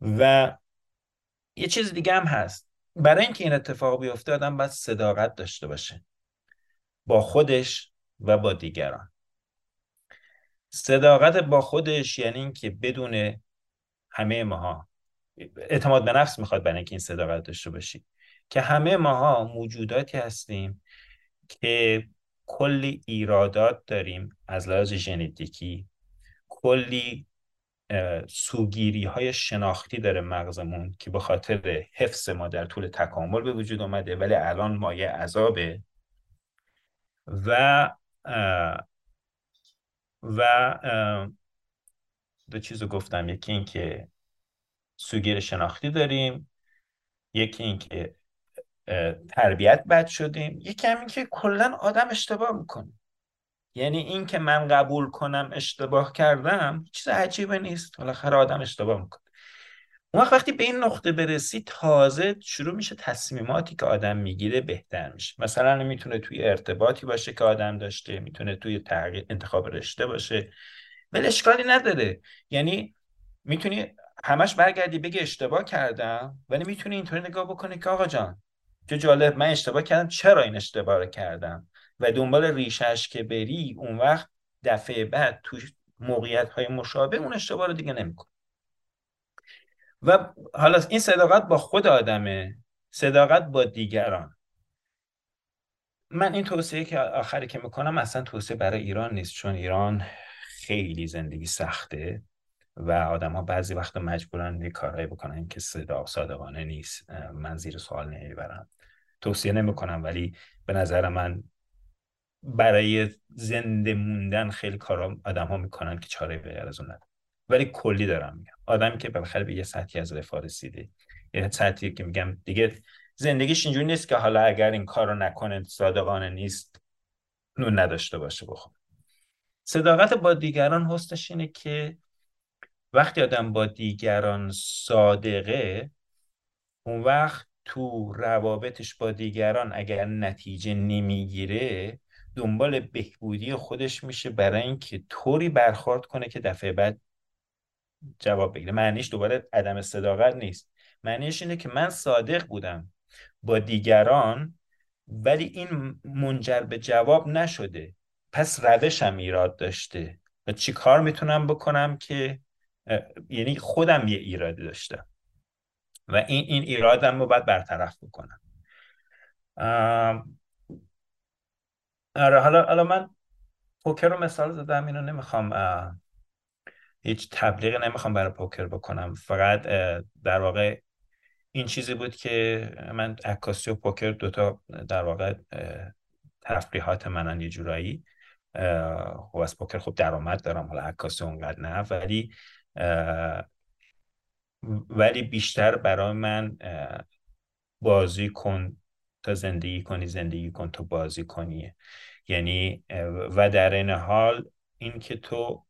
و یه چیز دیگه هم هست. برای اینکه این اتفاق بیفته آدم باید صداقت داشته باشه. با خودش و با دیگران. صداقت با خودش یعنی اینکه بدون همه ماها اعتماد به نفس می‌خواد برای اینکه این صداقت داشته باشی. که همه ماها موجوداتی هستیم که کلی ایرادات داریم از لحاظ ژنتیکی کلی سوگیری های شناختی داره مغزمون که به خاطر حفظ ما در طول تکامل به وجود آمده ولی الان مایه عذابه. و و دو چیز رو گفتم. یکی این که سوگیر شناختی داریم. یکی اینکه تربیت بد شدیم. یکی همین که کلا آدم اشتباه می‌کنه. یعنی این که من قبول کنم اشتباه کردم چیز عجیبه نیست. بالاخره آدم اشتباه می‌کنه. اون وقت وقتی به این نقطه برسی تازه شروع میشه تصمیماتی که آدم می‌گیره بهتر میشه. مثلا می‌تونه توی ارتباطی باشه که آدم داشته می‌تونه توی تغییر انتخاب رشته باشه. ولی اشکالی نداره. یعنی می‌تونی همش برگردی بگی اشتباه کردم ولی می‌تونی اینطوری نگاه بکنی که آقا جان چه جالب من اشتباه کردم چرا این اشتباه رو کردم؟ و دنبال ریشش که بری اون وقت دفعه بعد تو موقعیت های مشابه اون اشتباه رو دیگه نمیکن و حالا این صداقت با خود آدمه صداقت با دیگران. من این توصیه که آخری که می‌کنم اصلا توصیه برای ایران نیست چون ایران خیلی زندگی سخته. و آدم ها بعضی وقت مجبورن یه کارهایی بکنن که صدا صادقانه نیست. من زیر سوال نمی‌برم. توصیه نمی‌کنم ولی به نظر من برای زنده موندن خیلی کارا آدم ها می‌کنن که چاره به از اون ولی کلی دارم میگم. آدمی که بالاخره به یه سطحی از رفاه رسیده. یه سطحی که میگم دیگه زندگیش اینجوری نیست که حالا اگر این کار رو نکنه صادقانه نیست نون نداشته باشه بخون صداقت با دیگران هستش اینه که وقتی آدم با دیگران صادقه اون وقت تو روابطش با دیگران اگر نتیجه نمی‌گیره دنبال بهبودی خودش میشه برای اینکه طوری برخورد کنه که دفعه بعد جواب بگیره. معنیش دوباره عدم صداقت نیست. معنیش اینه که من صادق بودم با دیگران ولی این منجر به جواب نشده. پس روشم ایراد داشته. و چی کار می‌تونم بکنم که یعنی خودم یه ایرادی داشتم. و این این ایرادم رو باید برطرف بکنم. آره حالا حالا من پوکر رو مثال زدم اینو نمی‌خوام هیچ تبلیغ نمی‌خوام برای پوکر بکنم. فقط در واقع این چیزی بود که من عکاسی و پوکر دوتا در واقع تفریحات منن یه جورایی. خب از پوکر خوب درآمد دارم حالا عکاسی اونقدر نه ولی ولی بیشتر برای من بازی کن تا زندگی کنی زندگی کن تا بازی کنی. یعنی و در این حال این که تو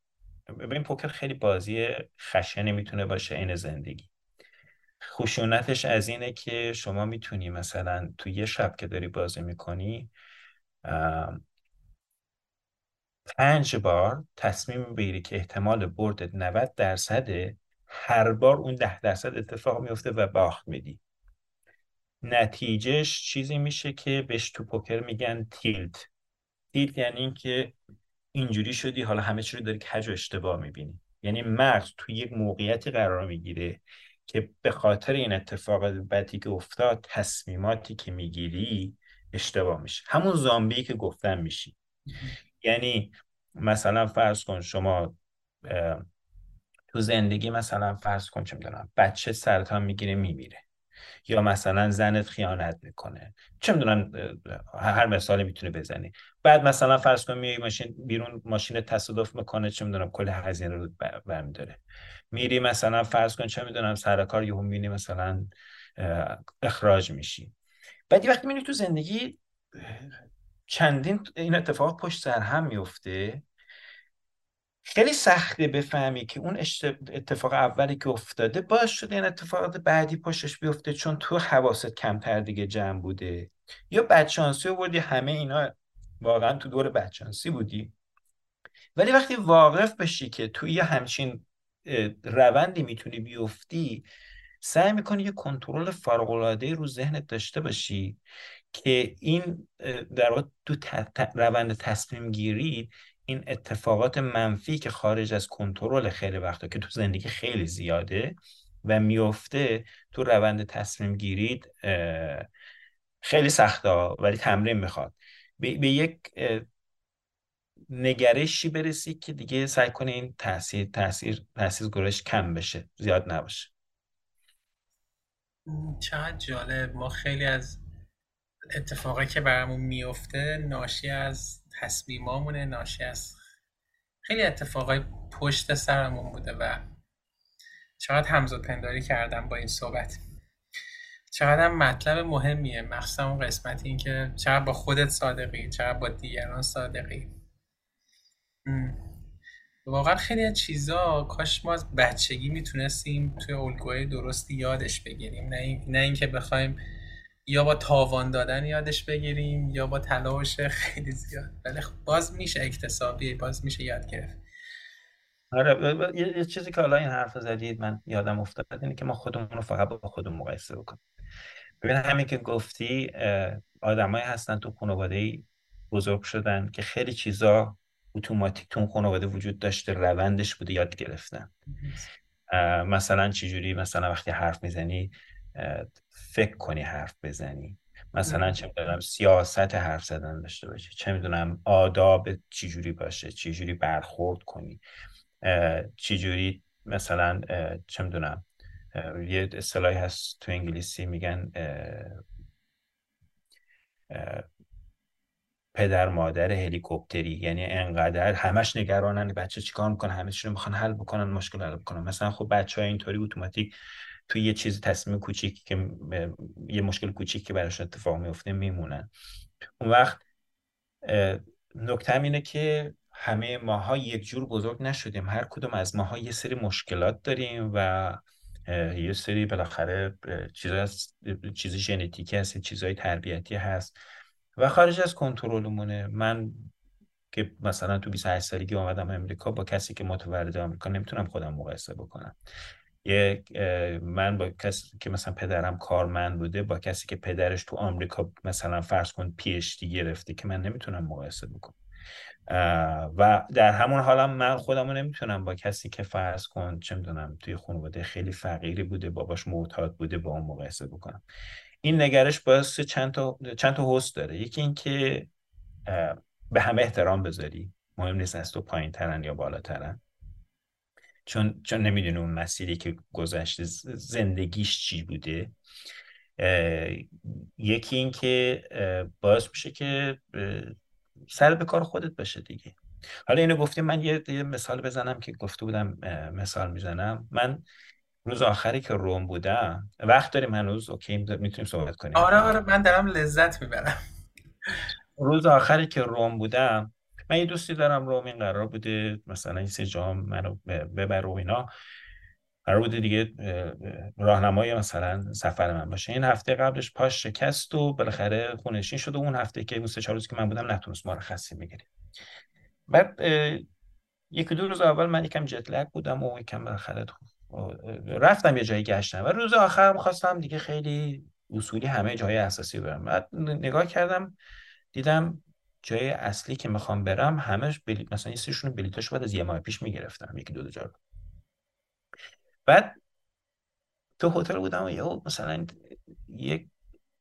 ببین پوکر خیلی بازی خشنی می‌تونه باشه این زندگی. خشونتش از اینه که شما می‌تونی مثلا تو یه شب که داری بازی می‌کنی پنج بار تصمیم بگیری که احتمال برد 90 درصده هر بار اون ده درصد اتفاق میفته و باخت میدی. نتیجهش چیزی میشه که بهش تو پوکر میگن تیلت. تیلت یعنی اینکه اینجوری شدی حالا همه چی رو داری کج و اشتباه می‌بینی. یعنی مغز تو یک موقعیتی قرار می‌گیره که به خاطر این اتفاق بدی که افتاد تصمیماتی که می‌گیری اشتباه میشه. همون زامبی که گفتم میشی. یعنی مثلا فرض کن شما تو زندگی مثلا فرض کن چه می‌دونم بچه سرطان می‌گیره میمیره. یا مثلا زنت خیانت می‌کنه. چه می‌دونم هر مثالی می‌تونه بزنی. بعد مثلا فرض کن میای ماشین بیرون ماشین تصادف می‌کنه چه می‌دونم کل هزینه رو برمیداره. میری مثلا فرض کن چه می‌دونم سر کار یهو می‌بینی مثلا اخراج میشی. بعد وقتی می‌بینی تو زندگی چندین این اتفاق پشت سر هم میفته. خیلی سخته بفهمی که اون اتفاق اولی که افتاده باز شده این اتفاقات بعدی پشتش بیفته چون تو حواست کمتر دیگه جمع بوده. یا بدشانسی آوردی همه اینا واقعا تو دور بدشانسی بودی. ولی وقتی واقف بشی که توی یه همچین روندی می‌تونی بیفتی سعی می‌کنی یه کنترل فارغ رو ذهنت داشته باشی. که این در واقع تو روند تصمیم گیری این اتفاقات منفی که خارج از کنترل خیلی وقتا که تو زندگی خیلی زیاده و میفته تو روند تصمیم گیرید خیلی سخته ولی تمرین می‌خواد. به, یک نگرشی برسی که دیگه سعی کنه این تاثیر تاثیر تاثیر گرش کم بشه زیاد نباشه. چقدر جالب. ما خیلی از اتفاقی که برامون میفته ناشی از تصمیمامونه ناشی از خیلی اتفاقای پشت سرمون بوده و چقدر همزاد پنداری کردم با این صحبت. چقدر هم مطلب مهمیه مخصوصا اون قسمت این که چقدر با خودت صادقی چقدر با دیگران صادقی. واقعا خیلی از چیزا کاش ما از بچگی می‌تونستیم توی الگوهای درستی یادش بگیریم. نه, این... نه اینکه بخوایم یا با تاوان دادن یادش بگیریم یا با تلاش خیلی زیاد. ولی خب باز میشه اکتسابی باز میشه یاد گرفت. آره یه چیزی که حالا این حرف زدید من یادم افتاد اینه که ما خودمون رو فقط با خودمون مقایسه بکنیم. ببین همین که گفتی آدمایی هستن تو خانواده بزرگ شدن که خیلی چیزا اتوماتیک تو خانواده وجود داشته روندش بوده یاد گرفتن. مثلا چجوری؟ مثلا وقتی حرف می‌زنی فکر کنی حرف بزنی. مثلا چه می‌دونم سیاست حرف زدن داشته باشه چه می‌دونم آداب چجوری باشه چجوری برخورد کنی. چجوری مثلا چه می‌دونم یه اصطلاحی هست تو انگلیسی میگن پدر مادر هلیکوپتری. یعنی انقدر همش نگرانن بچه چیکار می‌کنه همه می‌خوان حل بکنن مشکل حل بکنن. مثلا خب بچه های اینطوری اتوماتیک توی یه چیز تصمیم کوچیک که یه مشکل کوچیک که براش اتفاق میفته میمونن اون وقت نکته اینه که همه ماها یک جور بزرگ نشدیم. هر کدوم از ماها یه سری مشکلات داریم و یه سری بالاخره چیز چیز ژنتیکی هست چیزهای تربیتی هست و خارج از کنترلمونه. من که مثلا تو 28 سالگی اومدم امریکا با کسی که متولد آمریکا نمی‌تونم خودم مقایسه بکنم. یک من با کسی که مثلا پدرم کارمند بوده با کسی که پدرش تو آمریکا مثلا فرض کن پی اچ دی گرفته که من نمی‌تونم مقایسه بکنم. و در همون حالم من خودم نمی‌تونم با کسی که فرض کن چه می‌دونم توی خانواده خیلی فقیری بوده باباش معتاد بوده با اون مقایسه بکنم. این نگرش باعث چند تا چند تا هست داره. یکی اینکه به همه احترام بذاری. مهم نیست از تو پایین ترن یا بالاترن. چون چون نمی‌دونه اون مسیری که گذشته زندگیش چی بوده. یکی این که باعث میشه که سر به کار خودت باشه دیگه. حالا اینو گفتیم من یه, یه مثال بزنم که گفته بودم مثال می‌زنم. من روز آخری که روم بودم وقت داریم هنوز اوکی می‌تونیم صحبت کنیم. آره آره من دارم لذت می‌برم. روز آخری که روم بودم من یه دوستی دارم روم این قرار بوده مثلا این سه جام منو ببر و اینا. قرار بوده دیگه راهنمای مثلا سفر من باشه. این هفته قبلش پاش شکست و بالاخره خونشین شد و اون هفته که اون سه چهار روز که من بودم نتونست مرخصی بگیره. بعد یکی دو روز اول من یکم جت لگ بودم و یکم بالاخره رفتم یه جایی گشتم. و روز آخرم خواستم دیگه خیلی اصولی همه جای اساسی برم. بعد نگاه کردم دیدم جای اصلی که می‌خوام برم همش بلیط مثلا این سیشون بلیتاش بعد از یه ماه پیش می‌گرفتم یکی دو دو جا بعد تو هتل بودم و یه مثلا یک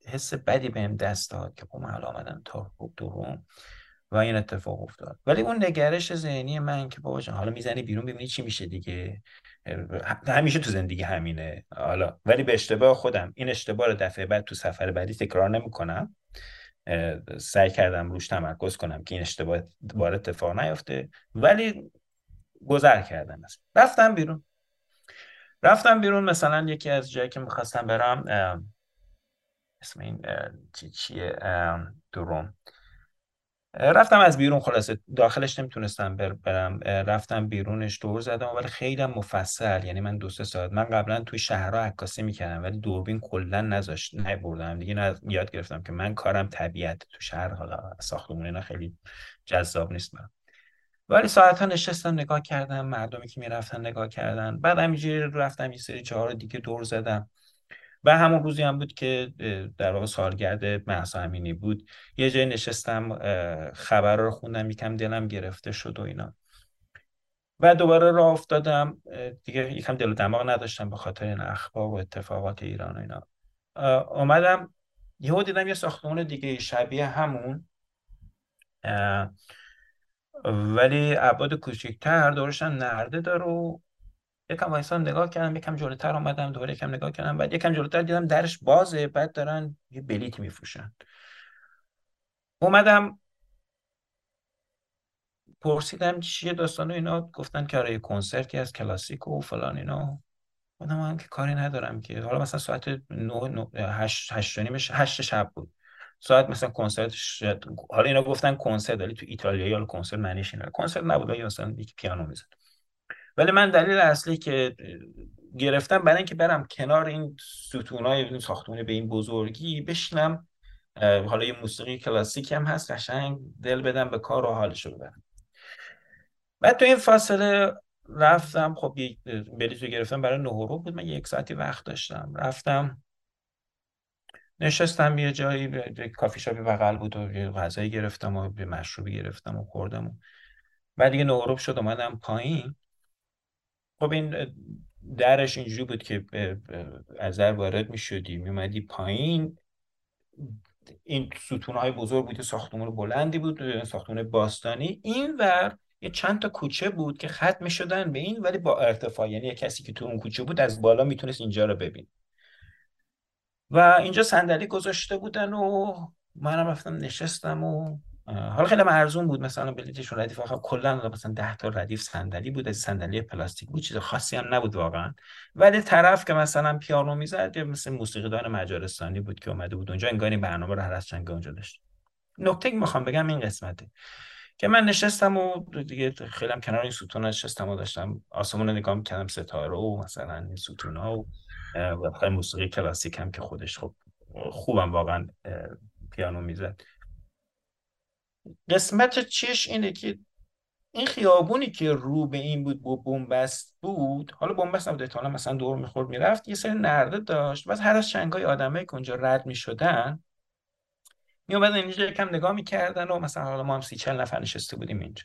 حس بدی بهم دست داد که من حالا آمدم تا تو روم و این اتفاق افتاد. ولی اون نگرش ذهنی من که بابا حالا می‌زنی بیرون ببینی چی میشه دیگه. همیشه تو زندگی همینه. حالا ولی به اشتباه خودم این اشتباه رو دفعه بعد تو سفر بعدی تکرار نمی‌کنم. سعی کردم روش تمرکز کنم که این اشتباه بار اتفاق نیفته ولی گذر کردم رفتم بیرون. رفتم بیرون مثلا یکی از جایی که می‌خواستم برم اسم این چی چیه؟ دروم رفتم از بیرون خلاصه داخلش نمی‌تونستم برم رفتم بیرونش دور زدم ولی خیلی مفصل یعنی من دو سه ساعت من قبلا توی شهرها عکاسی می‌کردم ولی دوربین کلا نذاشت نبردم دیگه یاد گرفتم که من کارم طبیعت تو شهر حالا ساختمون اینا خیلی جذاب نیست من ولی ساعت ها نشستم نگاه کردم مردمی که می‌رفتن نگاه کردن. بعد همینجوری رفتم یه سری چهار دیگه دور زدم. و همون روزی هم بود که در واقع سالگرد محسا امینی بود. یه جای نشستم خبر رو خوندم یکم دلم گرفته شد و اینا. و دوباره راه افتادم. دیگه یکم دل و دماغ نداشتم به خاطر این اخبار و اتفاقات ایران و اینا. آمدم یهو دیدم یه ساختمون دیگه شبیه همون. ولی ابعاد کوچیکتر دورشم نرده داره و یکم وایسان نگاه کردم یکم جلوتر آمدم دوباره یکم نگاه کردم بعد یکم جلوتر دیدم درش بازه بعد دارن یه بلیت میفروشن. اومدم پرسیدم چیه داستان اینا گفتن که آره کنسرتی از کلاسیک و فلان اینا. بودم هم که کاری ندارم که. حالا مثلا ساعت 9 8 8 8 شب بود. ساعت مثلا کنسرت حالا اینا گفتن کنسرت ولی تو ایتالیا یا کنسرت معنیش اینه. کنسرت نبود یا مثلا یک پیانو می‌زد. ولی من دلیل اصلی که گرفتم برای اینکه برم کنار این ستونای این ساختمون به این بزرگی بشینم حالا یه موسیقی کلاسیک هم هست قشنگ دل بدم به کار و رو ببرم. بعد تو این فاصله رفتم خب بلیط رو گرفتم برای نهورو بود من یک ساعتی وقت داشتم. رفتم نشستم یه جایی به کافی شاپی بغل بود و یه غذایی گرفتم و به مشروبی گرفتم و خوردم و بعد دیگه نهروب شد اومدم پایین. خب این درش اینجوری بود که از در وارد می شدی می اومدی پایین. این ستون های بزرگ بود ساختمون بلندی بود ساختمون باستانی. این ور یه چند تا کوچه بود که ختم شدن به این ولی با ارتفاع یعنی کسی که تو اون کوچه بود از بالا می‌تونست اینجا رو ببین. و اینجا صندلی گذاشته بودن و منم رفتم نشستم و حالا خیلی ارزون بود مثلا بلیتشون ردیف آخر کلا مثلا 10 تا ردیف صندلی بود از صندلی پلاستیک بود چیز خاصی هم نبود واقعا. ولی طرف که مثلا پیانو می‌زد یا مثل موسیقیدان مجارستانی بود که اومده بود اونجا انگار این برنامه رو هر از اونجا داشت. نکته که می‌خوام بگم این قسمته که من نشستم و دیگه خیلی هم کنار این ستون نشستم و داشتم آسمون رو نگاه می‌کردم ستاره و مثلا این ستون ها و موسیقی کلاسیک هم که خودش خب خوبم واقعا پیانو می‌زد. قسمت چش اینه که این خیابونی که رو به این بود با بومبست بود حالا بومبست نبود احتمالا مثلا دور می‌خورد می‌رفت یه سری نرده داشت. و هر از چنگای آدمایی که اونجا رد می‌شدن میومدن اینجا کم نگاه می‌کردن و مثلا حالا ما هم سی چل نفر نشسته بودیم اینجا.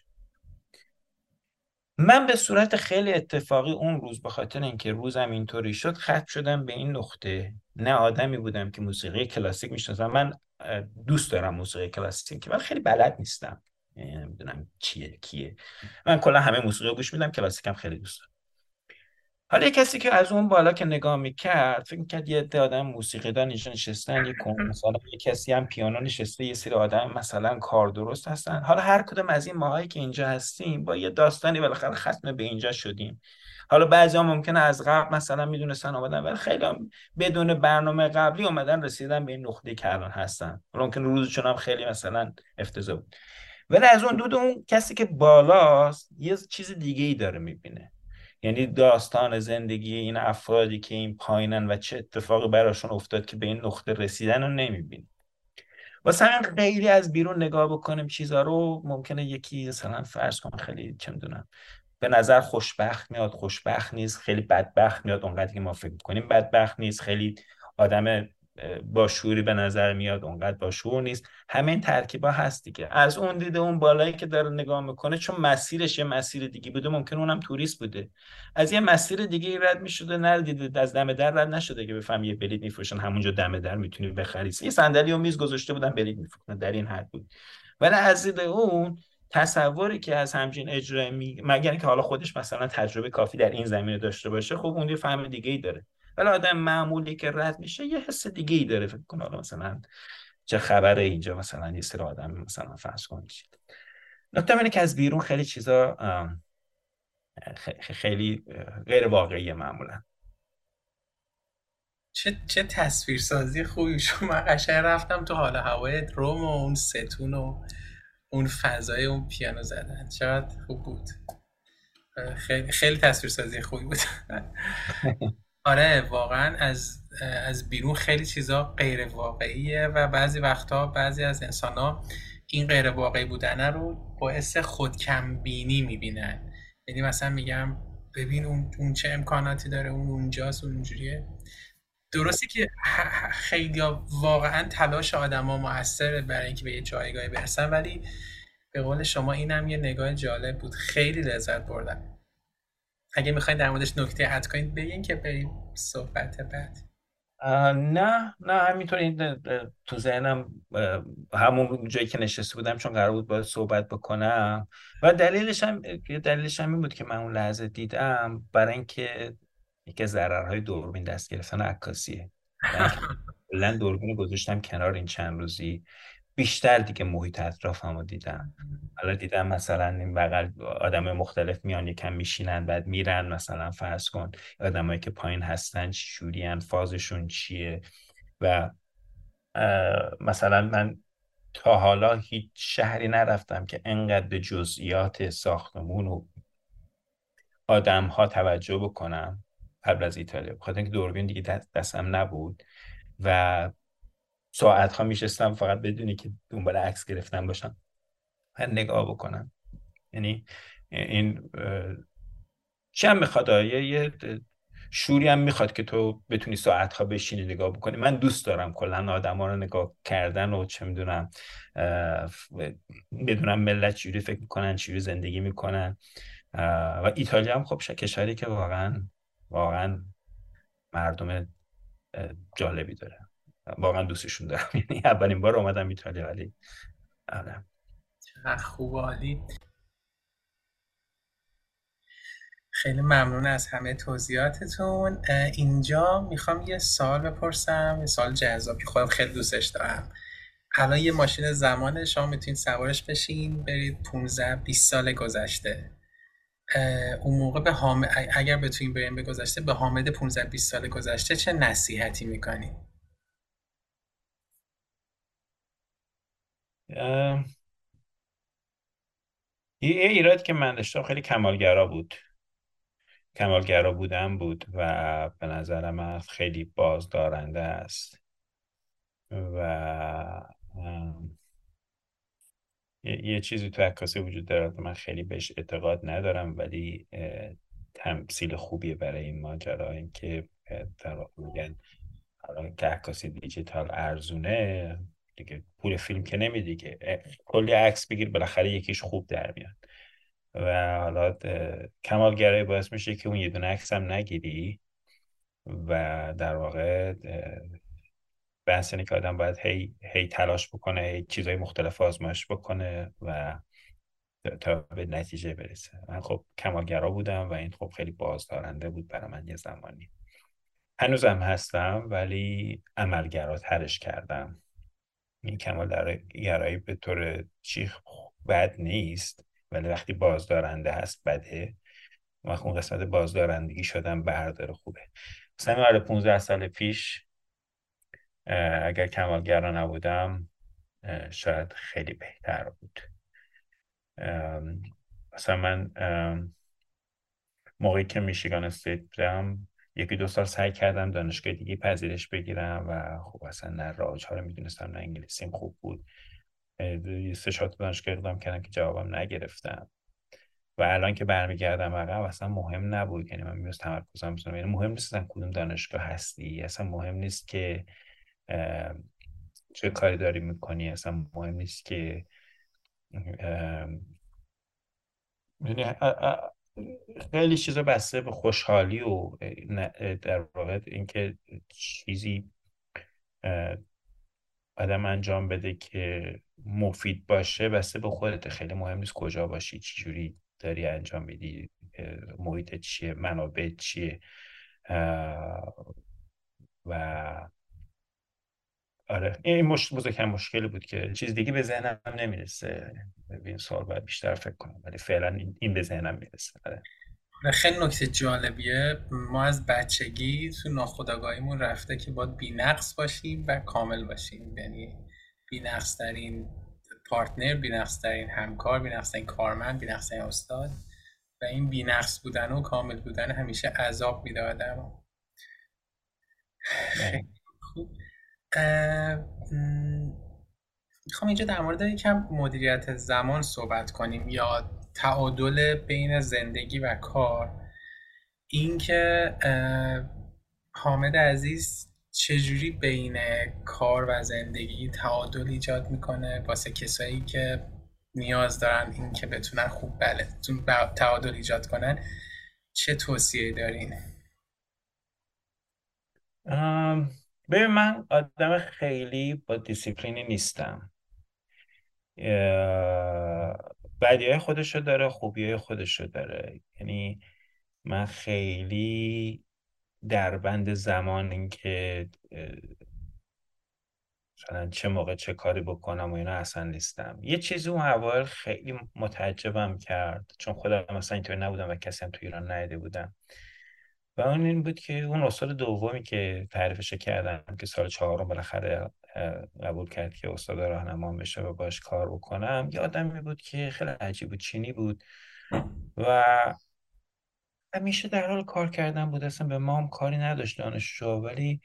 من به صورت خیلی اتفاقی اون روز به خاطر اینکه روزم اینطوری شد خط شدم به این نقطه. نه آدمی بودم که موسیقی کلاسیک می‌شناسم. من دوست دارم موسیقی کلاسیک ولی خیلی بلد نیستم. نمی‌دونم چیه کیه. من کلا همه موسیقی گوش میدم کلاسیکم خیلی دوست دارم. حالا یه کسی که از اون بالا که نگاه می‌کرد فکر می‌کرد یه عده آدم موسیقی اینجا نشستن یه مثلا یه کسی هم پیانو نشسته یه سری آدم مثلا کار درست هستن. حالا هر کدوم از این ماهایی که اینجا هستیم با یه داستانی بالاخره ختم به اینجا شدیم. حالا بعضی ها ممکنه از قبل مثلا می‌دونستن آمدن ولی خیلی هم بدون برنامه قبلی اومدن رسیدن به این نقطه که هستن. ممکن روزشون هم خیلی مثلا افتضاح بود. ولی از اون دو اون کسی که بالاست یه چیز دیگه ای داره می‌بینه. یعنی داستان زندگی این افرادی که این پایینن و چه اتفاقی براشون افتاد که به این نقطه رسیدن رو نمی‌بینی واسه همین خیلی از بیرون نگاه بکنیم چیزا رو ممکنه یکی مثلا فرض کن خیلی چه می‌دونم به نظر خوشبخت میاد خوشبخت نیست خیلی بدبخت میاد اونقدر که ما فکر کنیم بدبخت نیست. خیلی آدم با شوری به نظر میاد اونقدر با شور نیست. همه این ترکیبا هست دیگه. از اون دیده اون بالایی که داره نگاه می‌کنه چون مسیرش یه مسیر دیگه بوده ممکن اونم توریست بوده. از یه مسیر دیگه رد می‌شده نردیده از دم در رد نشده که بفهم یه بلیط میفروشن همونجا دم در می‌تونی بخری. یه صندلی و میز گذاشته بودن بلیط میفروشن در این حد بود. ولی از دید اون تصوری که از همچین اجرا می مگر اینکه حالا خودش مثلا تجربه کافی در این زمینه داشته باشه خب اون یه فهم دیگه ای داره. ولی آدم معمولی که رد میشه یه حس دیگه ای داره فکر کنم حالا مثلا چه خبره اینجا مثلا یه سری آدم مثلا فرض کنید نکته اینه که از بیرون خیلی چیزا خیلی غیر واقعی معمولا. چه چه تصویرسازی خوبی. (laughs) شما من قشنگ رفتم تو حال هوای روم و اون ستون و اون فضای اون پیانو زدن. چقدر خوب بود. خیلی خیلی تصویرسازی خوبی بود. (laughs) آره واقعا از از بیرون خیلی چیزا غیر واقعیه و بعضی وقتا بعضی از انسان ها این غیر واقعی بودنه رو باعث خودکم بینی می‌بینن. یعنی مثلا میگم ببین اون, اون چه امکاناتی داره اون اونجاست اون اونجوریه. درسته که خیلی واقعا تلاش آدما موثره برای اینکه به یه جایگاهی برسن ولی به قول شما اینم یه نگاه جالب بود. خیلی لذت بردم. اگه می‌خواین در موردش نکته اد کنید بگین که بریم صحبت بعد. نه نه همینطور این تو ذهنم همون جایی که نشسته بودم چون قرار بود باید صحبت بکنم. و دلیلش هم دلیلش هم این بود که من اون لحظه دیدم برای اینکه یکی از ضررهای دوربین دست گرفتن عکاسیه. کلا دوربین گذاشتم کنار این چند روزی بیشتر دیگه محیط اطرافم رو دیدم. حالا دیدم مثلا این بغل آدم مختلف میان یکم میشینن بعد میرن مثلا فرض کن آدمایی که پایین هستن شورین فازشون چیه؟ و مثلا من تا حالا هیچ شهری نرفتم که انقدر به جزئیات ساختمون و آدم ها توجه بکنم. قبل از ایتالیا. بخاطر اینکه دوربین دیگه دستم نبود و ساعت ها میشستم فقط بدونی که دنبال عکس گرفتن باشم. و نگاه بکنم. یعنی این چه هم می‌خواد؟ یه شوری هم می‌خواد که تو بتونی ساعت ها بشینی نگاه بکنی. من دوست دارم کلا آدم ها رو نگاه کردن و چه می‌دونم بدونم ملت چجوری فکر می‌کنن چجوری زندگی می‌کنن. و ایتالیا هم خب کشوری که واقعا واقعا مردم جالبی داره. واقعا دوستشون دارم. (laughs) یعنی اولین بار اومدم ایتالیا ولی آره. خوب عالی. خیلی ممنون از همه توضیحاتتون. اینجا می‌خوام یه سال بپرسم یه سال جذابی خودم خیلی دوستش دارم. الان یه ماشین زمانه شما می‌تونید سوارش بشین برید 15 20 سال گذشته. اون موقع به حام... اگر بتونیم بریم به گذشته به حامد 15 20 سال گذشته چه نصیحتی می‌کنیم یه ایراد که من داشتم خیلی کمالگرا بود. کمالگرا بودن بود و به نظر من خیلی بازدارنده است. و یه, چیزی تو عکاسی وجود داره من خیلی بهش اعتقاد ندارم ولی تمثیل خوبیه برای این ماجرا. اینکه در میگن که عکاسی دیجیتال ارزونه دیگه پول فیلم که نمیدی که کلی عکس بگیر بالاخره یکیش خوب در میاد. و حالا کمالگرایی باعث میشه که اون یه دونه عکس هم نگیری و در واقع بحث اینه که آدم باید هی, هی تلاش بکنه هی چیزهای مختلف آزمایش بکنه و تا به نتیجه برسه. من خب کمالگرا بودم و این خب خیلی بازدارنده بود برای من یه زمانی. هنوزم هستم ولی عملگراترش کردم. این کمال گرایی به طور چیخ بد نیست ولی وقتی بازدارنده هست بده. وقتی اون قسمت بازدارندگی شدم بردار خوبه. مثلا 15 سال پیش اگر کمالگرا نبودم شاید خیلی بهتر بود. مثلا من موقعی که میشیگان استیت بودم یکی دو سال سعی کردم دانشگاه دیگه پذیرش بگیرم و خب اصلا نه راج ها رو می‌دونستم نه انگلیسیم خوب بود. سه شات دانشگاه اقدام کردم که جوابم نگرفتم. و الان که برمیگردم عقب اصلا مهم نبود. یعنی من میوست تمرکزم بزنم یعنی مهم نیست کدوم دانشگاه هستی. اصلا مهم نیست که چه کاری داری می‌کنی؟ اصلا مهم نیست که یعنی خیلی چیزا بسته به خوشحالی و در واقع اینکه چیزی آدم انجام بده که مفید باشه بسته به خودت. خیلی مهم نیست کجا باشی چی جوری داری انجام میدی محیط چیه منابع چیه و آره. این مش... بزرگترین مشکلی بود که چیز دیگه به ذهنم نمی‌رسه. این سوال باید بیشتر فکر کنم ولی فعلا این به ذهنم می‌رسه. آره. آره، خیلی نکته جالبیه. ما از بچگی تو ناخودآگاهیمون رفته که باید بینقص باشیم و کامل باشیم. یعنی بینقص ترین پارتنر بینقص ترین همکار بینقص ترین کارمند بینقص ترین استاد و این بینقص بودن و کامل بودن همیشه عذاب میده آدم خوب می‌خوام اینجا در مورد یکم مدیریت زمان صحبت کنیم یا تعادل بین زندگی و کار اینکه حامد عزیز چجوری بین کار و زندگی تعادل ایجاد می‌کنه واسه کسایی که نیاز دارن این که بتونن خوب بله تعادل ایجاد کنن چه توصیه دارین؟ ببین من آدم خیلی با دیسیپلینی نیستم. بدی های خودشو داره خوبی های خودشو داره. یعنی من خیلی در بند زمان اینکه مثلا چه موقع چه کاری بکنم و اینا اصلا نیستم. یه چیزی اون اول خیلی متعجبم کرد چون خودم مثلا اینطور نبودم و کسی هم تو ایران نیده بودم. و اون این بود که اون استاد دومی که تعریفش کردم که سال چهارم بالاخره قبول کرد که استاد راهنما بشه و باش کار بکنم یه آدمی بود که خیلی عجیب بود چینی بود و همیشه در حال کار کردن بود اصلا به ما هم کاری نداشت دانشجو ولی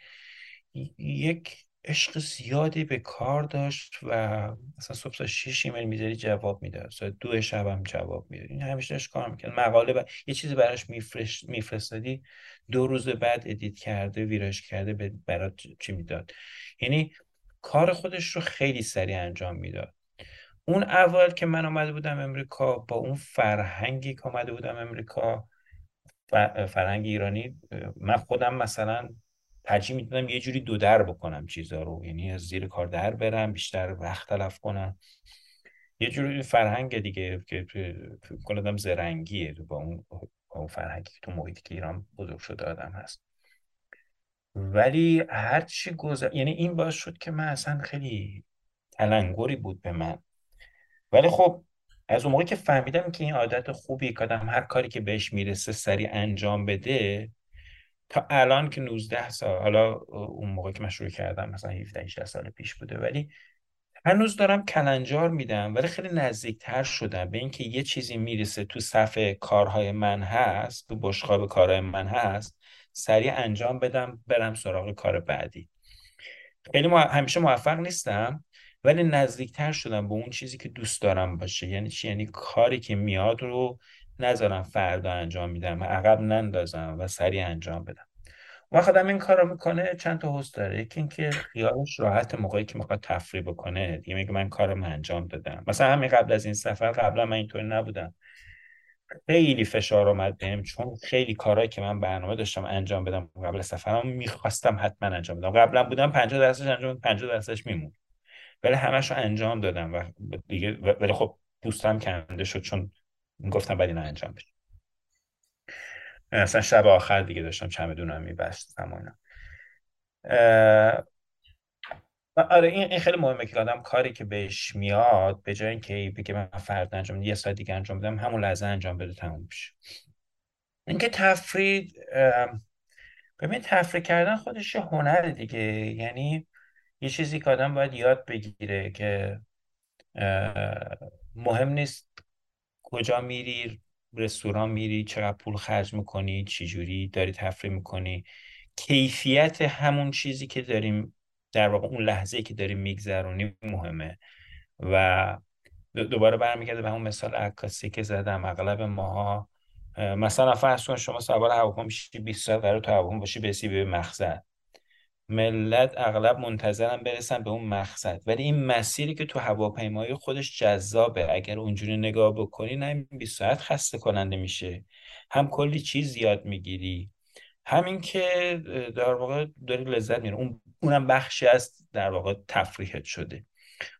یک عشق زیادی به کار داشت و مثلا صبح ساعت 6 ایمیل می‌ذاری جواب می‌داد ساعت دو شب هم جواب می‌داد این همیشه داشت کار می‌کرد. مقاله با... یه چیزی براش میفرستادی دو روز بعد edit کرده ویرایش کرده به برات چی می‌داد. یعنی کار خودش رو خیلی سریع انجام می‌داد. اون اول که من آمده بودم امریکا با اون فرهنگی که آمده بودم امریکا فرهنگ ایرانی من خودم مثلا ترجیح می‌دادم یه جوری دو در بکنم چیزا رو. یعنی از زیر کار در برم بیشتر وقت تلف کنم. یه جوری فرهنگ دیگه که فکر زرنگیه. با اون اون فرهنگی تو محیطی که ایران بزرگ شده آدم هست. ولی هر چی گذر یعنی این باعث شد که من اصلا خیلی تلنگری بود به من. ولی خب از اون موقع که فهمیدم که این عادت خوبی که هر کاری که بهش می‌رسه سریع انجام بده تا الان که 19 سال حالا اون موقع که من شروع کردم مثلا 17 18 سال پیش بوده ولی هنوز دارم کلنجار میدم ولی خیلی نزدیکتر شدم به اینکه یه چیزی می‌رسه تو صفحه کارهای من هست تو بشقاب کارهای من هست سریع انجام بدم برم سراغ کار بعدی. خیلی همیشه موفق نیستم ولی نزدیکتر شدم به اون چیزی که دوست دارم باشه. یعنی چی؟ یعنی کاری که میاد رو نذارم فردا انجام میدم عقب نندازم و سریع انجام بدم. وقت آدم این کار رو می‌کنه چند تا حس داره. یکی اینکه خیالش راحت موقعی که می‌خواد تفریح بکنه دیگه میگه من کارم انجام دادم. مثلا همین قبل از این سفر قبلا من اینطوری نبودم. خیلی فشار اومد بهم چون خیلی کارهایی که من برنامه داشتم انجام بدم قبل سفرم می‌خواستم حتما انجام بدم. قبلا بودم 50 درصدش انجام 50 درصدش میمون ولی همش رو انجام دادم و دیگه ولی خب دوستم کنده شد چون گفتم بعد اینو انجام بدم اصلا شب آخر دیگه داشتم چمدونم میبستم و اینا. آره این این خیلی مهمه که آدم کاری که بهش میاد به جای اینکه بگه من فرد انجام یه ساعت دیگه انجام بدم همون لحظه انجام بده تموم بشه اینکه تفرید ببین تفریح کردن خودش یه هنر دیگه. یعنی یه چیزی که آدم باید یاد بگیره که مهم نیست کجا میری؟ رستوران میری؟ چقدر پول خرج می‌کنی؟ چجوری داری تفریح می‌کنی؟ کیفیت همون چیزی که داریم در واقع اون لحظه که داریم میگذرونیم مهمه. و دوباره برمیگرده به اون مثال عکاسی که زدم. اغلب ماها مثلا فرض کن شما سوار هواپیما میشی 20 ساعت قرار تو هواپیما باشی برسی به مقصد ملت اغلب منتظرم برسن به اون مقصد. ولی این مسیری که تو هواپیمایی خودش جذابه. اگر اونجوری نگاه بکنی نه 20 ساعت خسته کننده میشه. هم کلی چیز یاد می‌گیری. همین که در واقع داری لذت میری اون اونم بخشی از در واقع تفریحت شده.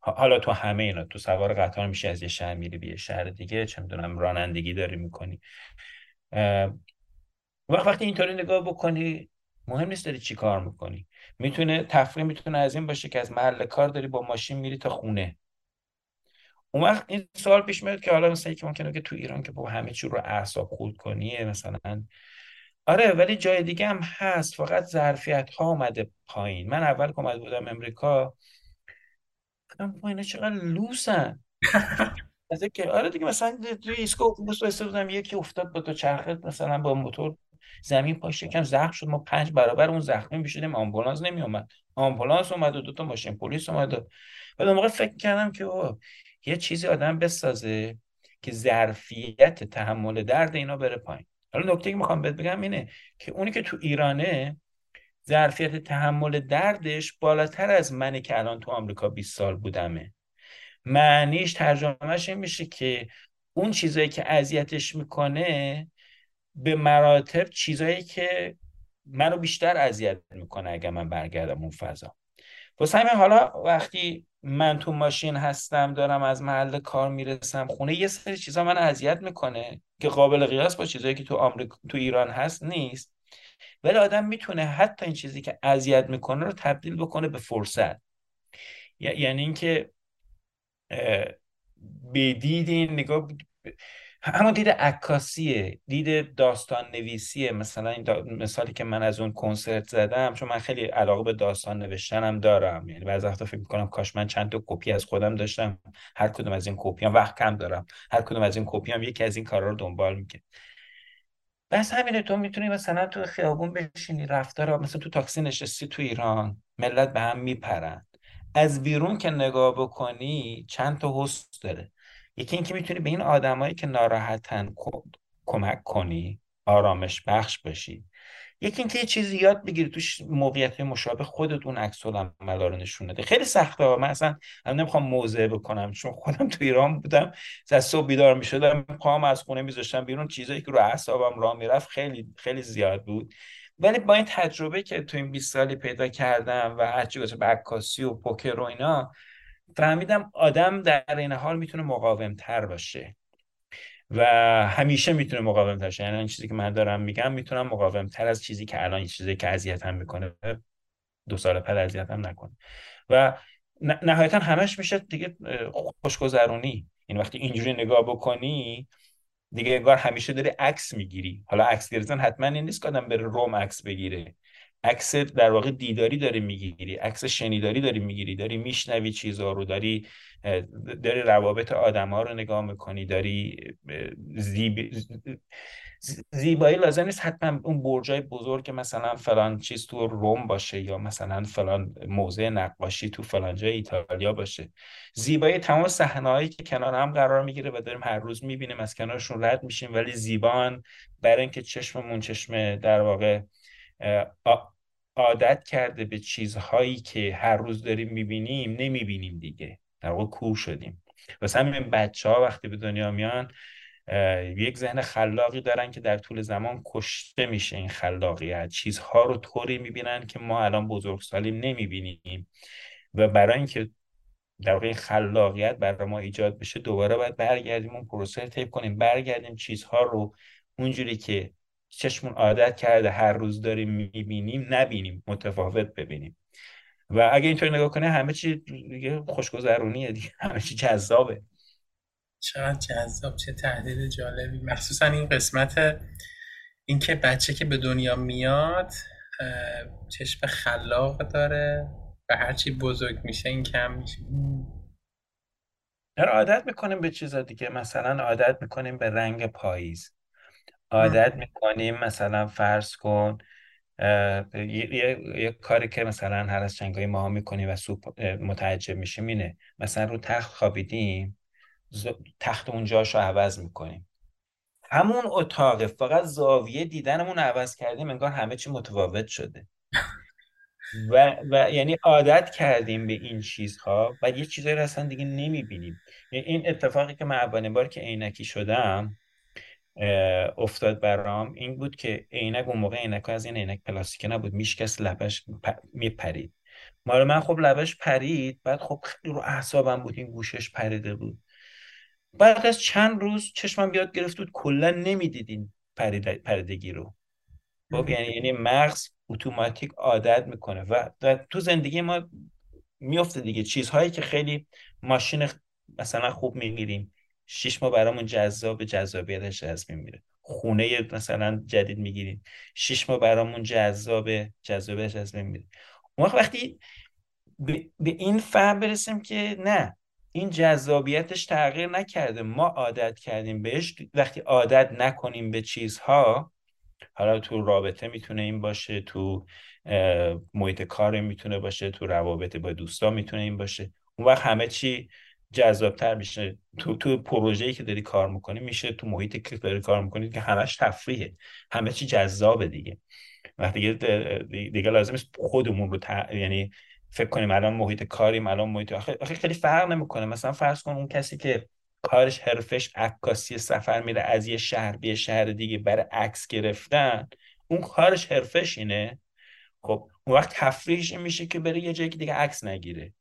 حالا تو همه اینا تو سوار قطار میشه از یه شهر میری به شهر دیگه. چه می‌دونم رانندگی داری می‌کنی. وقت وقتی اینطوری نگاه بکنی مهم نیست داری چی کار می‌کنی. می‌تونه تفریح می‌تونه از این باشه که از محل کار داری با ماشین میری تا خونه. اون وقت این سوال پیش میاد که حالا مثلا که ممکنه که تو ایران که با همه چی رو اعصاب خود کنیه مثلا. آره ولی جای دیگه هم هست. فقط ظرفیت ها اومده پایین. من اول که اومده بودم امریکا گفتم اینا چقدر لوسن. (laughs) از که آره دیگه مثلا توی ایسکو اتوبوس بودم یکی افتاد با دوچرخه مثلا با موتور زمین پاش یکم زخم شد ما پنج برابر اون زخمی می‌شدیم آمبولانس نمی اومد. آمبولانس اومد و دو تا ماشین پلیس اومد و بعد موقع فکر کردم که یه چیزی آدم بسازه که ظرفیت تحمل درد اینا بره پایین. حالا نکته که می‌خوام بهت بگم اینه که اونی که تو ایرانه ظرفیت تحمل دردش بالاتر از منی که الان تو آمریکا 20 سال بودمه. معنیش ترجمهش این میشه که اون چیزایی که اذیتش می‌کنه به مراتب چیزایی که منو بیشتر اذیت می‌کنه اگر من برگردم اون فضا. واسه همین حالا وقتی من تو ماشین هستم دارم از محل کار می‌رسم خونه یه سری چیزا من اذیت می‌کنه که قابل قیاس با چیزایی که تو آمریکا تو ایران هست نیست. ولی آدم می‌تونه حتی این چیزی که اذیت می‌کنه رو تبدیل بکنه به فرصت. یعنی اینکه بدید نگاه همون دید عکاسیه دید داستان نویسیه مثلا این مثالی که من از اون کنسرت زدم چون من خیلی علاقه به داستان نوشتنم دارم. یعنی بعضی وقتا فکر می‌کنم کاش من چند تا کپی از خودم داشتم. هر کدوم از این کپی وقت کم دارم. هر کدوم از این کپی هم یکی از این کارا رو دنبال می‌کنه. بحث همینه تو می‌تونی مثلا تو خیابون بشینی رفتار مثلا تو تاکسی نشستی تو ایران ملت به هم میپرن. از بیرون که نگاه بکنی چند تا حس داره. یکی اینکه می‌تونی به این آدمایی که ناراحتن کمک کنی آرامش بخش باشی یکی اینکه یه چیزی یاد بگیری توش موقعیت مشابه خودت اون عکس العمل رو نشون بده خیلی سخته من اصلا من نمی‌خوام موضع بکنم چون خودم تو ایران بودم. از صبح بیدار می‌شدم پام از خونه میذاشتم بیرون. چیزایی که رو اعصابم راه می‌رفت خیلی خیلی زیاد بود. ولی با این تجربه که تو این 20 سالی پیدا کردم و هرچی به عکاسی و پوکر و اینا فهمیدم آدم در این حال می‌تونه مقاوم تر باشه. و همیشه می‌تونه مقاوم تر یعنی این چیزی که من دارم میگم می‌تونم مقاوم تر از چیزی که الان چیزی که اذیتم می‌کنه دو سال بعد اذیتم نکنه. و نهایتا همش میشه دیگه خوشگذرونی. این وقتی اینجوری نگاه بکنی دیگه انگار همیشه داری عکس می‌گیری. حالا عکس گرفتن حتما این نیست که آدم بره روم عکس بگیره. عکس در واقع دیداری داری می‌گیری عکس شنیداری داری می‌گیری داری میشنوی چیزها رو داری داری روابط آدم ها رو نگاه می‌کنی داری زیب... زیبایی لازم نیست حتما اون برجای بزرگ مثلا فلان چیز تو روم باشه یا مثلا فلان موضع نقاشی تو فلان جای ایتالیا باشه. زیبایی تمام صحنه‌هایی که کنار هم قرار می‌گیره و داریم هر روز می‌بینیم از کنارشون رد میشیم ولی زیبان برای اینکه چشممون چشم در واقع عادت کرده به چیزهایی که هر روز داریم می‌بینیم نمی‌بینیم دیگه. در واقع کور شدیم. واسه همین بچه ها وقتی به دنیا میان یک ذهن خلاقی دارن که در طول زمان کشته میشه این خلاقیت. چیزها رو طوری می‌بینن که ما الان بزرگسالیم نمی‌بینیم. و برای اینکه در واقع خلاقیت برای ما ایجاد بشه دوباره باید برگردیم اون پروسه رو کنیم. برگردیم چیزها رو اونجوری که چشمون عادت کرده هر روز داریم می‌بینیم نبینیم متفاوت ببینیم. و اگه اینطوری نگاه کنه همه چی دیگه خوشگذرونیه دیگه. (laughs) همه چی جذابه. چقدر جذاب چه تحلیل جالبی. مخصوصا این قسمت اینکه بچه که به دنیا میاد چشم خلاق داره و هرچی بزرگ میشه این کم میشه. در عادت می‌کنیم به چیزا دیگه. مثلا عادت می‌کنیم به رنگ پاییز. عادت می‌کنیم مثلا فرض کن یه, کاری که مثلا هر از چنگای ما می‌کنیم و سوپ متعجب میشیم اینه مثلا رو تخت خوابیدیم تخت اونجاش رو عوض می‌کنیم. همون اتاق فقط زاویه دیدنمون عوض کردیم انگار همه چی متفاوت شده. و, و یعنی عادت کردیم به این چیزها و یه چیزایی رو اصلا دیگه نمی‌بینیم. این اتفاقی که من اولین بار که عینکی شدم افتاد برام این بود که عینک اون موقع عینک از این عینک پلاستیکی نبود. میشکست لبش میپرید. مال من خب لبش پرید بعد خب خیلی رو اعصابم بود این گوشش پریده بود. بعد از چند روز چشمم بیاد گرفت بود کلا نمی‌دیدین پریدگی رو. خب یعنی یعنی مغز اتوماتیک عادت می‌کنه و تو زندگی ما میفته دیگه. چیزهایی که خیلی ماشین مثلا خوب می‌گیریم. شش ماه برامون جذاب جذابیتش از میره خونه مثلا جدید می‌گیریم. شش ماه برامون جذاب جذابیتش از میره اون وقتی به این فهم برسیم که نه این جذابیتش تغییر نکرده. ما عادت کردیم بهش. وقتی عادت نکنیم به چیزها حالا تو رابطه می‌تونه این باشه تو محیط کار می‌تونه باشه تو روابط با دوستا می‌تونه این باشه. اون وقت همه چی جذابتر میشه. تو تو پروژه‌ای که داری کار می‌کنی میشه تو محیطی که داری کار می‌کنی که همش تفریحه. همه چی جذابه دیگه. وقتی دیگه دیگه لازم است خودمون رو یعنی فکر کنیم الان محیط کاریم الان محیط آخه, آخه خیلی فرق نمی‌کنه. مثلا فرض کن اون کسی که کارش حرفش عکاسی سفر میره از یه شهر به شهر دیگه برای عکس گرفتن اون کارش حرفش اینه. خب اون وقت تفریحش میشه که بره یه جایی که دیگه عکس نگیره.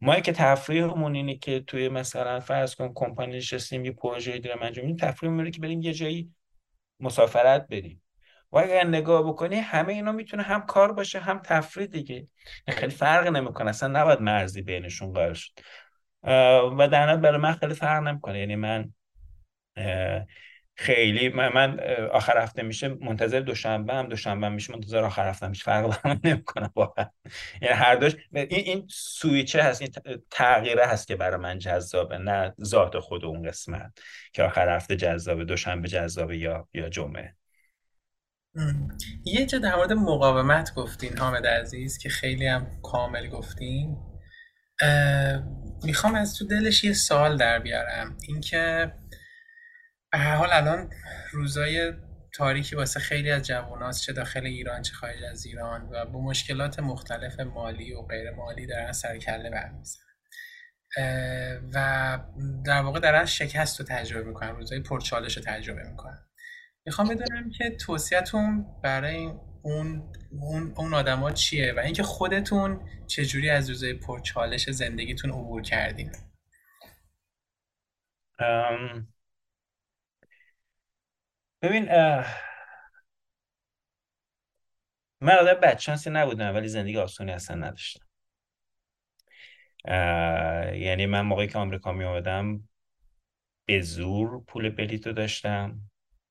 ما که تفریحمون اینه که توی مثلا فرض کن کمپانی نشستیم یه پروژه داریم انجام میدیم تفریحمون که بریم یه جایی مسافرت بریم. و اگر نگاه بکنی همه اینا می‌تونه هم کار باشه هم تفریح دیگه. خیلی فرق نمی‌کنه. اصلا نباید مرزی بینشون قرار شد. و در برای من خیلی فرق نمی‌کنه. یعنی من خیلی من, آخر هفته میشه منتظر دوشنبه هم دوشنبه میشه منتظر آخر هفته میشه. فرق (laughs) برام نمی‌کنه واقعا. یعنی هر دوش این این سویچه هست این تغییره هست که برای من جذابه نه ذات خود اون قسمت که آخر هفته جذابه دوشنبه جذابه یا یا جمعه. یه جا در مورد مقاومت گفتین حامد عزیز که خیلی هم کامل گفتین. می‌خوام از تو دلش یه سال در بیارم. اینکه حال الان روزای تاریکی واسه خیلی از جواناست چه داخل ایران چه خارج از ایران و با مشکلات مختلف مالی و غیر مالی دارن سرکله برمیزن و در واقع دارن شکست رو تجربه می‌کنن روزای پرچالش رو تجربه می‌کنن. می‌خوام بدونم که توصیهتون برای اون اون اون آدما چیه و اینکه خودتون چجوری از روزای پرچالش زندگیتون عبور کردین؟ ببین من آدم بدشانسی نبودم ولی زندگی آسونی اصلا نداشتم. یعنی من موقعی که آمریکا می آمدم به زور پول بلیتو داشتم.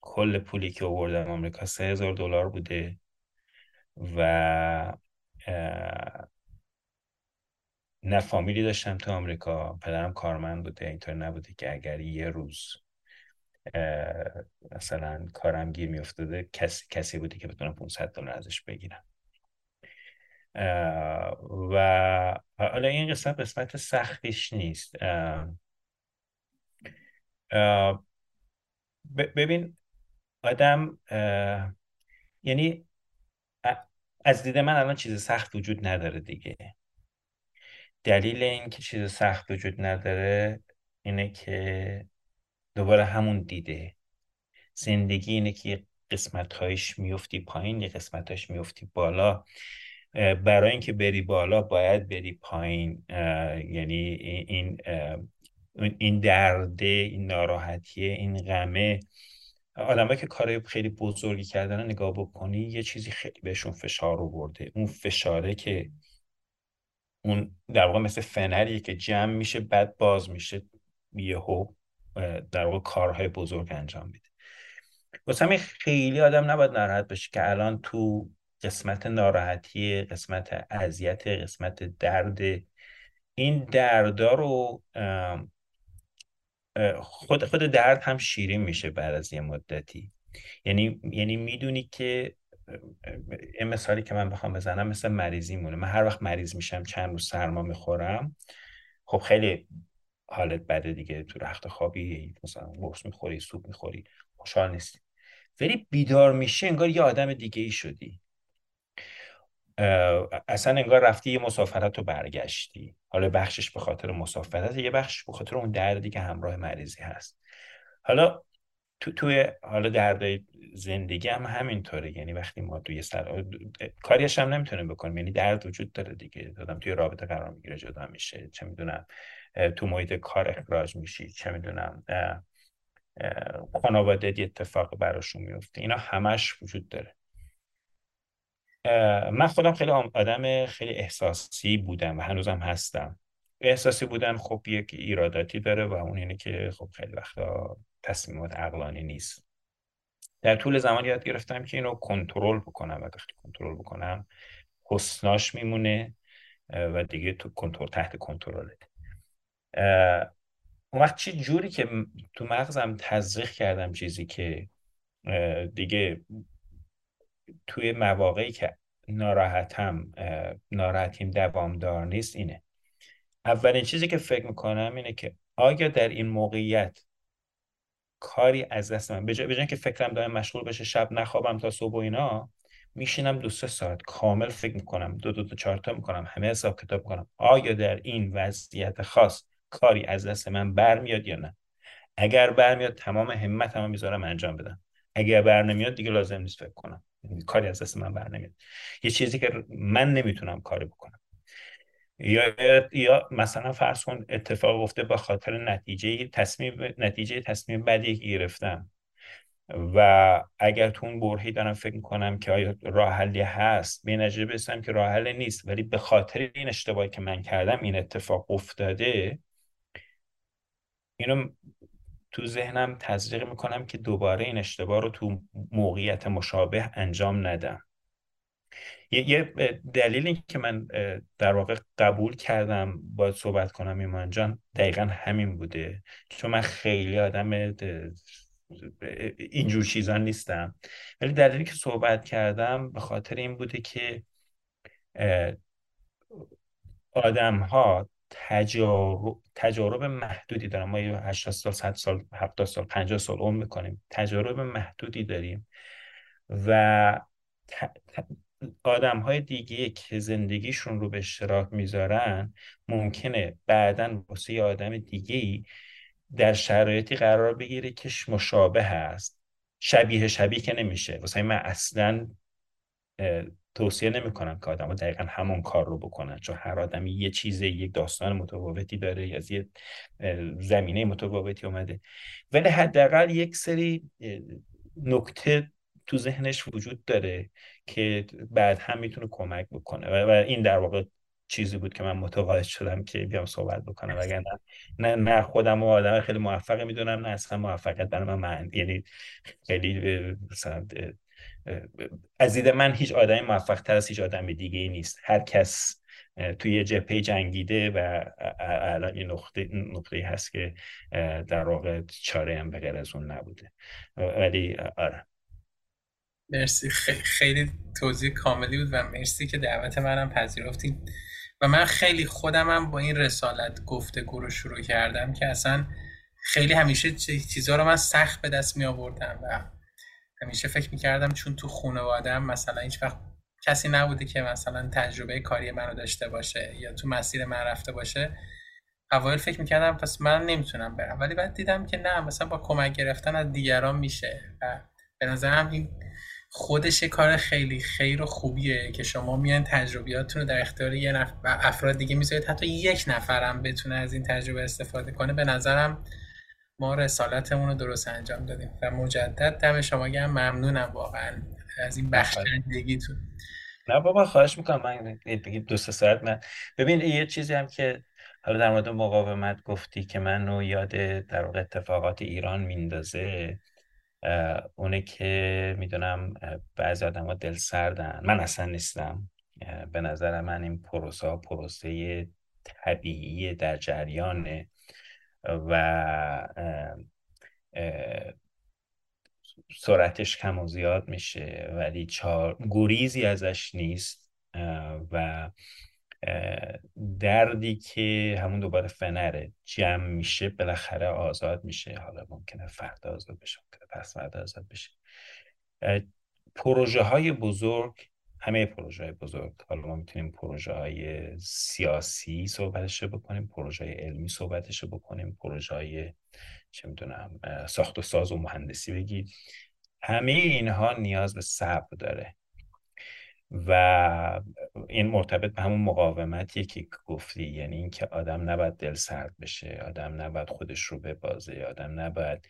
کل پولی که آوردم آمریکا سه هزار دلار بوده. و نه فامیلی داشتم تو آمریکا. پدرم کارمند بوده. اینطور نبوده که اگر یه روز مثلا کارم گیر میافتاده کسی کسی بوده که بتونم 500 دلار ازش بگیرم. و حالا این قسمت قسمت سختیش نیست. ببین آدم یعنی از دید من الان چیز سخت وجود نداره دیگه. دلیل این که چیز سخت وجود نداره اینه که دوباره همون دیده. زندگی اینه که قسمت هایش میفتی پایین یه قسمت هایش میفتی بالا برای اینکه بری بالا باید بری پایین. یعنی این این درده این ناراحتیه این غمه. آدمایی که کارهای خیلی بزرگی کردن نگاه بکنی یه چیزی خیلی بهشون فشار برده اون فشاره که اون در واقع مثل فنریه که جمع میشه بعد باز میشه. یهو در واقع کارهای بزرگ انجام میده. واسه همین خیلی آدم نباید ناراحت بشه که الان تو قسمت ناراحتی قسمت اذیت قسمت درد این دردا رو خود خود درد هم شیرین میشه بعد از یه مدتی. یعنی یعنی می‌دونی که این مثالی که من بخوام بزنم مثل مریضی مونه من هر وقت مریض میشم چند روز سرما می‌خورم. خب خیلی حالت بده دیگه. تو رخت خوابی مثلا قرص می‌خوری سوپ می‌خوری. خوشحال نیستی. ولی بیدار میشه انگار یه آدم دیگه ای شدی اصلا انگار رفتی یه مسافرت رو برگشتی. حالا بخشش به خاطر مسافرت یه بخش به خاطر اون دردی که همراه مریضی هست. حالا تو توی حالا درد زندگی هم همینطوره. یعنی وقتی ما توی سر کاریش هم نمی‌تونیم بکنیم. یعنی درد وجود داره دیگه. دادم توی رابطه قرار می‌گیره جدا میشه. چه می‌دونم. تو محیط کار اخراج میشی. چه می‌دونم خانواده اتفاق براشون میفته اینا همش وجود داره. من خودم خیلی آدم خیلی احساسی بودم و هنوزم هستم. احساسی بودن خب یک ایراداتی داره و اون اینه که خب خیلی وقتا تصمیمات عقلانی نیست. در طول زمان یاد گرفتم که اینو کنترل بکنم. و وقتی کنترل بکنم حسناش میمونه و دیگه تو کنترل تحت کنترلت اون وقت چی جوری که تو مغزم تزریق کردم چیزی که دیگه توی مواقعی که ناراحتم ناراحتیم دوامدار نیست اینه. اولین چیزی که فکر می‌کنم اینه که آیا در این موقعیت کاری از دست من به جای که فکرم دارم مشغول بشه شب نخوابم تا صبح و اینا میشینم دو سه ساعت کامل فکر می‌کنم. دو دو تا چهار تا می‌کنم. همه حساب کتاب می‌کنم. آیا در این وضعیت خاص کاری از دست من برمیاد یا نه. اگر برمیاد تمام همت هم می‌ذارم انجام بدم. اگر بر نمیاد دیگه لازم نیست فکر کنم. کاری از دست من بر نمیاد یه چیزی که من نمی‌تونم کاری بکنم. یا یا مثلا فرض کن اتفاق گفته با خاطر نتیجه تصمیم نتیجه تصمیم بدی گرفتم. و اگر تو اون برهی دارم فکر می‌کنم که آیا راه حلی هست به نتیجه که راه حل نیست. ولی به خاطر این اشتباهی که من کردم این اتفاق افتاده اینو تو ذهنم تزریق می‌کنم که دوباره این اشتباه رو تو موقعیت مشابه انجام ندم. یه دلیل این که من در واقع قبول کردم باید صحبت کنم ایمان جان دقیقا همین بوده. چون من خیلی آدم اینجور چیزان نیستم. ولی دلیلی که صحبت کردم به خاطر این بوده که آدم ها تجارب, تجارب محدودی دارن ما 80 سال 100 سال 70 سال 50 سال عمر می‌کنیم. تجارب محدودی داریم. و آدم های دیگه که زندگیشون رو به اشتراک می‌ذارن ممکنه بعدا واسه یه آدم دیگه در شرایطی قرار بگیره که مشابه هست. شبیه شبیه که نمیشه. واسه من اصلا توصیه نمی‌کنم که آدم دقیقا همون کار رو بکنن چون هر آدمی یه چیز یک داستان متفاوتی داره یا از یه زمینه متفاوتی اومده. ولی حداقل یک سری نکته تو ذهنش وجود داره که بعد هم می‌تونه کمک بکنه. و این در واقع چیزی بود که من متقاعد شدم که بیام صحبت بکنم. اگر نه نه خودم و آدم خیلی موفقی می‌دونم نه اصلا موفقیت برای من معنی یعنی خیلی مثلا از دید من هیچ آدمی موفق تر از هیچ آدم دیگه ای نیست. هر کس توی جپه جنگیده و الان این نقطه نقطه هست که در واقع چاره هم به از اون نبوده. ولی آره. مرسی. خیلی توضیح کاملی بود و مرسی که دعوت منم پذیرفتید و من خیلی خودمم با این رسالت گفتگو رو شروع کردم که اصلا خیلی همیشه چیزها رو من سخت به دست می آوردم و همیشه فکر می کردم چون تو خانوادم مثلا هیچ وقت کسی نبوده که مثلا تجربه کاری منو داشته باشه یا تو مسیر من رفته باشه اوایل فکر می‌کردم پس من نمی‌تونم برم. ولی بعد دیدم که نه مثلا با کمک گرفتن از دیگران میشه و به نظرم این خودش کار خیلی خیر و خوبیه که شما میان تجربیاتتون رو در اختیار یه نفر افراد دیگه می‌ذارید. حتی یک نفرم بتونه از این تجربه استفاده کنه به نظرم ما رسالتمون رو درست انجام دادیم و مجدد دم شما گرم. ممنونم واقعا از این بخشندگیتون. نه بابا خواهش می‌کنم. من دو سه ساعت من. ببین یه چیزی هم که حالا در مورد مقاومت گفتی که منو یاد در واقع اتفاقات ایران میندازه اونه که می‌دونم بعضی آدم ها دل سردن. من اصلا نیستم. به نظر من این پروسه ها پروسه طبیعی در جریانه. و سرعتش کم و زیاد میشه ولی چار... گریزی ازش نیست و دردی که همون دوباره فنره جمع میشه بالاخره آزاد میشه. حالا ممکنه فردا آزاد بشه ممکنه پس فردا آزاد بشه. پروژه های بزرگ همه پروژه های بزرگ. حالا ما می‌تونیم پروژه های سیاسی صحبتش بکنیم پروژه های علمی صحبتش بکنیم پروژه های چه می‌دونم ساخت و ساز و مهندسی بگید همه اینها نیاز به صبر داره. و این مرتبط به همون مقاومتیه که گفتی یعنی اینکه آدم نباید دل سرد بشه آدم نباید خودش رو ببازه آدم نباید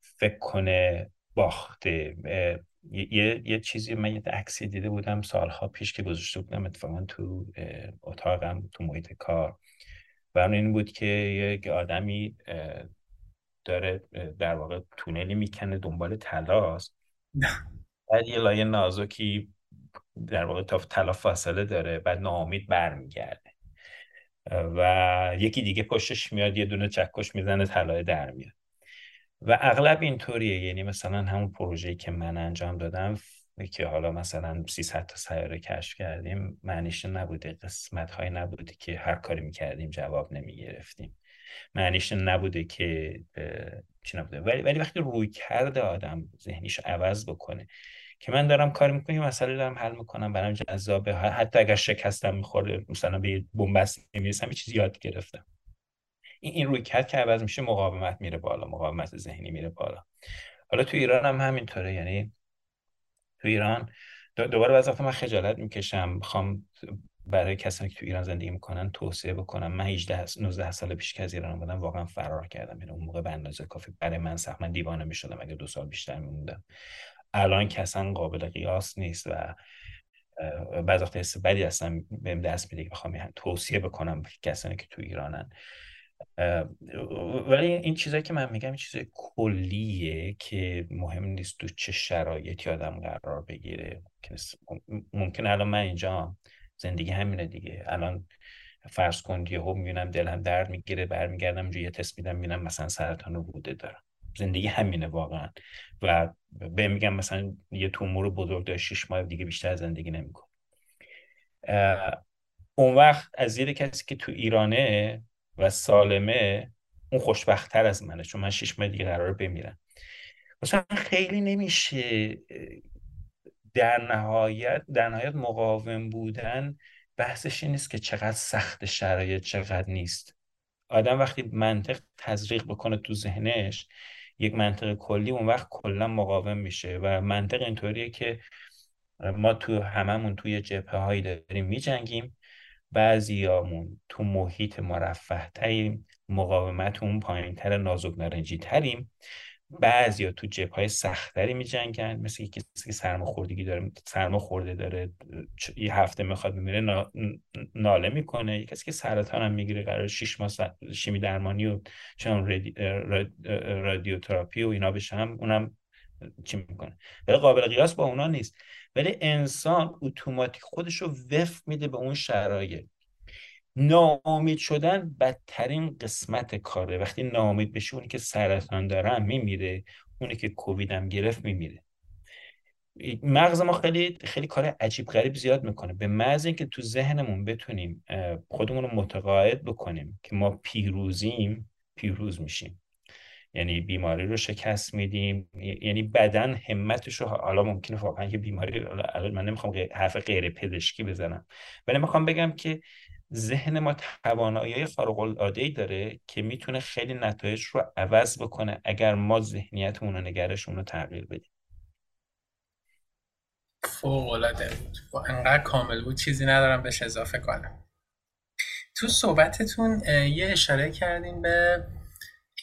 فکر کنه باخته یه, یه چیزی من یه عکسی دیده بودم سالها پیش که گذاشته بودم اتفاقا تو اتاقم تو محیط کار. و این بود که یک آدمی داره در واقع تونلی می‌کنه دنبال تلاست (laughs) بعد یه لایه نازکی در واقع تا طلا فاصله داره بعد ناامید برمیگرده. و یکی دیگه پشتش میاد یه دونه چکش می‌زنه طلای در میاد. و اغلب اینطوریه. یعنی مثلا همون پروژه‌ای که من انجام دادم که حالا مثلا 300 تا سیاره کشف کردیم معنیش نبوده. قسمت های نبوده که هر کاری می‌کردیم جواب نمی‌گرفتیم. معنیش نبوده که چی نبوده. ولی, ولی وقتی روی کرده آدم ذهنیش عوض بکنه که من دارم کار می‌کنم مسئله دارم حل می‌کنم برام جذابه. حتی اگر شکستم می‌خوره مثلا به بنبست نمی‌رسم یه چیزی یاد گرفتم. این این روی کرد که عوض میشه مقاومت میره بالا مقاومت ذهنی میره بالا. حالا تو ایران هم همینطوره یعنی تو ایران دوباره بعضی وقتا من خجالت می‌کشم. می‌خوام برای کسانی که تو ایران زندگی می‌کنن توصیه بکنم. من 18 19 سال پیش که از ایران بودم واقعا فرار کردم. یعنی اون موقع به اندازه کافی برای من سخت من دیوانه می‌شدم اگه دو سال بیشتر میموندم. الان اصلا قابل قیاس نیست و بعض وقت حس بدی اصلا بهم دست میده که بخوام توصیه بکنم کسانی که تو ایرانن. ولی این چیزایی که من میگم این چیز کلیه که مهم نیست تو چه شرایطی آدم قرار بگیره. ممکن الان من اینجا زندگی همینه دیگه. الان فرض کن هم می‌بینم دلم درد می‌گیره برمیگردم یه تست میدم می‌بینم مثلا سرطان رو بوده دارم. زندگی همینه واقعا. و به میگم مثلا یه تومور بزرگ داره شش ماه دیگه بیشتر زندگی نمیکن اون وقت از زیر کسی که تو ایرانه و سالمه اون خوشبختتر از منه چون من شش ماه دیگه قرار بمیرم. مثلا خیلی نمیشه در نهایت در نهایت مقاوم بودن بحثش این نیست که چقدر سخت شرایط چقدر نیست. آدم وقتی منطق تزریق بکنه تو ذهنش یک منطق کلی اون وقت کلا مقاوم میشه و منطق اینطوریه که ما تو هممون توی جبهه هایی داریم میجنگیم. بعضیامون تو محیط مرفه تریم مقاومت اون پایین تر نازک نارنجی تریم. بعضی تو جبه های سختری می جنگن مثل کسی که سرماخوردگی داره سرماخورده داره یه هفته می‌خواد بمیره ناله می‌کنه. کسی که سرطان هم می‌گیره قرار 6 ماه شیمی درمانی و چون رادیوتراپی و اینا بشه هم اونم چی می‌کنه؟ ولی قابل قیاس با اونا نیست. ولی انسان اتوماتیک خودش رو وفق میده به اون شرایط. ناامید شدن بدترین قسمت کاره. وقتی ناامید بشه اونی که سرطان داره هم میمیره اونی که کووید هم گرفت میمیره. مغز ما خیلی خیلی کار عجیب غریب زیاد می‌کنه. به محض اینکه تو ذهنمون بتونیم خودمون رو متقاعد بکنیم که ما پیروزیم پیروز میشیم. یعنی بیماری رو شکست میدیم. یعنی بدن همتش رو حالا ممکنه واقعا که بیماری من نمی‌خوام حرف غیر پزشکی بزنم. ولی می‌خوام بگم که ذهن ما توانایی خارق العاده داره که می‌تونه خیلی نتایج رو عوض بکنه اگر ما ذهنیتمون و نگرشمون رو تغییر بدیم. فوق العاده با انقدر کامل بود چیزی ندارم بهش اضافه کنم. تو صحبتتون یه اشاره کردیم به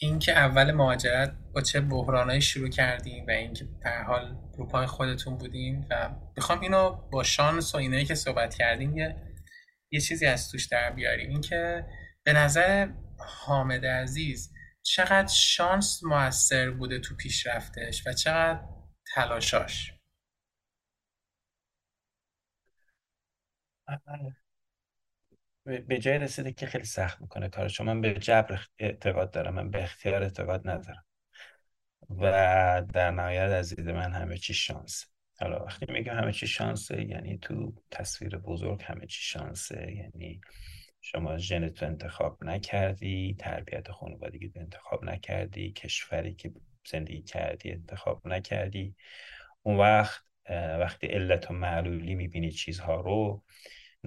اینکه اول مهاجرت با چه بحرانایی شروع کردیم و اینکه در حال رو پای خودتون بودیم و می‌خوام اینو با شانس و اینایی که صحبت کردیم یه یه چیزی از توش در بیاریم. اینکه به نظر حامد عزیز چقدر شانس موثر بوده تو پیشرفتش و چقدر تلاشاش؟ به جای رسیده که خیلی سخت می‌کنه کارشو من به جبر اعتقاد دارم من به اختیار اعتقاد ندارم. و در نهایت از دید من همه چی شانس. حالا وقتی میگم همه چی شانسه یعنی تو تصویر بزرگ همه چی شانسه. یعنی شما ژنت انتخاب نکردی تربیت خانوادگی انتخاب نکردی کشوری که زندگی کردی انتخاب نکردی. اون وقت وقتی علت و معلولی می‌بینی چیزها رو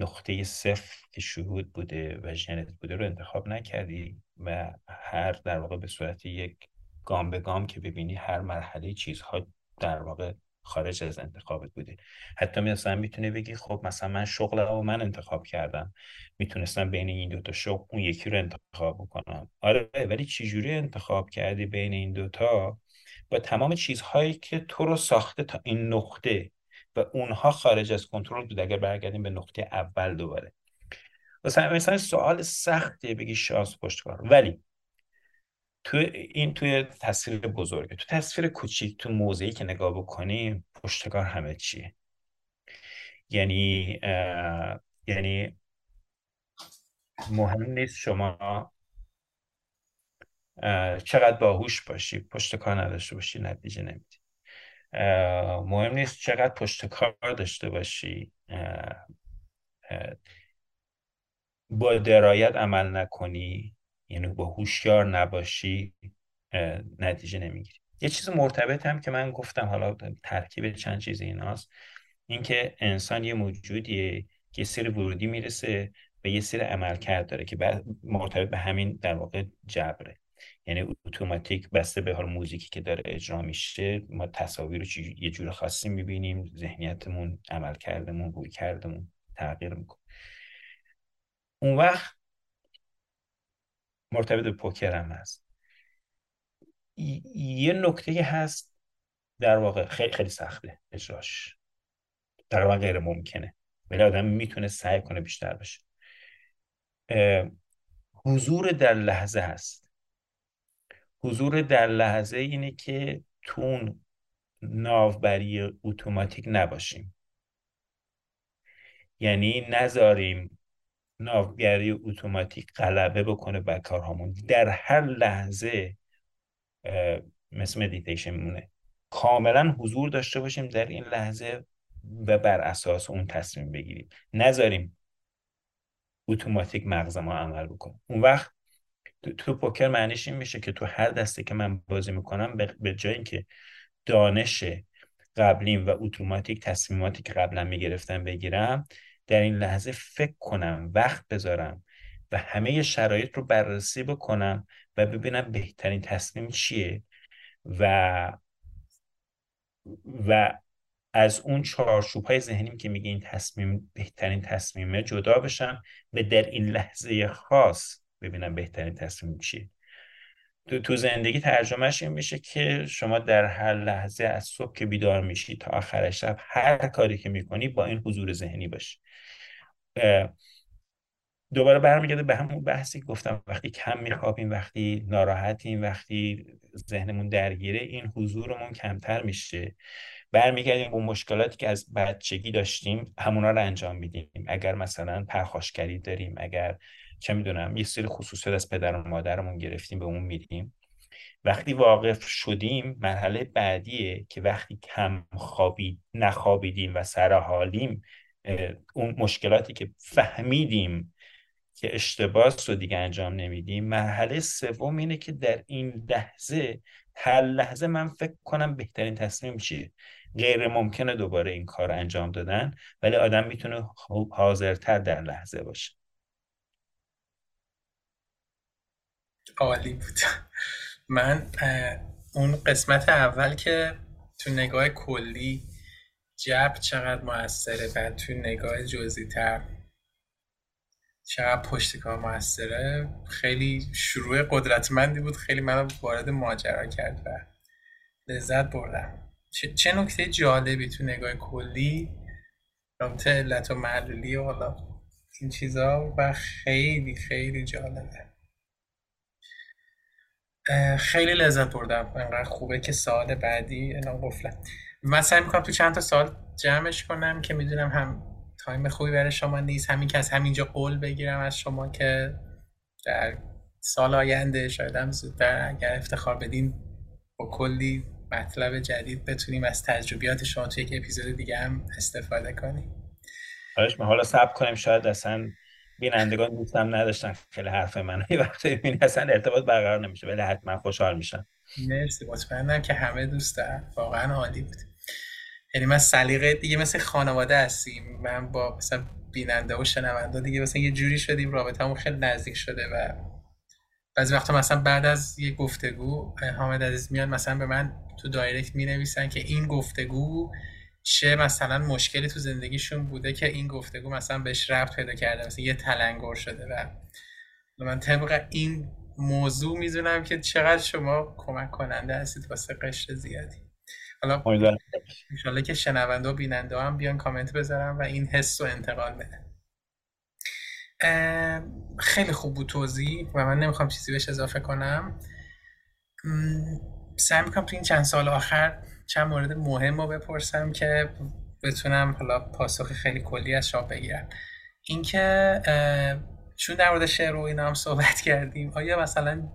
نقطه صفر که شهود بوده و ژنت بوده رو انتخاب نکردی و هر در واقع به صورت یک گام به گام که ببینی هر مرحله چیزها در واقع خارج از انتخابت بوده. حتی مثلا می‌تونه بگی خب مثلا من شغل رو من انتخاب کردم. می‌تونستم بین این دوتا شغل اون یکی رو انتخاب بکنم. آره ولی چجوری انتخاب کردی بین این دوتا با تمام چیزهایی که تو رو ساخته تا این نقطه و اونها خارج از کنترل بود اگر برگردیم به نقطه اول دوباره. مثلا سوال سختیه بگی شانس پشتکار. ولی تو این توی تصویر بزرگه. تو تصویر کوچیک تو موضعی که نگاه بکنیم پشتکار همه چیه. یعنی یعنی مهم نیست شما چقدر باهوش باشی. پشتکار نداشته باشی نتیجه نمیدی مهم نیست چقدر پشتکار داشته باشی. با درایت عمل نکنی یعنی با هوشیار نباشی نتیجه نمی‌گیری. یه چیز مرتبط هم که من گفتم حالا ترکیب چند چیز ایناست اینکه انسان یه موجودیه که سری ورودی می‌رسه به یه سری عملکرد داره که مرتبط به همین در واقع جبره. یعنی اتوماتیک بسته به حال موزیکی که داره اجرا میشه ما تصاویر رو یه جور خاصی می‌بینیم ذهنیتمون عمل کردمون روی کردمون تغییر می‌کنه. اون وقت مرتبط به پوکر هم هست. یه نکته هست در واقع خیلی خیلی سخته اجراش. در واقع غیر ممکنه. ولی آدم می‌تونه سعی کنه بیشتر بشه. حضور در لحظه هست. حضور در لحظه اینه که تون ناوبری اتوماتیک نباشیم. یعنی نذاریم ناوگری اتوماتیک غلبه بکنه بر کارهامون. در هر لحظه مثل مدیتیشن مونه کاملا حضور داشته باشیم در این لحظه و بر اساس اون تصمیم بگیریم. نذاریم اتوماتیک مغز ما عمل بکنه. اون وقت تو پوکر معنیش این میشه که تو هر دسته که من بازی می‌کنم به جای اینکه دانش قبلیم و اتوماتیک تصمیماتی که قبلا می‌گرفتم بگیرم در این لحظه فکر کنم وقت بذارم و همه شرایط رو بررسی بکنم و ببینم بهترین تصمیم چیه و و از اون چارچوب های ذهنیم که میگه این تصمیم بهترین تصمیمه جدا بشم و در این لحظه خاص ببینم بهترین تصمیم چیه. تو زندگی ترجمهش این میشه که شما در هر لحظه از صبح که بیدار میشی تا آخر شب هر کاری که می‌کنی با این حضور ذهنی باشی دوباره برمیگرده به همون بحثی گفتم وقتی کم میخوابیم وقتی ناراحتیم وقتی ذهنمون درگیره این حضورمون کمتر میشه. برمیگردیم اون مشکلاتی که از بچگی داشتیم همونا رو انجام میدیم. اگر مثلا پرخاشگری داریم اگر چه می‌دونم یه سری خصوصیت از پدر و مادرمون گرفتیم به اون میدیم. وقتی واقف شدیم مرحله بعدیه که وقتی کم خوابید نخوابیدیم و سرحالیم اون مشکلاتی که فهمیدیم که اشتباه رو دیگه انجام نمیدیم مرحله سوم اینه که در این لحظه هر لحظه من فکر کنم بهترین تصمیم چیه؟ غیر ممکنه دوباره این کار انجام دادن ولی آدم می‌تونه حاضرتر در لحظه باشه. عالی بود. من اون قسمت اول که تو نگاه کلی جب چقدر موثره بعد تو نگاه جزئی تر چقدر پشت کار موثره خیلی شروع قدرتمندی بود خیلی منو وارد ماجرا کرد و لذت بردم. چه, چه نکته جالبی تو نگاه کلی رابطه علت و معلولی و حالا این چیزا و خیلی خیلی جالبه. خیلی لذت بردم. انقدر خوبه که سال بعدی اعلام قفله من سعی می‌کنم تو چند تا سال جمعش کنم که می‌دونم هم تایم خوبی برای شما نیست همین که از همینجا قول بگیرم از شما که در سال آینده شاید هم زودتر اگر افتخار بدین با کلی مطلب جدید بتونیم از تجربیات شما توی یک اپیزود دیگه هم استفاده کنیم. حالش حالا سب کنیم شاید اصلا بینندگان دوستم نداشتن خیلی حرف من یه وقتی ببینی اصلا ارتباط برقرار نمیشه ولی حتما خوشحال میشن مرسی مطمئنم که همه دوست واقعا عالی بود. یعنی من سلیقه دیگه مثل خانواده هستیم. من با مثلا بیننده و شنونده دیگه مثلا یه جوری شدیم رابطمون خیلی نزدیک شده و بعضی وقتا مثلا بعد از یه گفتگو حامد عزیز میاد مثلا به من تو دایرکت می نویسن که این گفتگو چه مثلا مشکلی تو زندگیشون بوده که این گفتگو مثلا بهش ربط پیدا کرده مثلا یه تلنگر شده و من طبق این موضوع می‌دونم که چقدر شما کمک کننده هستید واسه قشر زیادی. حالا انشالله که شنونده و بیننده هم بیان کامنت بذارم و این حس رو انتقال بدن خیلی خوب بود توضیح و من نمی‌خوام چیزی بهش اضافه کنم. سعی می‌کنم تو این چند سال آخر چند مورد مهم رو بپرسم که بتونم حالا پاسخ خیلی کلی از شما بگیرم. اینکه چون در مورد شعر و اینا هم صحبت (laughs) کردیم آیا مثلا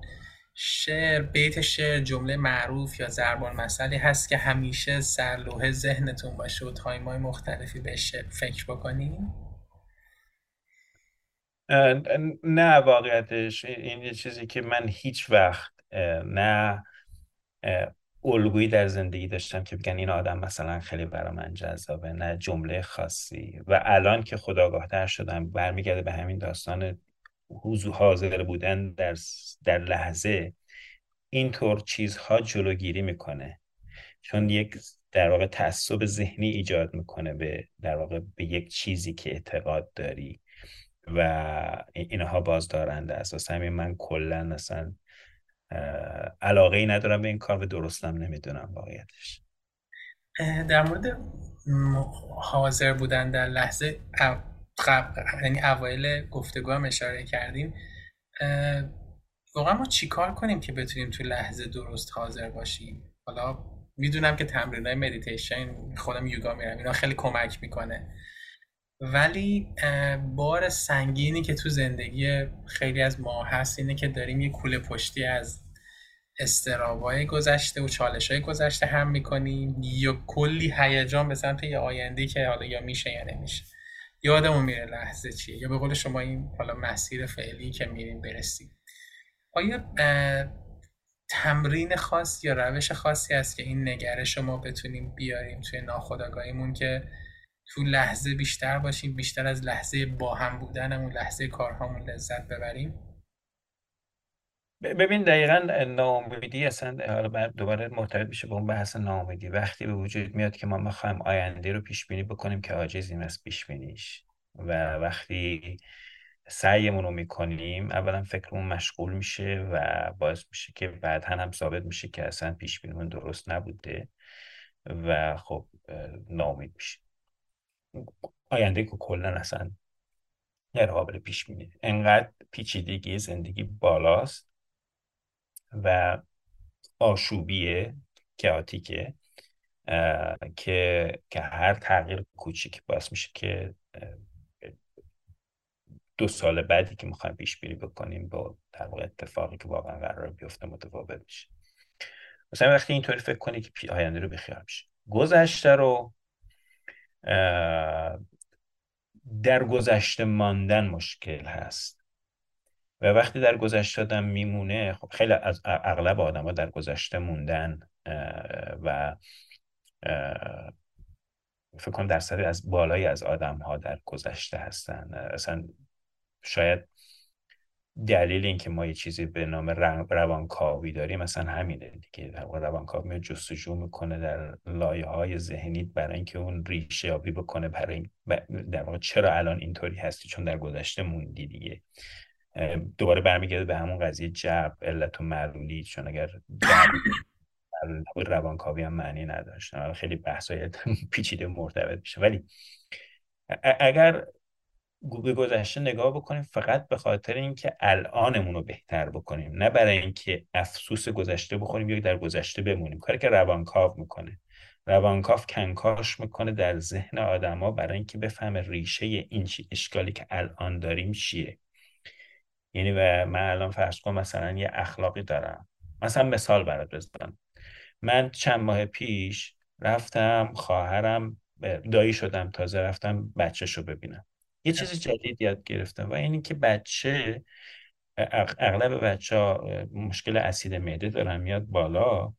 شعر بیت شعر جمله معروف یا زربان مسئله هست که همیشه سرلوه ذهنتون باشه و تایمای مختلفی بهش فکر بکنیم نه واقعیتش. این یه چیزی که من هیچ وقت نه الگویی در زندگی داشتم که بگن این آدم مثلا خیلی برا من جذابه نه جمله خاصی. و الان که خداگاهتر شدم برمیگرده به همین داستان حضور حاضر بودن در, در لحظه اینطور چیزها جلوگیری می‌کنه. چون یک در واقع تعصب ذهنی ایجاد می‌کنه به در واقع به یک چیزی که اعتقاد داری. و اینها بازدارنده. است همین من کلا مثلا علاقه ای ندارم به این کار و درستم نمی‌دونم واقعیتش. در مورد حاضر بودن در لحظه یعنی اوایل گفتگو هم اشاره کردیم واقعا ما چیکار کنیم که بتونیم تو لحظه درست حاضر باشیم؟ حالا می‌دونم که تمرین های مدیتیشن خودم یوگا میرم اینا خیلی کمک می‌کنه. ولی بار سنگینی که تو زندگی خیلی از ما هست اینه که داریم یه کوله پشتی از استرابای گذشته و چالش های گذشته هم می‌کنیم. یا کلی هیجان به سمت یه آینده که حالا یا میشه یا نمیشه. یادمون میره لحظه چیه. یا به قول شما این حالا مسیر فعلی که میریم برسیم. آیا تمرین خاص یا روش خاصی هست که این نگرش ما بتونیم بیاریم توی ناخودآگاهیمون که تو لحظه بیشتر باشیم بیشتر از لحظه با هم بودنمون لحظه کارهامون لذت ببریم. ببین دقیقا ناامیدی اصلا دوباره مرتبط میشه به اون بحث ناامیدی. وقتی به وجود میاد که ما می‌خوایم آینده رو پیش بینی بکنیم که عاجزیم از پیش بینیش و وقتی سعیمون رو می‌کنیم اولا فکرمون مشغول میشه و باعث میشه که بعدا هم ثابت میشه که اصلا پیش بینیمون درست نبوده و خب ناامید میشه آینده که کلا اصلا غیر قابل پیش بینی انقدر پیچیدگی زندگی بالاست و آشوبیه کاتیکه که که هر تغییر کوچیک باعث میشه که دو سال بعدی که می‌خوایم پیش بینی بکنیم با در واقع اتفاقی که واقعا قرار بیفته متفاوت میشه مثلا وقتی اینطوری فکر کنی که آینده رو بخیال میشه گذشته رو در گذشته ماندن مشکل هست. و وقتی در گذشته آدم میمونه خب خیلی از اغلب آدم ها در گذشته موندن و فکر کنم درصدی از بالایی از آدم ها در گذشته هستن. اصلا شاید دلیل اینکه ما یه چیزی به نام روانکاوی داریم مثلا همینه دیگه. در روانکاوی میاد جستجو می‌کنه در لایه های ذهنی برای اینکه اون ریشه یابی بکنه برای در واقع چرا الان اینطوری هستی؟ چون در گذشته موندی دیگه. دوباره برمیگرده به همون قضیه جب علت و معلولی چون اگر روانکاوی هم معنی نداشت خیلی بحثای (laughs) پیچیده مرتبط میشه. ولی اگر به گذشته نگاه بکنیم فقط به خاطر اینکه الانمون رو بهتر بکنیم نه برای اینکه افسوس گذشته بخوریم یا در گذشته بمونیم. کاری که روانکاو می‌کنه. روانکاف کنکاش می‌کنه در ذهن آدما برای اینکه بفهمه ریشه این اشکالی که الان داریم چیه. یعنی و من الان فرض کنم مثلا یه اخلاقی دارم. مثلا مثال برات بزنم. من چند ماه پیش رفتم خواهرم دایی شدم تازه رفتم بچهشو ببینم. یه چیز جدید یاد گرفتم و اینی که بچه اغلب بچه ها مشکل اسید معده دارن میاد بالا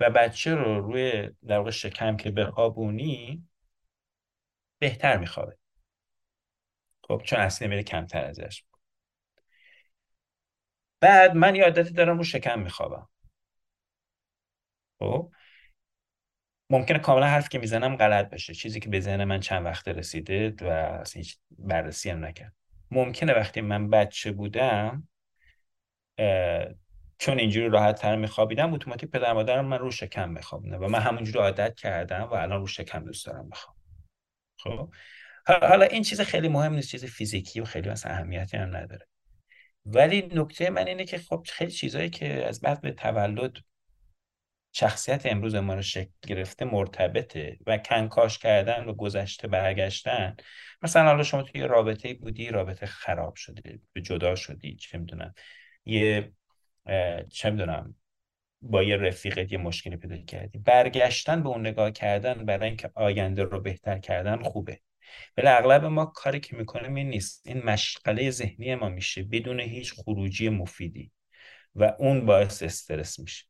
و بچه رو روی در واقع شکم که بخوابونی بهتر میخوابه. خب چون اسید معده کمتر ازش. بعد من یه عادتی دارم رو شکم میخوابم. خب؟ ممکنه کاملا حرف که می‌زنم غلط بشه چیزی که به ذهن من چند وقت رسیده و اصلا هیچ بررسی هم نکرد. ممکنه وقتی من بچه بودم چون اینجوری راحت تر میخوابیدم اتوماتیک پدر مادرم من رو شکم بخوابونه و من همونجوری عادت کردم و الان رو شکم دوست دارم بخوام خب؟ حالا این چیز خیلی مهم نیست چیز فیزیکی و خیلی مثلا اهمیتی هم نداره. ولی نکته من اینه که خب خیلی چیزهایی که از بعد به تولد شخصیت امروز ما رو شکل گرفته مرتبطه و کنکاش کردن و گذشته برگشتن. مثلا حالا شما توی رابطه بودی رابطه خراب شده به جدا شدی چه می‌دونم. یه چه می‌دونم با یه رفیقت یه مشکلی پیدا کردی. برگشتن به اون نگاه کردن برای اینکه آینده رو بهتر کردن خوبه. ولی اغلب ما کاری که می‌کنیم این نیست. این مشغله ذهنی ما میشه بدون هیچ خروجی مفیدی. و اون باعث استرس میشه.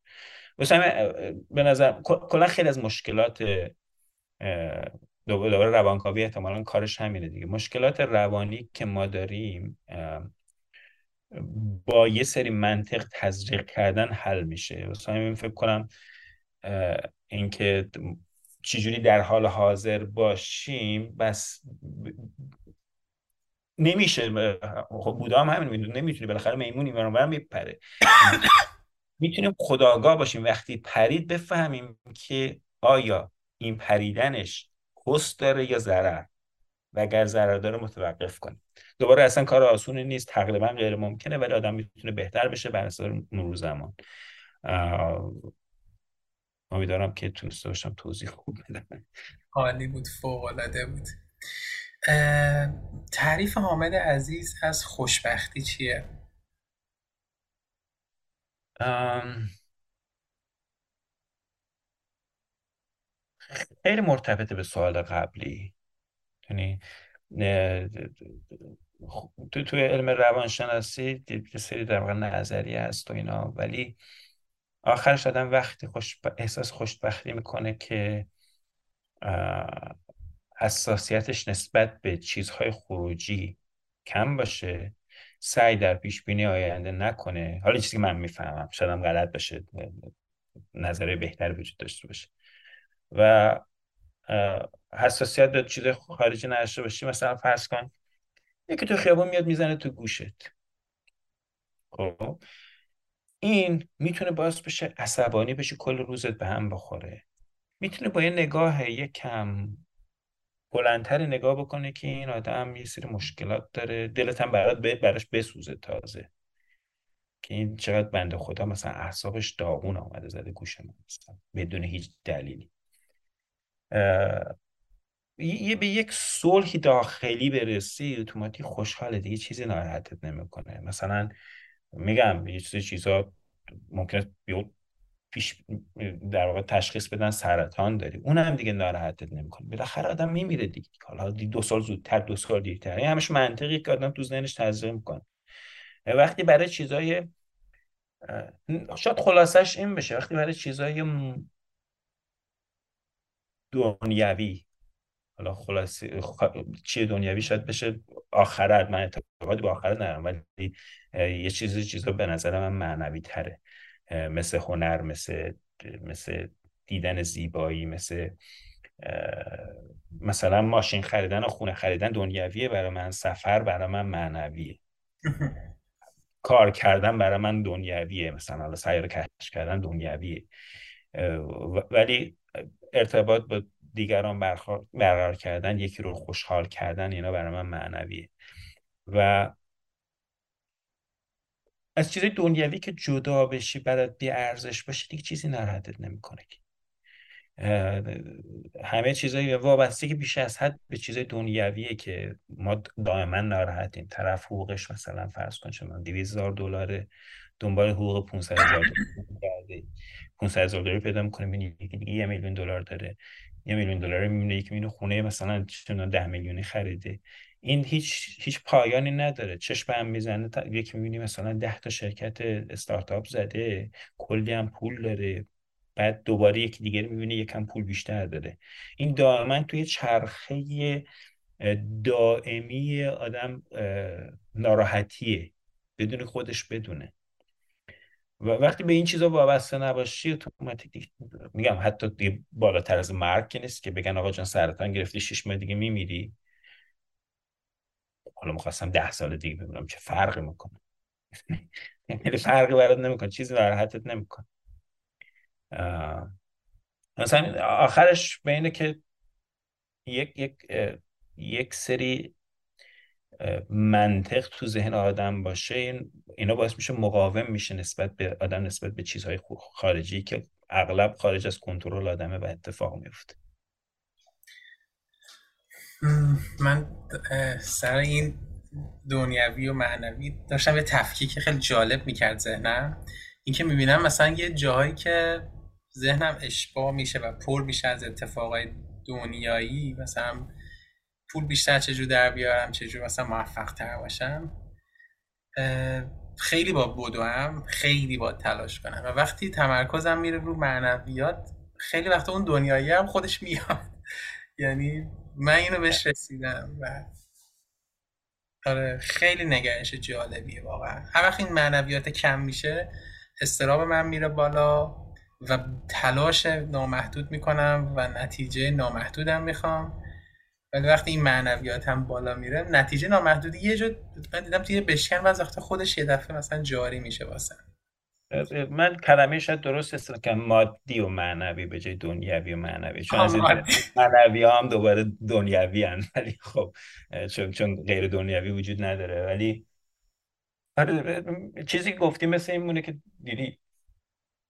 مثلا به نظر کلا خیلی از مشکلات دوباره روانکاوی احتمالا کارش همینه دیگه. مشکلات روانی که ما داریم با یه سری منطق تزریق کردن حل میشه. مثلا این فکر کنم اینکه چجوری در حال حاضر باشیم بس نمیشه خب بودا هم همین نمی‌تونی بالاخره میمونی برام میپره. (laughs) می‌تونیم خداگاه باشیم. وقتی پرید بفهمیم که آیا این پریدنش حس داره یا ضرر؟ و اگر ضرر داره متوقف کنیم. دوباره اصلا کار آسونی نیست تقریبا غیر ممکنه ولی آدم می‌تونه بهتر بشه بر اساس مرور زمان. امیدوارم که تونسته باشم توضیح خوب بدم. عالی بود فوق العاده بود تعریف حامد عزیز از خوشبختی چیه؟ خیلی مرتبطه به سوال قبلی. یعنی تو توی علم روانشناسی یه سری در واقع نظریه هست و اینا ولی آخرش آدم وقتی خوش احساس خوشبختی می‌کنه که حساسیتش نسبت به چیزهای خروجی کم باشه. سعی در پیش بینی آینده نکنه. حالا چیزی که من می‌فهمم شاید هم غلط باشه نظر بهتر وجود داشته باشه. و حساسیت به چیز خارجی نداشته باشی. مثلا فرض کن یکی تو خیابون میاد می‌زنه تو گوشت. خب؟ این می‌تونه باعث بشه عصبانی بشه کل روزت به هم بخوره. می‌تونه با یه نگاه یه کم بلندتر نگاه بکنه که این آدم یه سری مشکلات داره. دلت هم برات براش بسوزه تازه. که این چقدر بنده خدا مثلا اعصابش داغون آمده زده گوش من مثلا بدون هیچ دلیلی. یه به یک صلحی داخلی برسی اتوماتیک خوشحاله دیگه چیزی ناراحتت نمی‌کنه. مثلا میگم یه چیز چیزا ممکنه پیش در واقع تشخیص بدن سرطان داری. اون هم دیگه ناراحتت نمی‌کنه. بالاخره آدم میمیره دیگه. حالا دو سال زودتر دو سال دیرتر. این همش منطقی که آدم تو ذهنش تزریق می‌کنه. وقتی برای چیزای شاید خلاصش این بشه. وقتی برای چیزای دنیوی حالا خلاصی چیه دنیوی شاید بشه آخرت. من اعتقادی به آخرت ندارم ولی یه چیزی چیزا به نظر من معنوی تره مثل هنر مثل مثل دیدن زیبایی مثل مثلا ماشین خریدن و خونه خریدن دنیویه برای من سفر برای من معنویه. (laughs) کار کردن برای من دنیویه مثلا حالا سیاره کش کردن دنیویه. ولی ارتباط با دیگران برقرار کردن یکی رو خوشحال کردن اینا برای من معنویه. و از چیزای دنیوی که جدا بشی برات بی ارزش باشه دیگه چیزی ناراحتت نمی‌کنه همه چیزای وابستگی بیش از حد به چیزای دنیویه که ما دائما ناراحتیم. طرف حقوقش مثلا فرض کن شما 200 هزار دلار دنبال حقوق 500 هزار دلار 500 هزار دلار پیدا می‌کنه می‌بینی یکی دیگه یه میلیون دلار داره. یه میلیون دلار می‌بینه یکی می‌بینه خونه مثلا چون 10 میلیونی خریده. این هیچ هیچ پایانی نداره. چشم هم می‌زنه تا یکی می‌بینی مثلا 10 تا شرکت استارتاپ زده کلی هم پول داره. بعد دوباره یکی دیگه می‌بینه یکم پول بیشتر داره. این دائما توی چرخه دائمی آدم ناراحتیه. بدون خودش بدونه. و وقتی به این چیزا وابسته نباشی اتوماتیک میگم حتی دیگه بالاتر از مرگ نیست که بگن آقا جان سرطان گرفتی شش ماه دیگه میمیری. حالا می‌خواستم ده سال دیگه ببینم چه فرقی می‌کنه. (laughs) یعنی فرقی برات نمی‌کنه چیزی ناراحتت نمی‌کنه. مثلا آخرش به اینه که یک یک یک سری منطق تو ذهن آدم باشه این اینا باعث میشه مقاوم میشه نسبت به آدم نسبت به چیزهای خارجی که اغلب خارج از کنترل آدمه و اتفاق میفته من سر این دنیوی و معنوی داشتم یه تفکیک خیلی جالب می‌کرد ذهنم. اینکه می‌بینم مثلا یه جاهایی که ذهنم اشباه میشه و پر میشه از اتفاقای دنیایی مثلا پول بیشتر چجور در بیارم چجور مثلا موفق تر باشم خیلی با بدوم خیلی با تلاش کنم. و وقتی تمرکزم میره رو معنویات خیلی وقت اون دنیایی هم خودش میاد. (laughs) یعنی من اینو بهش رسیدم و آره خیلی نگرش جالبیه واقعا. هر وقت این معنویات کم میشه استراب من میره بالا و تلاش نامحدود می‌کنم و نتیجه نامحدودم می‌خوام. ولی وقتی این معنویات هم بالا میره نتیجه نامحدودی یه جا من دیدم توی بشکن و وقت خودش یه دفعه مثلا جاری میشه واسه من کلمه شاید درست است که مادی و معنوی به جای دنیوی و معنوی. چون از معنوی هم دوباره دنیوی هن. (laughs) ولی خب چون, چون غیر دنیوی وجود نداره. ولی آره، چیزی گفتی مثل این مونه که دیدی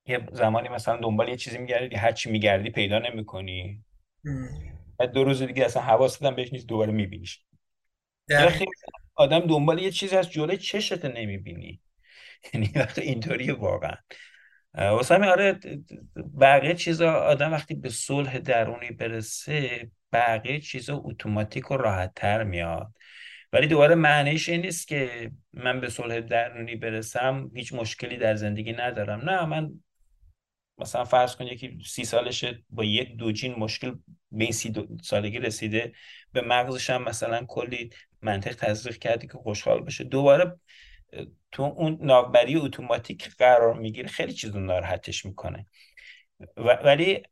یه زمانی مثلا دنبال یه چیزی میگردی هر چی میگردی پیدا نمی‌کنی. بعد دو روز دیگه اصلا حواست هم بهش نیست دوباره میبینیش. آدم دنبال یه چیزی از جلوی چشت نمی‌بینی. یعنی وقتی (laughs) اینطوری واقعا. واسه همین آره بقیه چیزا آدم وقتی به صلح درونی برسه بقیه چیزا اتوماتیک و راحت تر میاد. ولی دوباره معنیش این نیست که من به صلح درونی برسم هیچ مشکلی در زندگی ندارم. نه من مثلا فرض کن یکی سی سالشه با یک دوجین مشکل به این سی سالگی رسیده به مغزش هم مثلا کلی منطق تزریق کردی که خوشحال بشه. دوباره تو اون ناوبری اتوماتیک قرار می‌گیره خیلی چیز ناراحتش می‌کنه. ولی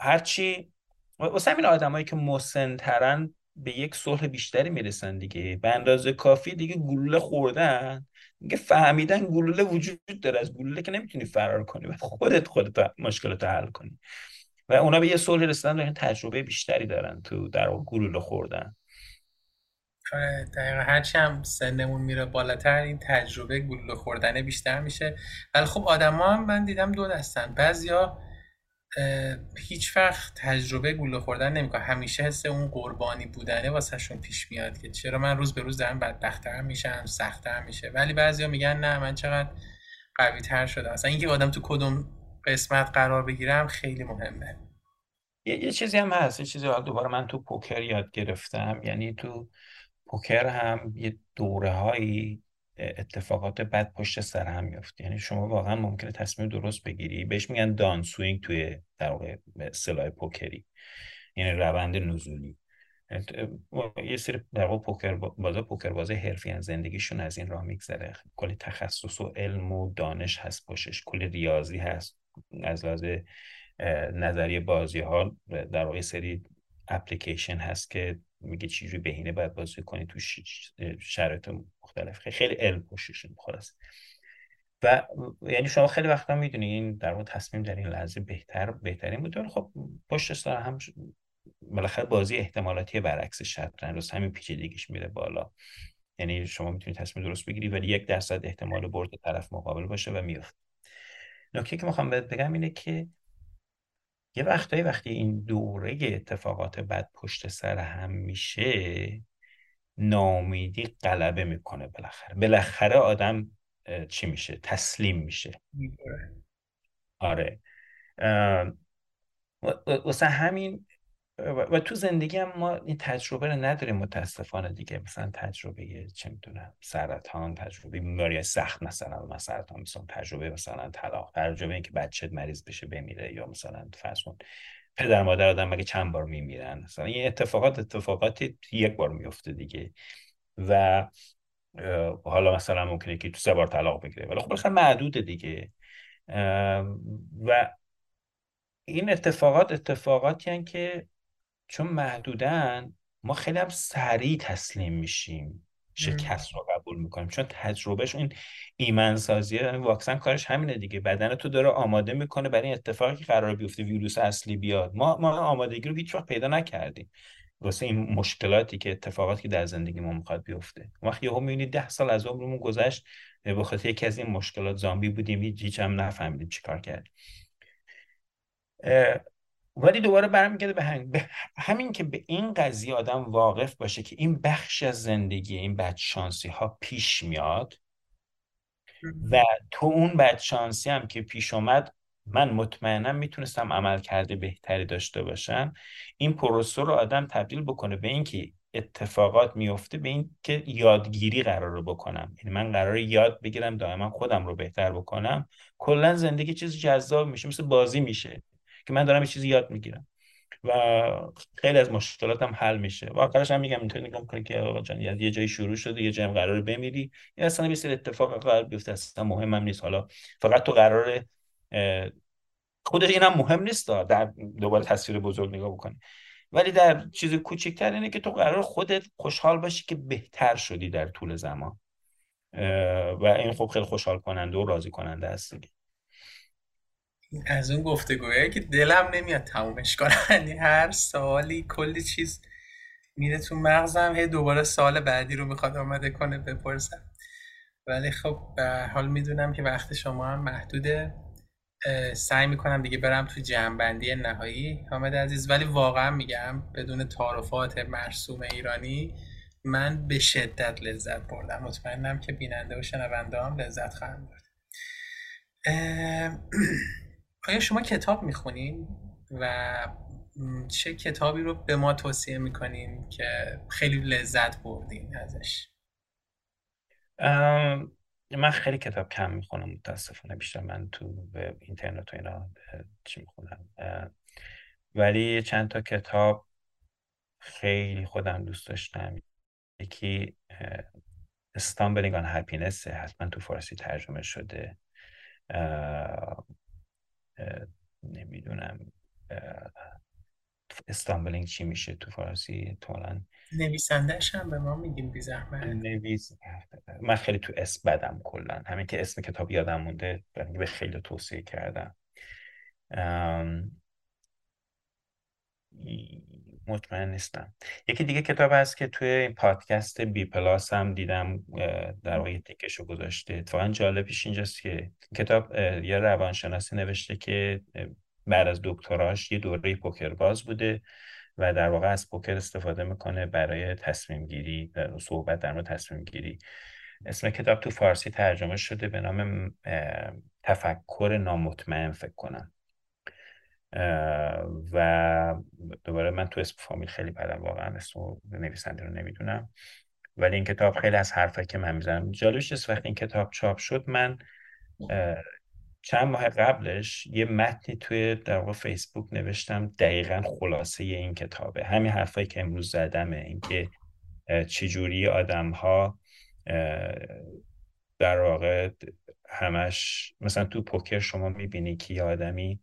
هرچی واسه همین آدمایی که مسنترن به یک صلح بیشتری می‌رسن دیگه. به اندازه کافی دیگه گلوله خوردن. دیگه فهمیدن گلوله وجود داره. از گلوله که نمی‌تونی فرار کنی و خودت خودت مشکلات حل کنی. و اونا به یه صلح رسیدن تجربه بیشتری دارن تو در گلوله خوردن. آره دقیقا. هرچی هم سنمون میره بالاتر این تجربه گلوله خوردنه بیشتر میشه. ولی خب آدما هم من دیدم دو دستن بعضیا هیچ وقت تجربه گلوله خوردن نمی‌کنه همیشه حس اون قربانی بودنه واسهشون پیش میاد که چرا من روز به روز دارم بدبختتر میشم سختتر میشه. ولی بعضیا میگن نه من چقدر قوی تر شده اصلا اینکه آدم تو کدوم قسمت قرار بگیرم خیلی مهمه. یه, چیزی هم هست. یه چیزی دوباره من تو پوکر یاد گرفتم. یعنی تو پوکر هم یه دوره هایی اتفاقات بد پشت سر هم میفته یعنی شما واقعا ممکنه تصمیم درست بگیری. بهش میگن دان سوینگ توی در واقع سلاح پوکری. یعنی روند نزولی. یه سری در واقع پوکر بازا پوکر بازه حرفی زندگیشون از این راه میگذره. کلی تخصص و علم و دانش هست پشش کلی ریاضی هست. از لحاظ نظریه بازی ها در واقع سری اپلیکیشن هست که میگه چجوری بهینه باید بازی کنی تو شرایط مختلف. خیلی علم پشتش خلاص و یعنی شما خیلی وقتا می‌دونی این در واقع تصمیم در این لحظه بهتر بهترین بود. خب پشت سر هم بالاخره بازی احتمالاتی برعکس شطرنج همین پیچیدگیش میره بالا. یعنی شما می‌تونید تصمیم درست بگیری ولی یک درصد احتمال برد طرف مقابل باشه و میفته نکته که می‌خوام بگم اینه که یه وقتایی وقتی این دوره اتفاقات بد پشت سر هم میشه نامیدی غلبه می‌کنه بالاخره. بالاخره آدم چی میشه؟ تسلیم میشه. آره. واسه همین و تو زندگی هم ما این تجربه رو نداریم متاسفانه دیگه. مثلا تجربه چه می‌دونم سرطان تجربه بیماری سخت مثلا مثلا سرطان مثلا تجربه مثلا طلاق تجربه اینکه بچه مریض بشه بمیره یا مثلا فرض پدر مادر آدم مگه چند بار میمیرن؟ مثلا این اتفاقات اتفاقاتی یک بار میفته دیگه. و حالا مثلا ممکنه که تو سه بار طلاق بگیره. ولی خب معدوده دیگه. و این اتفاقات اتفاقاتی که چون محدودن ما خیلی هم سریع تسلیم میشیم شکست رو قبول می‌کنیم. چون تجربهش این ایمن سازیه یعنی واکسن کارش همینه دیگه. بدن تو داره آماده می‌کنه برای این اتفاقی که قرار بیفته ویروس اصلی بیاد. ما ما آمادگی رو هیچ وقت پیدا نکردیم واسه این مشکلاتی که اتفاقاتی که در زندگی ما می‌خواد بیفته. وقتی یهو می‌بینید ده سال از عمرمون گذشت به خاطر یکی از این مشکلات زامبی بودیم هیچ هم نفهمیدیم چیکار کردیم. ولی دوباره برمیگرده به همین به همین که به این قضیه آدم واقف باشه که این بخش از زندگی این بدشانسی ها پیش میاد و تو اون بدشانسی هم که پیش اومد من مطمئنم می‌تونستم عمل کرده بهتری داشته باشم. این پروسه رو آدم تبدیل بکنه به اینکه اتفاقات میفته به این که یادگیری قرار بکنم. یعنی من قرار یاد بگیرم دائما خودم رو بهتر بکنم. کلا زندگی چیز جذاب میشه مثل بازی میشه. که من دارم یه چیزی یاد می‌گیرم. و خیلی از مشکلاتم حل میشه. و آخرش هم میگم اینطوری نگاه کنی که آقا جان یه جایی شروع شده یه جایی قرار بمیری. یا اصلا یه سری اتفاق قرار بیفته اصلا مهم هم نیست. حالا فقط تو قرار خودش اینم مهم نیست در دوباره تصویر بزرگ نگاه بکنی. ولی در چیز کوچکتر اینه که تو قرار خودت خوشحال باشی که بهتر شدی در طول زمان. و این خب خیلی خوشحال کننده و راضی کننده است از اون گفتگوهایی که دلم نمیاد تمومش کنم. (laughs) یعنی هر سوالی کلی چیز میره تو مغزم هی دوباره سال بعدی رو می‌خواد آمده کنه بپرسم. ولی خب به حال می‌دونم که وقت شما هم محدوده. سعی می‌کنم دیگه برم تو جمعبندی نهایی. حامد عزیز ولی واقعا میگم بدون تعارفات مرسوم ایرانی من به شدت لذت بردم. مطمئنم که بیننده و شنونده هم لذت خواهم برد. (clears throat) آیا شما کتاب می‌خونین؟ و چه کتابی رو به ما توصیه می‌کنین که خیلی لذت بردین ازش؟ من خیلی کتاب کم می‌خونم متاسفانه بیشتر من تو اینترنت و اینا چی می‌خونم. ولی چند تا کتاب خیلی خودم دوست داشتم. یکی Stumbling on Happiness حتما تو فارسی ترجمه شده. نمی‌دونم استامبلینگ چی میشه تو فارسی تولا نویسندهش هم به ما میگیم بی زحمت. نویس من خیلی تو اسم بدم کلا. همین که اسم کتاب یادم مونده به خیلی توصیه کردم. مطمئن نیستم. یکی دیگه کتاب هست که توی این پادکست بی پلاس هم دیدم در واقع تیکشو گذاشته. اتفاقا جالبش اینجاست که کتاب یه روانشناسی نوشته که بعد از دکتراش یه دوره پوکر باز بوده و در واقع از پوکر استفاده می‌کنه برای تصمیم گیری صحبت در مورد تصمیم گیری. اسم کتاب تو فارسی ترجمه شده به نام تفکر نامطمئن فکر کنم. و دوباره من تو اسم فامیل خیلی بدم واقعا اسم نویسنده رو نمی‌دونم. ولی این کتاب خیلی از حرفه که من می‌زنم. جالبش است وقتی این کتاب چاپ شد من چند ماه قبلش یه متنی توی در واقع فیسبوک نوشتم دقیقا خلاصه این کتابه. همین حرفایی که امروز زدمه اینکه چجوری آدم ها در واقع همش مثلا تو پوکر شما می‌بینی که یه آدمی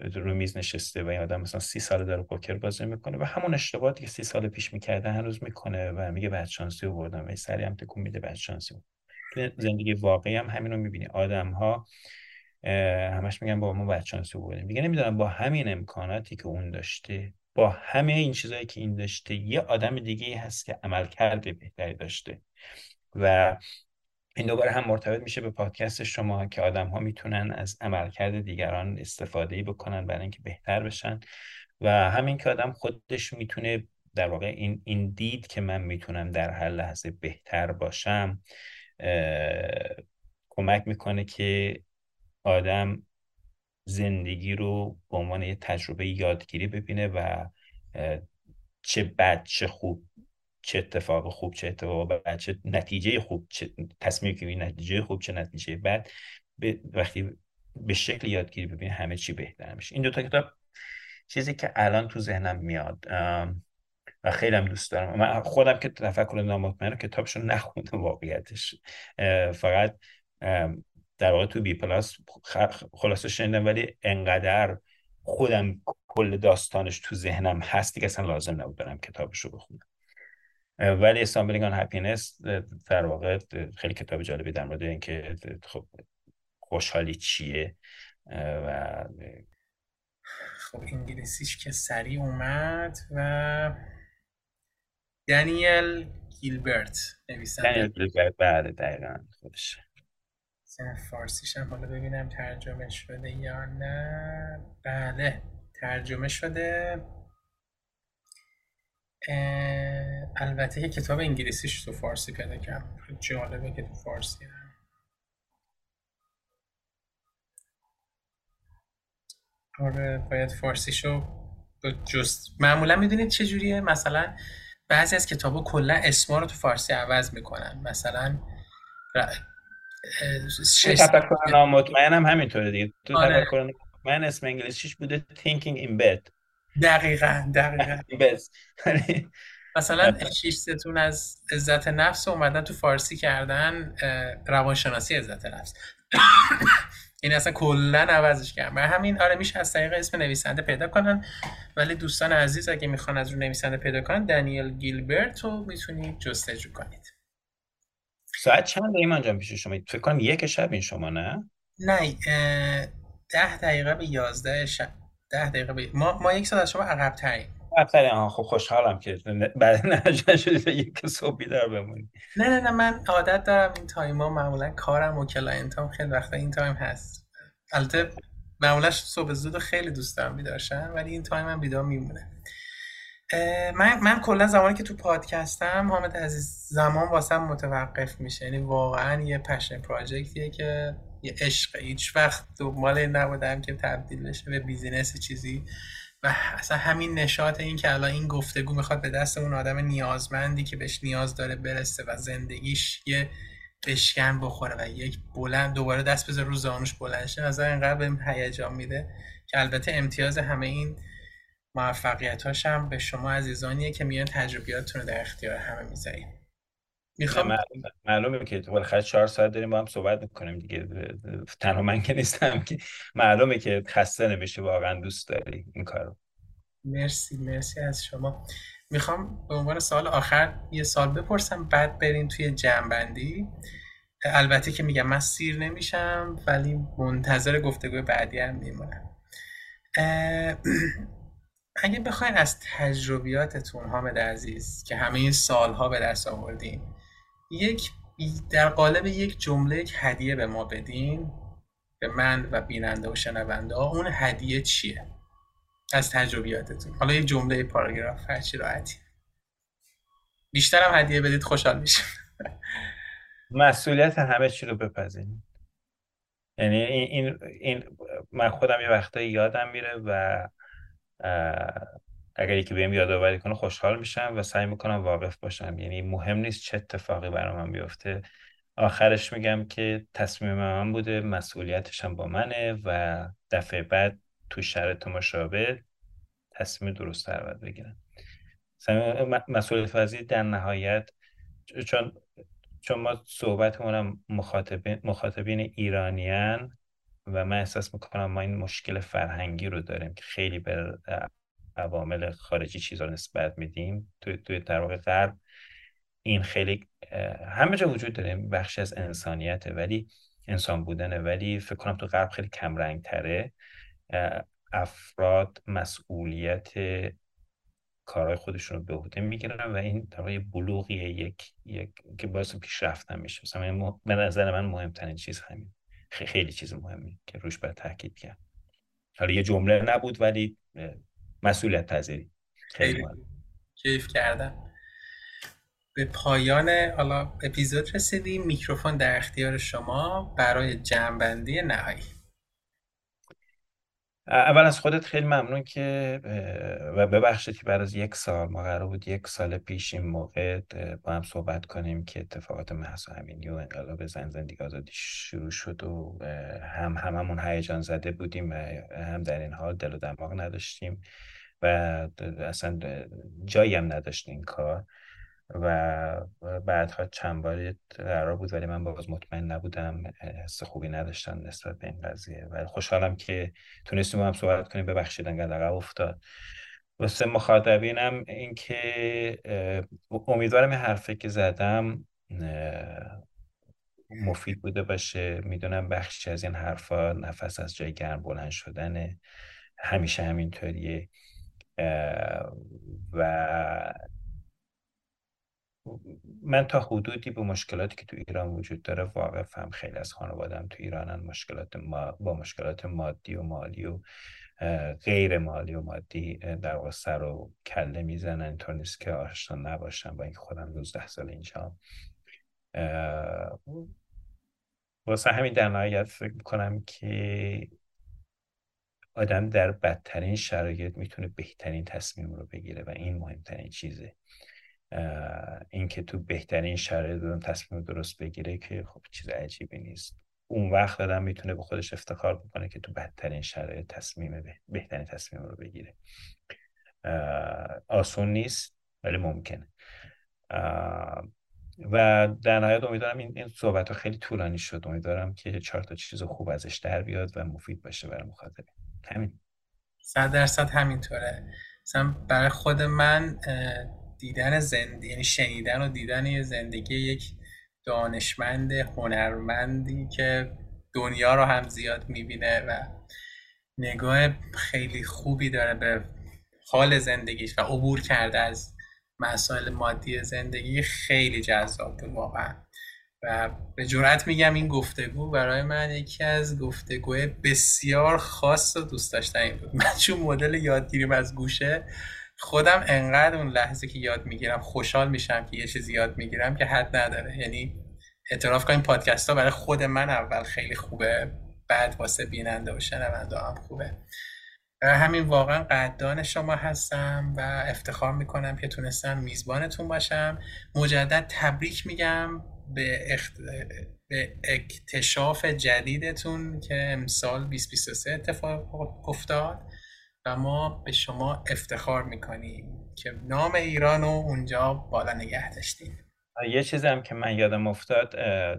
رو میز نشسته و این آدم مثلا سی سال داره پوکر بازی می‌کنه و همون اشتباهاتی که سی سال پیش می‌کرده هنوز می‌کنه و میگه بعد شانسی آوردم و سری هم تکون میده بعد شانسی تو زندگی واقعی هم همین رو می‌بینی. آدم ها همش میگن با ما بعد شانسی آوردیم. دیگه نمی‌دونم با همین امکاناتی که اون داشته با همه این چیزهایی که این داشته یه آدم دیگه هست که عمل کرده بهتری داشته. و این دوباره هم مرتبط میشه به پادکست شما که آدم ها می‌تونن از عملکرد دیگران استفاده بکنن برای اینکه بهتر بشن. و همین که آدم خودش می‌تونه در واقع این, این دید که من می‌تونم در هر لحظه بهتر باشم کمک می‌کنه که آدم زندگی رو به عنوان یه تجربه یادگیری ببینه و چه بد چه خوب چه اتفاق خوب چه اتفاق بد چه نتیجه خوب چه تصمیم که نتیجه خوب چه نتیجه بد. وقتی به شکل یادگیری ببینی همه چی بهتر میشه. این دو تا کتاب چیزی که الان تو ذهنم میاد و خیلی هم دوست دارم. من خودم که تفکر نامطمئن رو کتابشون نخوندم واقعیتش. فقط در واقع تو بی پلاس خلاصه شنیدم ولی انقدر خودم کل داستانش تو ذهنم هست دیگه اصلا لازم نبود برم کتابش رو بخونم. ولی استامبلینگ آن هپینس در واقع خیلی کتاب جالبی در مورد اینکه خب خوشحالی چیه؟ و خب انگلیسیش که سریع اومد و دانیل گیلبرت نویسنده. دانیل گیلبرت بله دقیقا خودش. فارسیش هم حالا ببینم ترجمه شده یا نه. بله ترجمه شده. البته که کتاب انگلیسیش تو فارسی پیدا کردم. جالبه که تو فارسی. هم. آره باید فارسیشو جست معمولا می‌دونید چجوریه مثلا بعضی از کتابا کلا اسما رو تو فارسی عوض می‌کنن. مثلا شش تفکر نامطمئنم همینطوره دیگه. تو آره. تفکر من اسم انگلیسیش بوده thinking in bed. دقیقا دقیقا. مثلا شیش ستون از عزت نفس اومدن تو فارسی کردن روانشناسی عزت نفس. این (coughs) اصلا کلا عوضش کردن. همین آره میشه از طریق اسم نویسنده پیدا کنن. ولی دوستان عزیز اگه می‌خوان از رو نویسنده پیدا کنن دانیل گیلبرت رو می‌تونید جستجو کنید. ساعت چند ایمان جان پیش شما؟ فکر کنم یک شب این شما نه؟ نه ده دقیقه به یازده شب. ده دقیقه به... ما, ما یک ساعت از شما عقب تریم عقب خب خوشحالم که بعد نجن شدید یک صبح بیدار بمونی. نه نه نه من عادت دارم این time ها معمولا کارم و client هم خیلی وقتا این time هست. البته معمولا صبح زود خیلی دوست دارم بیدارشم ولی این time هم بیدار میمونه. من من کلا زمانی که تو پادکستم حامد عزیز زمان واسم متوقف میشه. یعنی واقعا یه پشن پراجکتیه که یه عشق هیچ وقت دنبال نبودم که تبدیل بشه به بیزینس چیزی. و اصلا همین نشاط این که الان این گفتگو می‌خواد به دست اون آدم نیازمندی که بهش نیاز داره برسه و زندگیش یه بشکن بخوره و یک بلند دوباره دست بذاره رو زانوش بلند شه از اینقدر بهم هیجان میده که البته امتیاز همه این موفقیت هم به شما عزیزانیه که میان تجربیاتتون رو در اختیار همه می‌ذاریم می‌خوام معلومه که بالاخره چهار ساعت داریم با هم صحبت می‌کنیم دیگه. تنها من که نیستم که. معلومه که خسته نمیشه واقعا دوست داری این کارو. مرسی مرسی از شما. می‌خوام به عنوان سال آخر یه سال بپرسم بعد بریم توی جمعبندی البته که میگم من سیر نمیشم ولی منتظر گفتگوی بعدی هم میمونم. اگه بخواین از تجربیاتتون حامد عزیز که همه این سالها به دست آوردین یک در قالب یک جمله یک هدیه به ما بدین به من و بیننده و شنونده ها. اون هدیه چیه؟ از تجربیاتتون. حالا یک جمله پاراگراف هرچی راحتی. بیشتر هم هدیه بدید خوشحال میشم. مسئولیت همه چی رو بپذیرید یعنی این, این من خودم یه وقتایی یادم میره و اگر یکی بهم یادآوری کنه خوشحال میشم و سعی می‌کنم واقف باشم. یعنی مهم نیست چه اتفاقی برای من بیفته. آخرش میگم که تصمیم من بوده مسئولیتش هم با منه و دفعه بعد تو شرط مشابه تصمیم درست تر باید بگیرم. مسئولیت فضی در نهایت چون چون ما صحبتمونم مخاطبین, مخاطبین ایرانیان و من احساس می‌کنم ما این مشکل فرهنگی رو داریم که خیلی به عوامل خارجی چیزا رو نسبت میدیم توی تو در واقع غرب. این خیلی همه جا وجود داره. بخشی از انسانیته ولی انسان بودنه. ولی فکر کنم تو غرب خیلی کمرنگ تره افراد مسئولیت کارهای خودشون رو به عهده می‌گیرن و این در بلوغیه. یک یک که باعث پیشرفتن میشه مثلا به نظر من مهمترین چیز همین. خیلی چیز مهمی که روش باید تاکید کرد. حالا یه جمله نبود ولی مسئولیت پذیری. خیلی کیف کردم. به پایان حالا اپیزود رسیدیم میکروفون در اختیار شما برای جمعبندی نهایی. اول از خودت خیلی ممنون که و ببخشید که بعد از یک سال ما قرار بود یک سال پیش این موقع با هم صحبت کنیم که اتفاقات محسا امینی و انقلاب زن زندگی آزادی شروع شد و هم هممون هیجان زده بودیم و هم در این حال دل و دماغ نداشتیم. و اصلا جایی هم نداشت این کار. و بعدها چند بار قرار بود ولی من باز مطمئن نبودم حس خوبی نداشتم نسبت به این قضیه. ولی خوشحالم که تونستیم هم صحبت کنیم ببخشید انقدر عقب افتاد. واسه مخاطبینم این که امیدوارم این حرفه که زدم مفید بوده باشه. می‌دونم بخشی از این حرفا نفس از جای گرم بلند شدنه. همیشه همینطوریه. و من تا حدودی به مشکلاتی که تو ایران وجود داره واقفم. خیلی از خانوادم تو ایرانن مشکلات ما با مشکلات مادی و مالی و غیر مالی و مادی در واقع سر و کله می‌زنن. اینطور نیست که آشنا نباشم با اینکه خودم 19 سال اینجا. واسه همین در نهایت فکر می‌کنم که آدم در بدترین شرایط می‌تونه بهترین تصمیم رو بگیره و این مهمترین چیزه. اینکه تو بهترین شرایط دادم تصمیم درست بگیره که خب چیز عجیبی نیست. اون وقت آدم می‌تونه به خودش افتخار بکنه که تو بدترین شرایط تصمیم بهترین تصمیم رو بگیره. آسون نیست ولی ممکنه. و در نهایت امیدوارم این, این صحبت ها خیلی طولانی شد. امیدوارم که چهار تا چیز خوب ازش در بیاد و مفید باشه برای مخاطبین. همین. صد درصد همینطوره. مثلا برای خود من دیدن زندگی یعنی شنیدن و دیدن یه زندگی یک دانشمند هنرمندی که دنیا رو هم زیاد می‌بینه و نگاه خیلی خوبی داره به حال زندگیش و عبور کرده از مسائل مادی زندگی خیلی جذاب بود واقعا. و به جرات میگم این گفتگو برای من یکی از گفتگوهای بسیار خاص و دوست داشتنی بود. من چون مدل یادگیریم از گوشه خودم انقدر اون لحظه که یاد می‌گیرم خوشحال میشم که یه چیزی یاد می‌گیرم که حد نداره. یعنی اعتراف کنیم پادکست ها برای خود من اول خیلی خوبه بعد واسه بیننده و شنونده هم خوبه. همین واقعا قدردان شما هستم و افتخار می‌کنم که تونستم میزبانتون باشم. مجدد تبریک میگم. به, اخت... به اکتشاف جدیدتون که امسال 2023 اتفاق افتاد و ما به شما افتخار می‌کنیم که نام ایران رو اونجا بالا نگه داشتیم یه چیزی هم که من یادم افتاد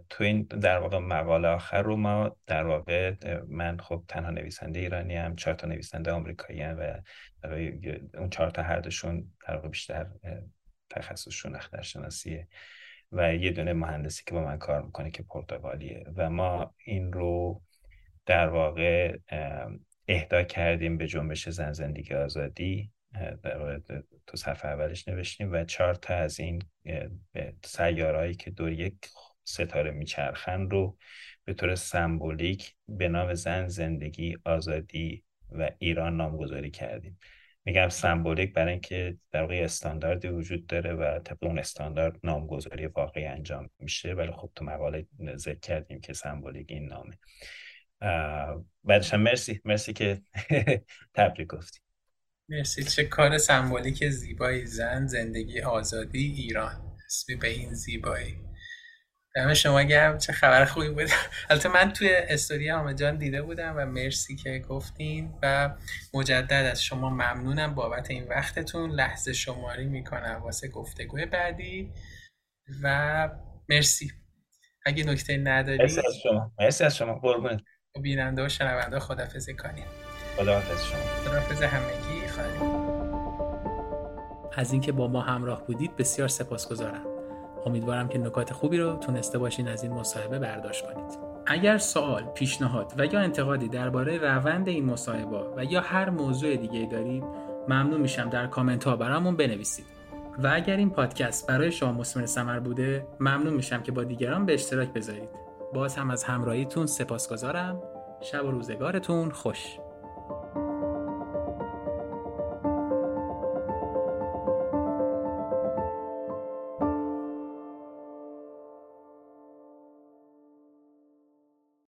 تو این در واقع مقاله آخر رو ما در واقع من خب تنها نویسنده ایرانی هم چهار تا نویسنده آمریکایی هم و اون چهار تا هر دوشون در واقع بیشتر تخصصشون اخترشناسیه و یه دونه مهندسی که با من کار می‌کنه که پرتغالیه. و ما این رو در واقع اهدا کردیم به جنبش زن زندگی آزادی. در تو صفحه اولش نوشتیم و چهار تا از این سیارهایی که دور یک ستاره میچرخن رو به طور سمبولیک به نام زن زندگی آزادی و ایران نامگذاری کردیم. میگم سمبولیک برای اینکه در واقع استانداردی وجود داره و طبق اون استاندارد نامگذاری واقعی انجام میشه. ولی خب تو مقاله ذکر کردیم که سمبولیک این نامه. بعدش مرسی. مرسی که (laughs) تبریک گفتی. مرسی. چه کار سمبولیک زیبایی. زن زندگی آزادی ایران. اسمی به این زیبایی. دم شما گرم چه خبر خوبی بود؟ (laughs) البته من توی استوری همه جان دیده بودم و مرسی که گفتین و مجدد از شما ممنونم بابت این وقتتون. لحظه شماری می‌کنم واسه گفتگوی بعدی و مرسی. اگه نکته نداری مرسی از شما. مرسی از شما. قربونت. بیننده و شنونده خدافزی کنیم خداحافظ شما. خداحافظ همگی. خواهیم از اینکه با ما همراه بودید بسیار سپاسگزارم. امیدوارم که نکات خوبی رو تونسته باشین از این مصاحبه برداشت کنید. اگر سوال، پیشنهاد و یا انتقادی درباره روند این مصاحبه و یا هر موضوع دیگه دارید ممنون میشم در کامنت ها برامون بنویسید. و اگر این پادکست برای شما مسمر سمر بوده ممنون میشم که با دیگران به اشتراک بذارید. باز هم از همراهیتون سپاسگزارم. شب و روزگارتون خوش.